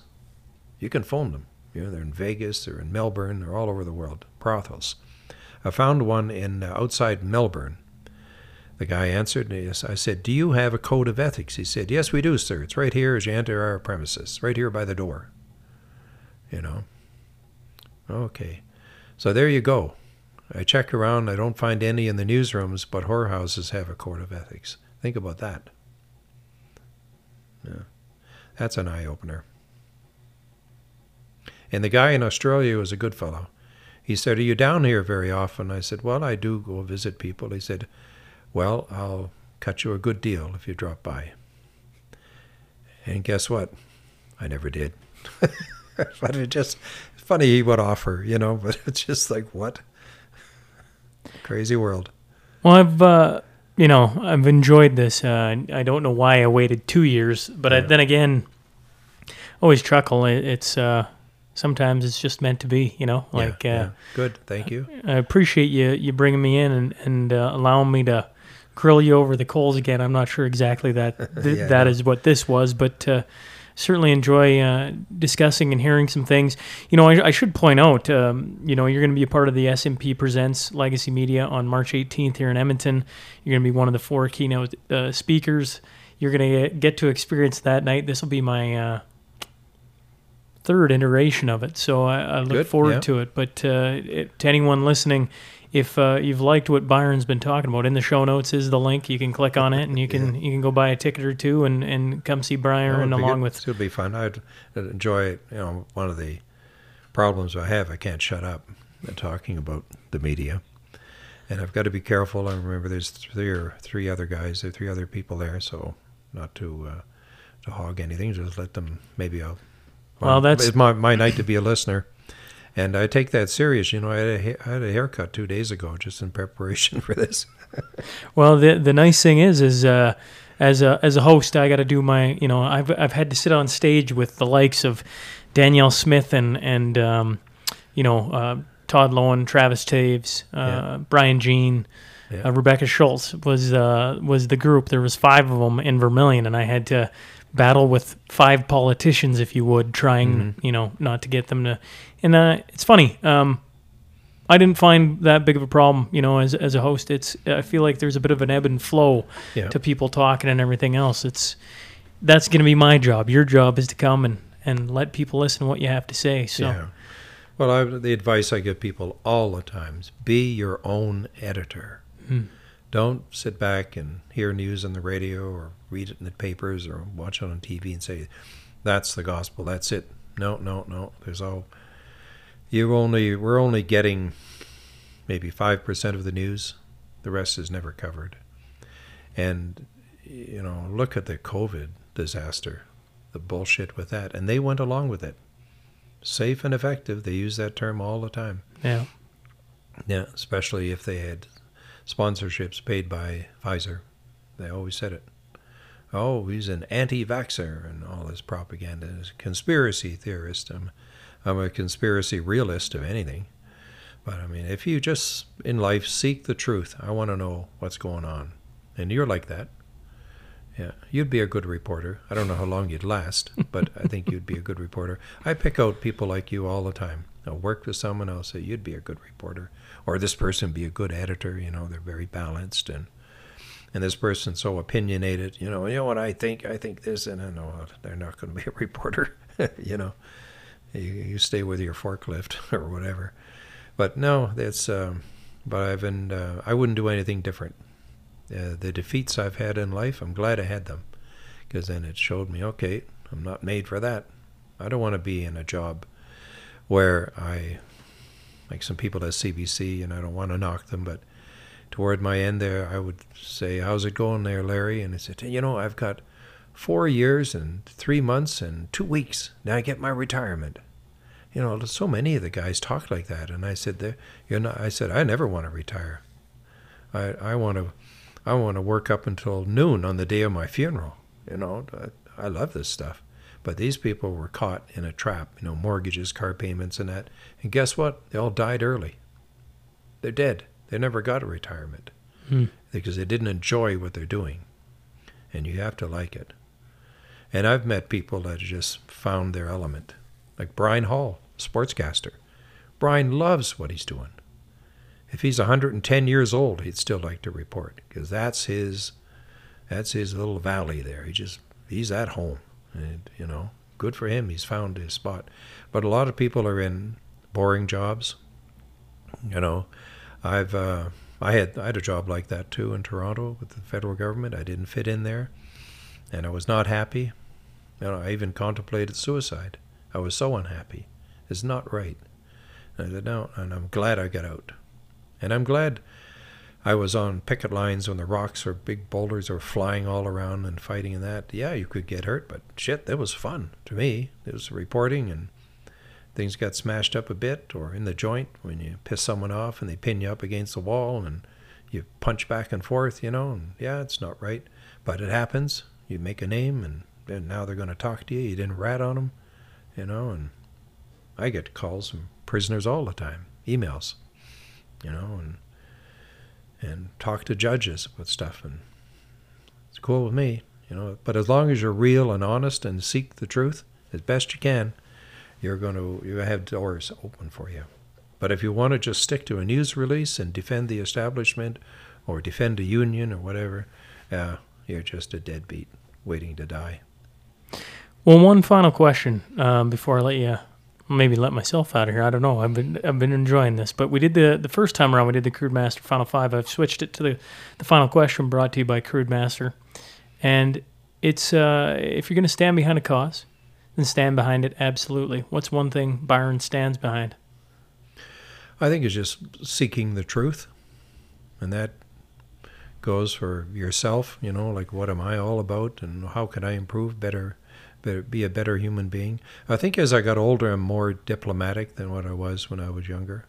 You can phone them. You know, they're in Vegas, they're in Melbourne, they're all over the world. Brothels. I found one in uh, outside Melbourne. The guy answered, and I said, "Do you have a code of ethics?" He said, "Yes, we do, sir. It's right here as you enter our premises, right here by the door." You know. Okay, so there you go. I check around. I don't find any in the newsrooms, but whorehouses have a code of ethics. Think about that. Yeah, that's an eye opener. And the guy in Australia was a good fellow. He said, Are you down here very often? I said, Well, I do go visit people. He said, Well, I'll cut you a good deal if you drop by. And guess what? I never did. but it just, funny he would offer, you know, but it's just like, what? Crazy world. Well, I've uh, you know I've enjoyed this. Uh, I don't know why I waited two years, but I, then again, always chuckle. It, it's uh, sometimes it's just meant to be. You know, Yeah, like uh, yeah. Good. Thank you. I appreciate you you bringing me in and and uh, allowing me to grill you over the coals again. I'm not sure exactly that th- Yeah, that is what this was, but uh, certainly enjoy uh, discussing and hearing some things. You know, I, I should point out, um, you know, you're going to be a part of the SMP Presents Legacy Media on March 18th here in Edmonton. You're going to be one of the four keynote uh, speakers. You're going to get to experience that night. This will be my uh, third iteration of it, so I, I look Good, forward yeah. to it. But uh, it, to anyone listening, if uh, you've liked what Byron's been talking about, in the show notes is the link. You can click on it, and you can you can go buy a ticket or two and, and come see Byron along good. with It'll be fun. I'd enjoy. You know, one of the problems I have, I can't shut up talking about the media. And I've got to be careful. I remember there's three or three other guys, there are three other people there, so not to uh, to hog anything. Just let them. Maybe I'll. Well, that's- it's my my night to be a listener, and I take that serious. You know, I had a, ha- I had a haircut two days ago just in preparation for this. Well, the the nice thing is, is uh, as a as a host, I got to do my, you know, I've I've had to sit on stage with the likes of Danielle Smith and and um, you know uh, Todd Loewen, Travis Toews, uh, Yeah. Brian Jean, Yeah. uh, Rebecca Schulz was uh, was the group. There was five of them in Vermilion, and I had to battle with five politicians, if you would, trying you know not to get them to. And uh, it's funny. Um, I didn't find that big of a problem, you know, as as a host. It's I feel like there's a bit of an ebb and flow Yeah. to people talking and everything else. It's that's going to be my job. Your job is to come and and let people listen to what you have to say. So Yeah. Well, I, the advice I give people all the times: be your own editor. Don't sit back and hear news on the radio or read it in the papers or watch it on TV and say, "That's the gospel. That's it." No, no, no. There's all you only we're only getting maybe five percent of the news. The rest is never covered. And you know, look at the COVID disaster, the bullshit with that, and they went along with it safe and effective. They use that term all the time. yeah, Yeah, especially if they had sponsorships paid by Pfizer. They always said it. Oh, he's an anti-vaxxer and all this propaganda. Conspiracy theorist. I'm, I'm a conspiracy realist, if anything. But I mean, if you just in life seek the truth, I want to know what's going on, and you're like that. Yeah, you'd be a good reporter. I don't know how long you'd last, but I think you'd be a good reporter. I pick out people like you all the time. I worked with someone else say you'd be a good reporter, or this person be a good editor. You know, they're very balanced and and this person's so opinionated. You know, you know what I think? I think this, and I know they're not going to be a reporter. you know, you, you stay with your forklift or whatever. But no, that's. Um, but I've been. Uh, I wouldn't do anything different. Uh, the defeats I've had in life, I'm glad I had them, because then it showed me, okay, I'm not made for that. I don't want to be in a job where I, like some people at CBC, and I don't want to knock them, but toward my end there, I would say, "How's it going there, Larry?" And he said, "You know, I've got four years and three months and two weeks. Now I get my retirement." You know, so many of the guys talk like that, and I said, you're not." I said, "I never want to retire. I I want to, I want to work up until noon on the day of my funeral. You know, I, I love this stuff." But these people were caught in a trap, you know, mortgages, car payments, and that. And guess what? They all died early. They're dead. They never got a retirement Hmm. because they didn't enjoy what they're doing. And you have to like it. And I've met people that just found their element, like Bryan Hall, sportscaster. Bryan loves what he's doing. If he's 110 years old, he'd still like to report because that's his, that's his little valley there. He just he's at home, and you know, good for him. He's found his spot. But a lot of people are in boring jobs. You know, I've uh, I had I had a job like that too in Toronto with the federal government. I didn't fit in there, and I was not happy. You know, I even contemplated suicide. I was so unhappy. It's not right. And I said no, and I'm glad I got out, and I'm glad I was on picket lines when the rocks or big boulders were flying all around and fighting and that. Yeah, you could get hurt, but shit, that was fun to me. It was reporting and things got smashed up a bit or in the joint when you piss someone off and they pin you up against the wall and you punch back and forth, you know, and yeah, it's not right, but it happens. You make a name and, and now they're going to talk to you. You didn't rat on them, you know, and I get calls from prisoners all the time, emails, you know, and and talk to judges with stuff and it's cool with me, you know, but as long as you're real and honest and seek the truth as best you can, you're going to you have doors open for you. But if you want to just stick to a news release and defend the establishment or defend a union or whatever, uh, you're just a deadbeat waiting to die. Well, one final question um, before I let you, maybe let myself out of here. I don't know. I've been I've been enjoying this, but we did the the first time around. We did the Crude Master Final Five. I've switched it to the the final question brought to you by Crude Master, and it's uh, if you're going to stand behind a cause, then stand behind it absolutely. What's one thing Byron stands behind? I think it's just seeking the truth, and that goes for yourself. You know, like what am I all about, and how can I improve better, better be a better human being. I think as I got older, I'm more diplomatic than what I was when I was younger,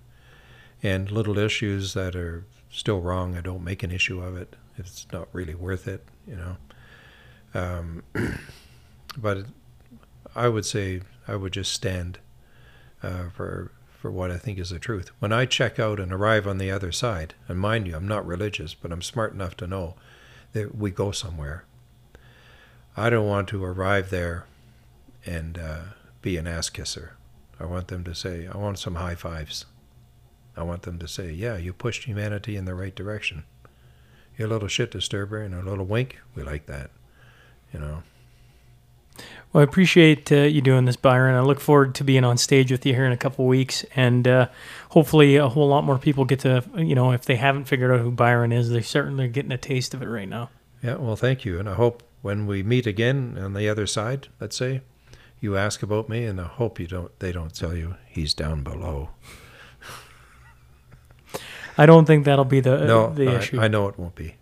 and little issues that are still wrong, I don't make an issue of it. It's not really worth it, you know. Um, but I would say I would just stand uh, for for what I think is the truth. When I check out and arrive on the other side, and mind you, I'm not religious, but I'm smart enough to know that we go somewhere. I don't want to arrive there and uh, be an ass kisser. I want them to say, I want some high fives. I want them to say, yeah, you pushed humanity in the right direction. You're a little shit disturber and a little wink. We like that, you know. Well, I appreciate uh, you doing this, Byron. I look forward to being on stage with you here in a couple weeks, and uh, hopefully, a whole lot more people get to, you know, if they haven't figured out who Byron is, they're certainly getting a taste of it right now. Yeah, well, thank you. And I hope when we meet again on the other side, let's say, you ask about me, and I hope you don't. They don't tell you he's down below. I don't think that'll be the no, the I, issue. I know it won't be.